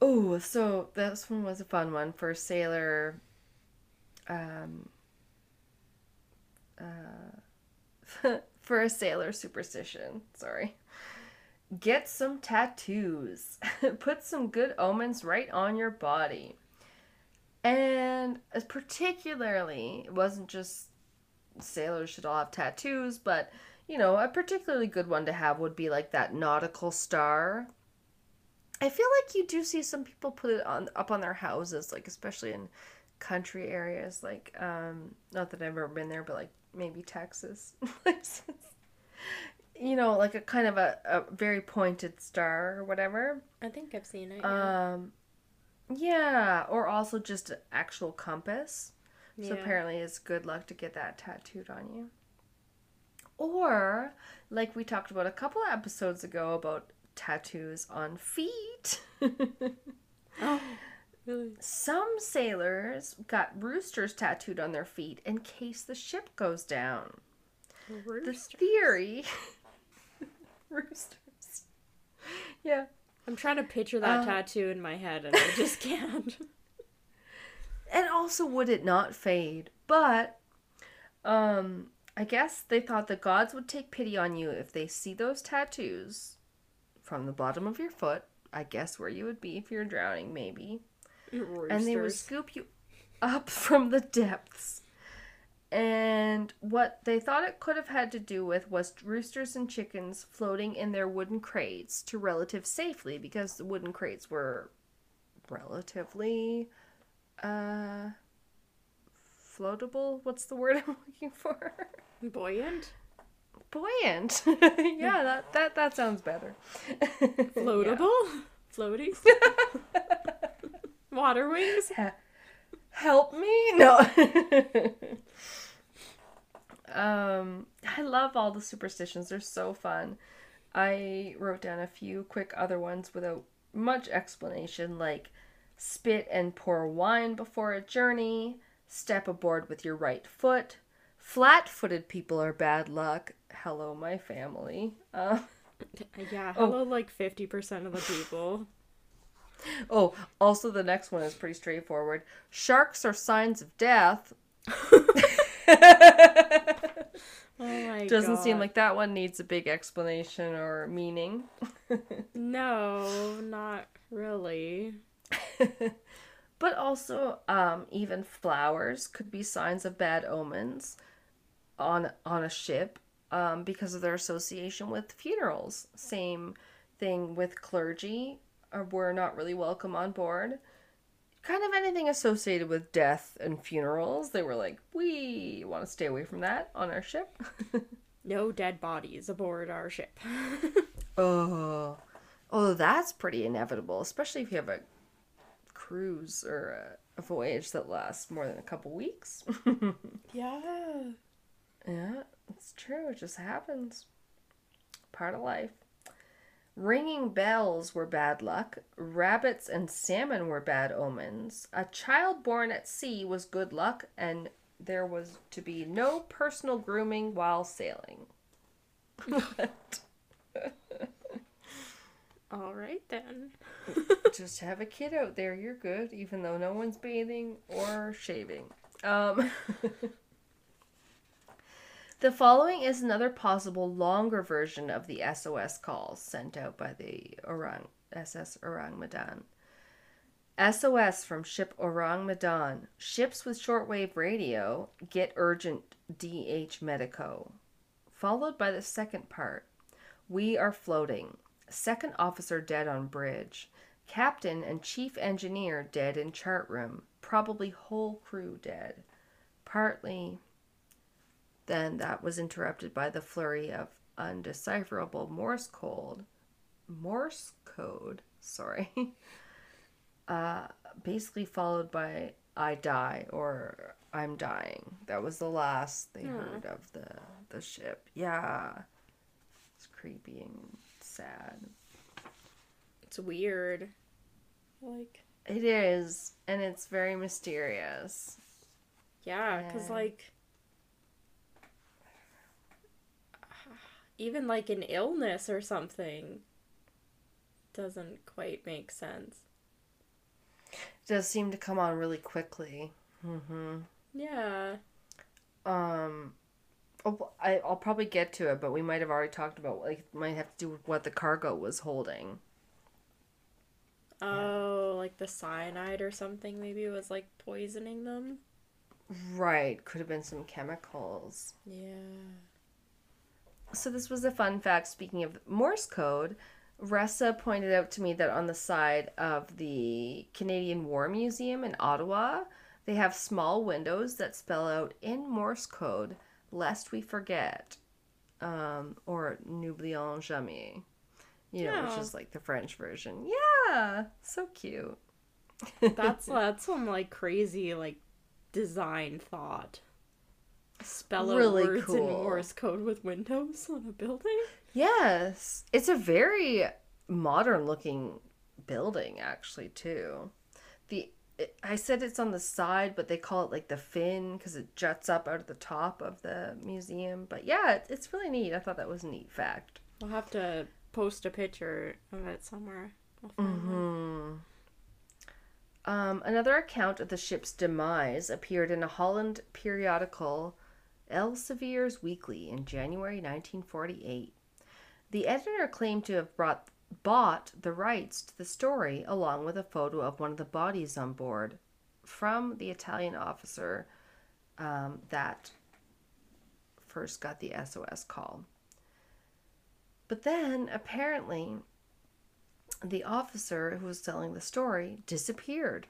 Speaker 1: Oh, so this one was a fun one for sailor. Um. Uh, (laughs) for a sailor superstition. Sorry. Get some tattoos. (laughs) Put some good omens right on your body. And particularly, it wasn't just sailors should all have tattoos, but you know, a particularly good one to have would be like that nautical star. I feel like you do see some people put it on up on their houses, like especially in country areas, like um not that I've ever been there, but like maybe Texas. (laughs) you know, like a kind of a, a very pointed star or whatever.
Speaker 2: I think I've seen it. Yeah.
Speaker 1: Um yeah, or also just an actual compass. So apparently it's good luck to get that tattooed on you. Or, like we talked about a couple of episodes ago about tattoos on feet. (laughs)
Speaker 2: oh, really?
Speaker 1: Some sailors got roosters tattooed on their feet in case the ship goes down. The theory. (laughs) roosters. Yeah.
Speaker 2: I'm trying to picture that
Speaker 1: Uh,
Speaker 2: tattoo in my head, and I just (laughs) can't.
Speaker 1: And also, would it not fade? But, um, I guess they thought the gods would take pity on you if they see those tattoos from the bottom of your foot. I guess where you would be if you're drowning, maybe. And they would scoop you up (laughs) from the depths And what they thought it could have had to do with was roosters and chickens floating in their wooden crates to relative safely because the wooden crates were relatively uh floatable. What's the word (laughs) I'm looking for?
Speaker 2: Buoyant?
Speaker 1: Buoyant. (laughs) yeah, that, that that sounds better. (laughs)
Speaker 2: Floatable? Floaties? (laughs) Water wings?
Speaker 1: Help me? No. um, I love all the superstitions. They're so fun. I wrote down a few quick other ones without much explanation, like spit and pour wine before a journey, step aboard with your right foot, flat footed people are bad luck. Hello, my family. Uh, (laughs)
Speaker 2: Yeah, hello, like 50% of the people. (laughs)
Speaker 1: oh, also, the next one is pretty straightforward. Sharks are signs of death. (laughs)
Speaker 2: Oh my
Speaker 1: Doesn't seem like that one needs a big explanation or meaning.
Speaker 2: No, not really.
Speaker 1: But also, um, even flowers could be signs of bad omens on on a ship um, because of their association with funerals. Same thing with clergy, uh, were not really welcome on board. Kind of anything associated with death and funerals, they were like, we want to stay away from that on our ship. (laughs)
Speaker 2: No dead bodies aboard our ship. (laughs)
Speaker 1: Oh, oh, that's pretty inevitable, especially if you have a cruise or a, a voyage that lasts more than a couple weeks. (laughs)
Speaker 2: yeah.
Speaker 1: yeah, it's true. It just happens. Part of life. Ringing bells were bad luck. Rabbits and salmon were bad omens. A child born at sea was good luck, and there was to be no personal grooming while sailing. (laughs)
Speaker 2: All right then. (laughs)
Speaker 1: just have a kid out there you're good even though no one's bathing or shaving um (laughs) the following is another possible longer version of the sos calls sent out by the orang ss orang medan sos from ship orang medan ships with shortwave radio get urgent dh medico followed by the second part we are floating second officer dead on bridge Captain and chief engineer dead in chart room. Probably whole crew dead. Partly. Then that was interrupted by the flurry of undecipherable Morse code. Morse code, sorry. (laughs) Uh, basically followed by I die or I'm dying. That was the last they heard of the the ship. Yeah. It's creepy and sad.
Speaker 2: It's weird. Like,
Speaker 1: It is, and it's very mysterious.
Speaker 2: yeah, because, like, even like an illness or something doesn't quite make sense.
Speaker 1: It does seem to come on really quickly. Mm-hmm.
Speaker 2: Yeah.
Speaker 1: Um, oh, I, I'll probably get to it, but we might have already talked about like might have to do with what the cargo was holding.
Speaker 2: Oh, like the cyanide or something maybe was like poisoning them.
Speaker 1: Right, could have been some chemicals.
Speaker 2: Yeah.
Speaker 1: So this was a fun fact. Speaking of Morse code, Ressa pointed out to me that on the side of the Canadian War Museum in Ottawa, they have small windows that spell out in Morse code, "Lest we forget," um, or "N'oublions jamais." You know, which is like the French version. Yeah, so cute. (laughs)
Speaker 2: That's that's some like crazy like design thought. Spell out
Speaker 1: Really
Speaker 2: words in. Morse code with windows on a building.
Speaker 1: Yes, it's a very modern looking building actually too. The it, I said it's on the side, but they call it like the fin because it juts up out of the top of the museum. But yeah, it, it's really neat. I thought that was a neat fact.
Speaker 2: We'll have to post a picture of it somewhere. I'll find it.
Speaker 1: Hmm. Um, another account of the ship's demise appeared in a Holland periodical, Elsevier's Weekly, in January 1948. The editor claimed to have brought, bought the rights to the story along with a photo of one of the bodies on board from the Italian officer um, that first got the SOS call. But then, apparently, the officer who was telling the story disappeared.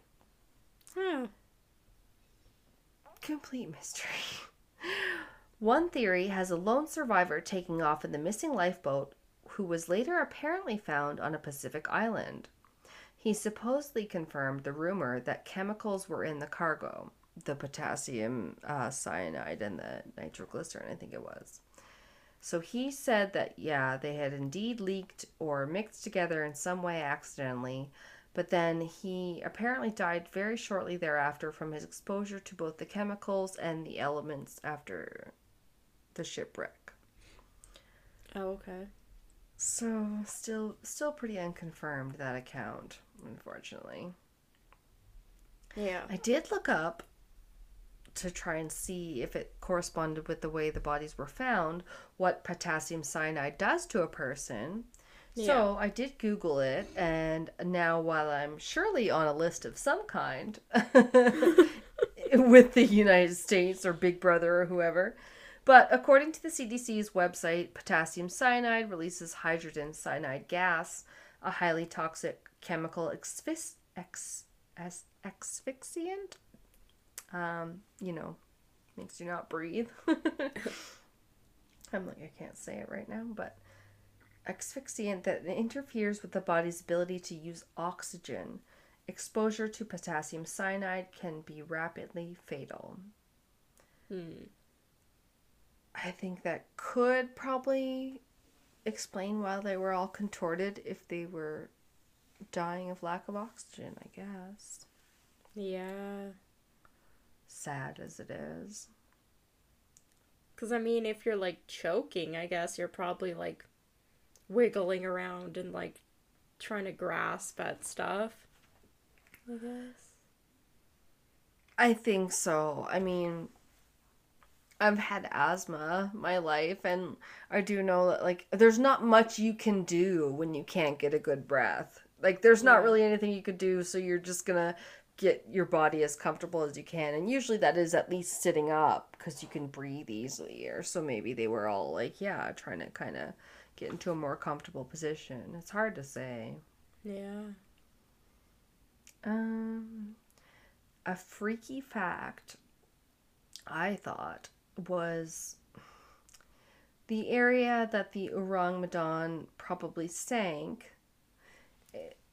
Speaker 2: Hmm.
Speaker 1: Complete mystery. (laughs) One theory has a lone survivor taking off in the missing lifeboat who was later apparently found on a Pacific island. He supposedly confirmed the rumor that chemicals were in the cargo the potassium uh, cyanide and the nitroglycerin, I think it was. So he said that, yeah, they had indeed leaked or mixed together in some way accidentally, but then he apparently died very shortly thereafter from his exposure to both the chemicals and the elements after the shipwreck.
Speaker 2: Oh, okay.
Speaker 1: So still still pretty unconfirmed that account, unfortunately.
Speaker 2: Yeah.
Speaker 1: I did look up to try and see if it corresponded with the way the bodies were found, what potassium cyanide does to a person. So I did Google it, and now while I'm surely on a list of some kind (laughs) with the United States or Big Brother or whoever, but according to the CDC's website, potassium cyanide releases hydrogen cyanide gas, a highly toxic chemical exfis- ex- as- asphyxiant um, you know, makes you not breathe. (laughs) I'm like, I can't say it right now, but asphyxiant that interferes with the body's ability to use oxygen. Exposure to potassium cyanide can be rapidly fatal.
Speaker 2: Hmm.
Speaker 1: I think that could probably explain why they were all contorted if they were dying of lack of oxygen, I guess.
Speaker 2: Yeah.
Speaker 1: Sad as it is.
Speaker 2: Because, I mean, if you're like choking, I guess you're probably like wiggling around and like trying to grasp at stuff. I guess.
Speaker 1: I think so. I mean, I've had asthma my life, and I do know that, like, there's not much you can do when you can't get a good breath. Like, there's not
Speaker 2: Yeah.
Speaker 1: really anything you could do, so you're just gonna get your body as comfortable as you can. And usually that is at least sitting up because you can breathe easily. Or so maybe they were all like, yeah, trying to kind of get into a more comfortable position. It's hard to say.
Speaker 2: Yeah.
Speaker 1: Um, a freaky fact I thought was the area that the Orang Medan probably sank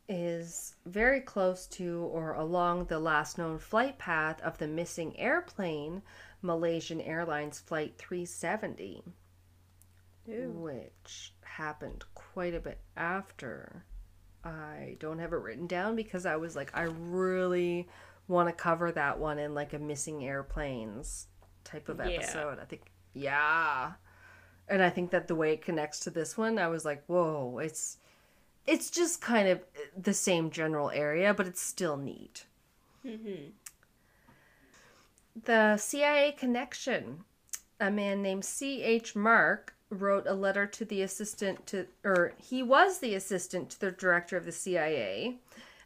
Speaker 1: is very close to or along the last known flight path of the missing airplane, Malaysian Airlines Flight 370
Speaker 2: Ew.
Speaker 1: which happened quite a bit after. I don't have it written down because I was like, I really want to cover that one in like a missing airplanes type of
Speaker 2: Yeah.
Speaker 1: episode. I think, yeah. And I think that the way it connects to this one, I was like, whoa, it's it's just kind of the same general area, but it's still neat.
Speaker 2: Mm-hmm.
Speaker 1: The CIA connection. A man named C.H. Mark wrote a letter to the assistant to, or he was the assistant to the director of the CIA,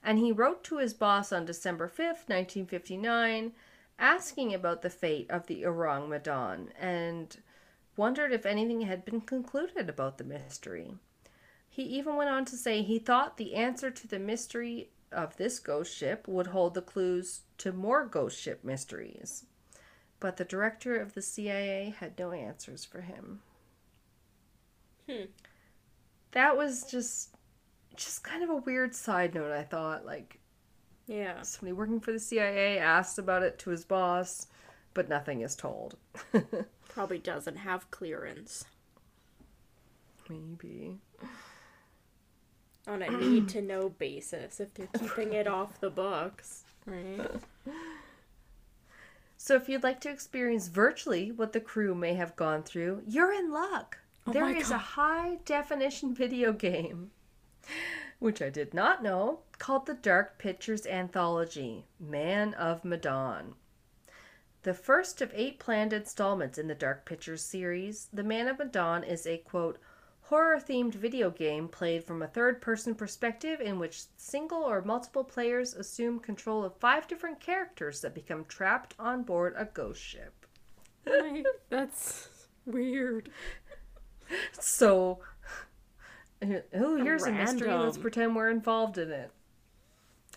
Speaker 1: and he wrote to his boss on December 5th, 1959, asking about the fate of the Orang Medan and wondered if anything had been concluded about the mystery. He even went on to say he thought the answer to the mystery of this ghost ship would hold the clues to more ghost ship mysteries. But the director of the CIA had no answers for him.
Speaker 2: Hmm.
Speaker 1: That was just just kind of a weird side note, I thought. Like
Speaker 2: Yeah.
Speaker 1: somebody working for the CIA asked about it to his boss, but nothing is told. (laughs)
Speaker 2: Probably doesn't have clearance.
Speaker 1: Maybe.
Speaker 2: On a need to know basis if they're keeping it off the books. Right?
Speaker 1: So if you'd like to experience virtually what the crew may have gone through, you're in luck.
Speaker 2: Oh
Speaker 1: There is a high definition video game, which I did not know, called the Dark Pictures Anthology Man of Medan. The first of eight planned installments in the Dark Pictures series, The Man of Medan is a quote, horror themed video game played from a third person perspective in which single or multiple players assume control of five different characters that become trapped on board a ghost ship.
Speaker 2: That's Weird.
Speaker 1: So, oh, here's a mystery. Let's pretend we're involved in it.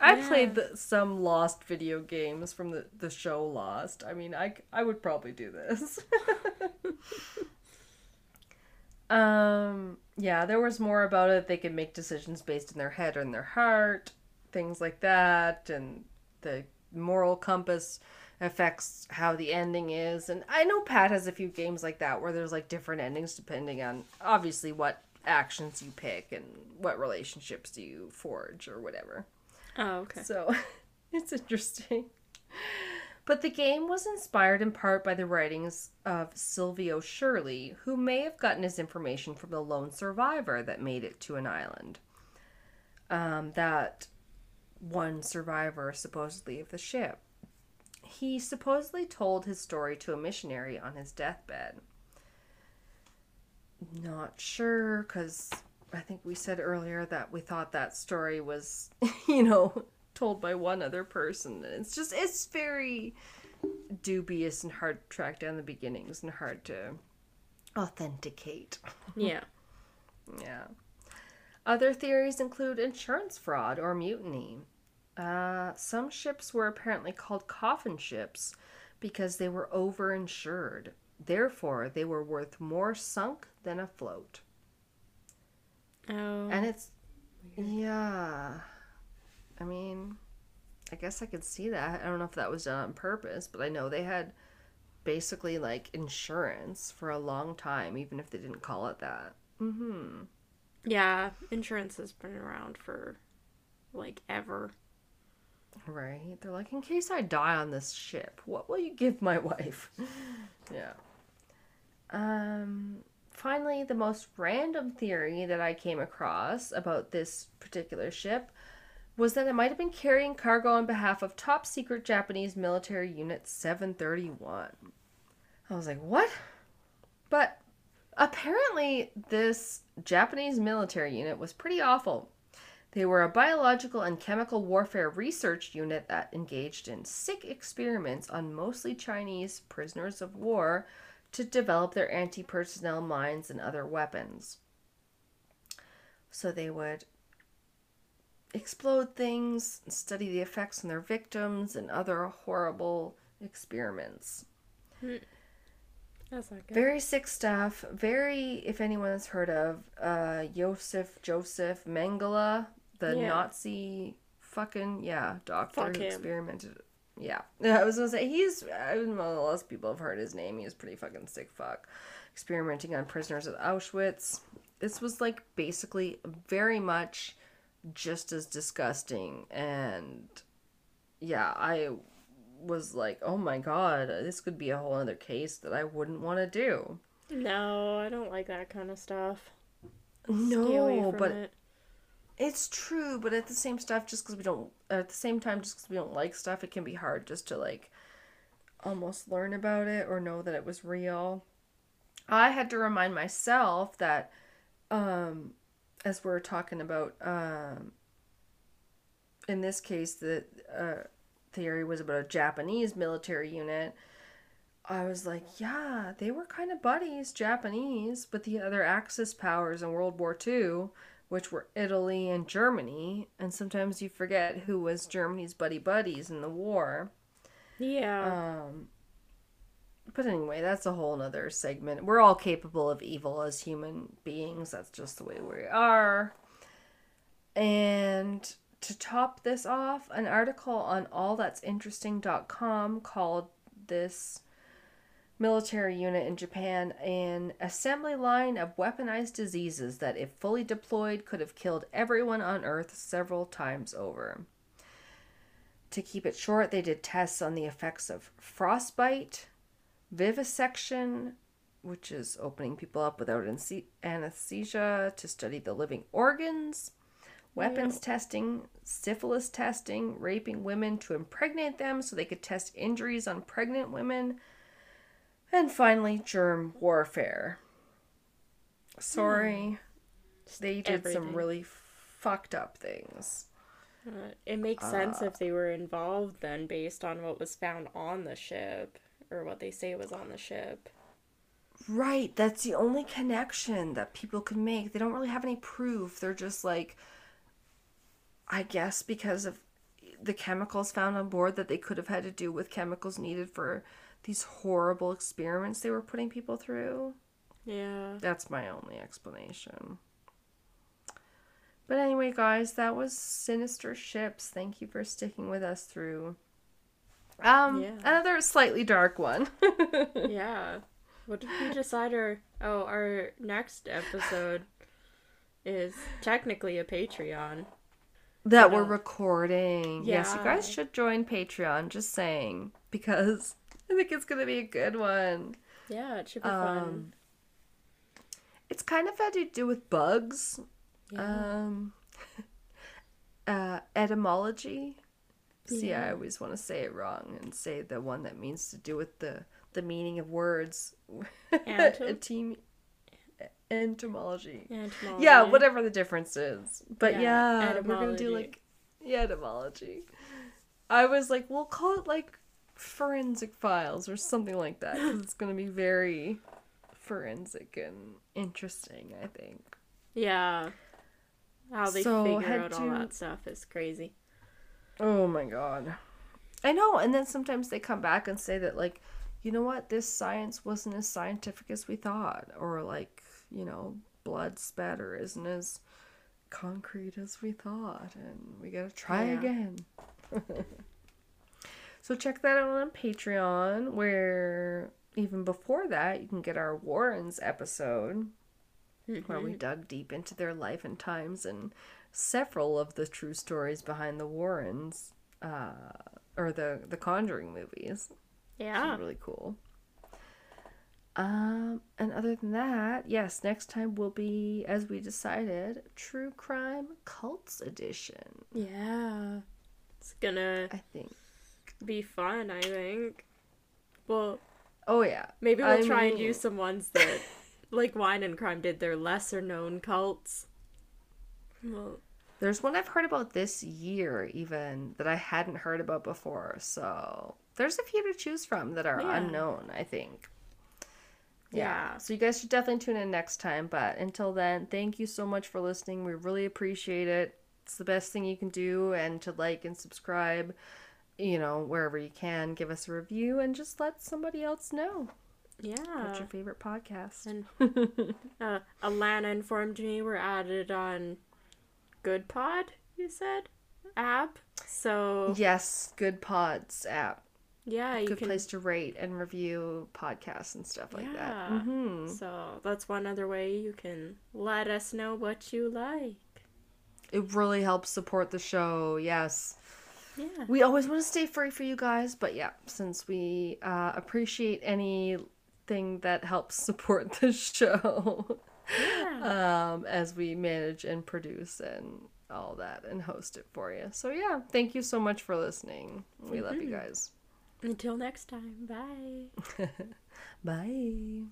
Speaker 1: I
Speaker 2: Yeah.
Speaker 1: played the, some Lost video games from the, the show Lost. I mean, I, I would probably do this. (laughs) um, yeah, there was more about it. They could make decisions based in their head or in their heart, things like that, and the moral compass affects how the ending is. And I know Pat has a few games like that where there's like different endings depending on obviously what actions you pick and what relationships do you forge or whatever.
Speaker 2: Oh, okay.
Speaker 1: So (laughs) it's interesting. But the game was inspired in part by the writings of Silvio Shirley, who may have gotten his information from the lone survivor that made it to an island. Um, that one survivor, supposedly, of the ship. He supposedly told his story to a missionary on his deathbed. Not sure, because I think we said earlier that we thought that story was, (laughs) you know, told by one other person. And it's just, it's very dubious and hard to track down the beginnings and hard to authenticate. (laughs)
Speaker 2: Yeah.
Speaker 1: Yeah. Other theories include insurance fraud or mutiny. Uh, some ships were apparently called coffin ships because they were overinsured. Therefore, they were worth more sunk than afloat.
Speaker 2: Oh.
Speaker 1: And it's, yeah. I mean, I guess I could see that. I don't know if that was done on purpose, but I know they had basically like insurance for a long time, even if they didn't call it that. Mm-hmm.
Speaker 2: yeah, insurance has been around for like ever.
Speaker 1: Right. They're like, in case I die on this ship, what will you give my (laughs) wife? yeah. Um finally, the most random theory that I came across about this particular ship was that it might have been carrying cargo on behalf of top secret Japanese military unit 731. I was like, "What?" But apparently this Japanese military unit was pretty awful. They were a biological and chemical warfare research unit that engaged in sick experiments on mostly Chinese prisoners of war to develop their anti personnel mines and other weapons. So they would explode things, study the effects on their victims, and other horrible experiments.
Speaker 2: That's not good.
Speaker 1: Very sick stuff. Very, if anyone has heard of uh, Joseph Joseph Mengele, the
Speaker 2: Yeah.
Speaker 1: Nazi fucking yeah doctor
Speaker 2: Fuck
Speaker 1: who experimented. Yeah, (laughs) I was gonna say he's. I don't know. A lot of people have heard his name. He was pretty fucking sick. Fuck, experimenting on prisoners at Auschwitz. This was like basically very much just as disgusting and yeah, I was like, oh my god, this could be a whole other case that I wouldn't want to do.
Speaker 2: No, I don't like that kind of stuff.
Speaker 1: No, but
Speaker 2: it.
Speaker 1: It's true. But at the same stuff, just because we don't, at the same time, just because we don't like stuff, it can be hard just to like almost learn about it or know that it was real. I had to remind myself that, um, as we're talking about, um, in this case, the uh, theory was about a Japanese military unit. I was like, yeah, they were kind of buddies, Japanese, but the other Axis powers in World War II, which were Italy and Germany, and sometimes you forget who was Germany's buddy buddies in the war.
Speaker 2: Yeah.
Speaker 1: Um, but anyway, that's a whole nother segment. We're all capable of evil as human beings. That's just the way we are. And to top this off, an article on allthat'sinteresting.com called this military unit in Japan an assembly line of weaponized diseases that, if fully deployed, could have killed everyone on Earth several times over. To keep it short, they did tests on the effects of frostbite, vivisection, which is opening people up without anesthesia to study the living organs, weapons testing, syphilis testing, raping women to impregnate them so they could test injuries on pregnant women, and finally, germ warfare. Sorry, they did some really fucked up things.
Speaker 2: Uh, it makes sense if they were involved then based on what was found on the ship or what they say was on the ship.
Speaker 1: Right, that's the only connection that people can make. They don't really have any proof. They're just like, I guess because of the chemicals found on board that they could have had to do with chemicals needed for these horrible experiments they were putting people through.
Speaker 2: Yeah.
Speaker 1: That's my only explanation. But anyway, guys, that was Sinister Ships. Thank you for sticking with us through um
Speaker 2: Yeah.
Speaker 1: another slightly dark one. (laughs)
Speaker 2: yeah. What did we decide our oh, our next episode is technically a Patreon.
Speaker 1: that
Speaker 2: But,
Speaker 1: we're
Speaker 2: uh,
Speaker 1: recording. Yes, you guys should join Patreon, just saying, because I think it's to be a good one.
Speaker 2: Yeah, it should be fun.
Speaker 1: Um, it's kind of had to do with bugs.
Speaker 2: Yeah.
Speaker 1: Um, (laughs) uh, etymology. See, I always want to say it wrong and say the one that means to do with the the meaning of words. (laughs) Etym- entomology.
Speaker 2: Entomology.
Speaker 1: Yeah, whatever the difference is. But
Speaker 2: Yeah,
Speaker 1: yeah, we're gonna do like yeah, etymology. I was like, we'll call it like forensic files or something like that because it's gonna be very forensic and interesting. I think.
Speaker 2: Yeah. How they
Speaker 1: So,
Speaker 2: figure out all that stuff is crazy.
Speaker 1: Oh my god. I know, and then sometimes they come back and say that like, you know what, this science wasn't as scientific as we thought, or like, you know, blood spatter isn't as concrete as we thought, and we gotta try
Speaker 2: Yeah.
Speaker 1: again. (laughs) so check that out on Patreon, where even before that, you can get our Warrens episode where we dug deep into their life and times and several of the true stories behind the Warrens, uh, or the the Conjuring movies. Which
Speaker 2: Yeah.
Speaker 1: is really cool. Um, and other than that, yes, next time will be, as we decided, True Crime Cults Edition.
Speaker 2: Yeah. It's gonna
Speaker 1: I think.
Speaker 2: Be fun, I think. Well,
Speaker 1: Oh yeah.
Speaker 2: maybe we'll
Speaker 1: I
Speaker 2: try and
Speaker 1: mean-
Speaker 2: do some ones that, (laughs) like Wine and Crime did, their lesser known cults. Well,
Speaker 1: There's one I've heard about this year, even that I hadn't heard about before. So there's a few to choose from that are
Speaker 2: Yeah.
Speaker 1: unknown. I think.
Speaker 2: Yeah.
Speaker 1: So you guys should definitely tune in next time. But until then, thank you so much for listening. We really appreciate it. It's the best thing you can do, and to like and subscribe. You know, wherever you can, give us a review and just let somebody else know
Speaker 2: yeah.
Speaker 1: what's your favorite podcast.
Speaker 2: And (laughs) uh, Alana informed me we're added on Goodpod, you said? App. So,
Speaker 1: yes, Goodpods app.
Speaker 2: yeah,
Speaker 1: Good
Speaker 2: can.
Speaker 1: place to rate and review podcasts and stuff like that.
Speaker 2: Yeah.
Speaker 1: hmm
Speaker 2: So, that's one other way you can let us know what you like.
Speaker 1: It really helps support the show. Yes.
Speaker 2: Yeah.
Speaker 1: We always want to stay free for you guys, but yeah, since we uh, appreciate anything that helps (laughs) support the show
Speaker 2: Yeah.
Speaker 1: um, as we manage and produce and all that and host it for you. So yeah, thank you so much for listening. We love you guys.
Speaker 2: Until next time. Bye. (laughs)
Speaker 1: Bye.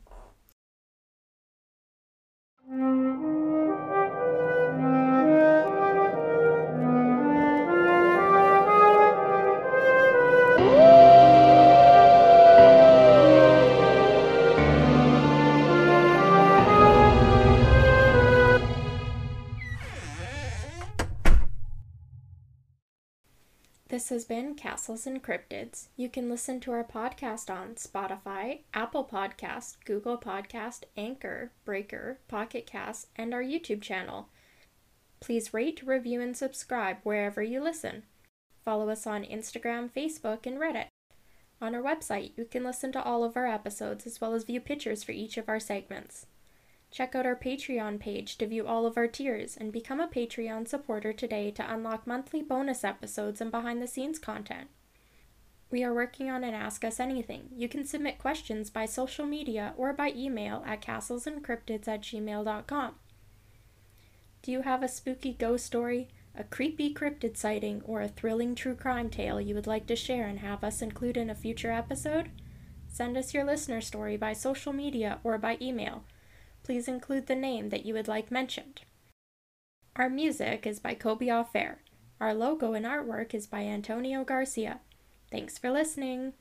Speaker 2: This has been Castles and Cryptids. You can listen to our podcast on Spotify, Apple Podcast, Google Podcast, Anchor, Breaker, Pocket Cast, and our YouTube channel. Please rate, review, and subscribe wherever you listen. Follow us on Instagram, Facebook, and Reddit. On our website, you can listen to all of our episodes as well as view pictures for each of our segments. Check out our Patreon page to view all of our tiers and become a Patreon supporter today to unlock monthly bonus episodes and behind the scenes content. We are working on an Ask Us Anything. You can submit questions by social media or by email at castlesandcryptids at gmail.com. Do you have a spooky ghost story, a creepy cryptid sighting, or a thrilling true crime tale you would like to share and have us include in a future episode? Send us your listener story by social media or by email please include the name that you would like mentioned. Our music is by Kobe Fair. Our logo and artwork is by Antonio Garcia. Thanks for listening.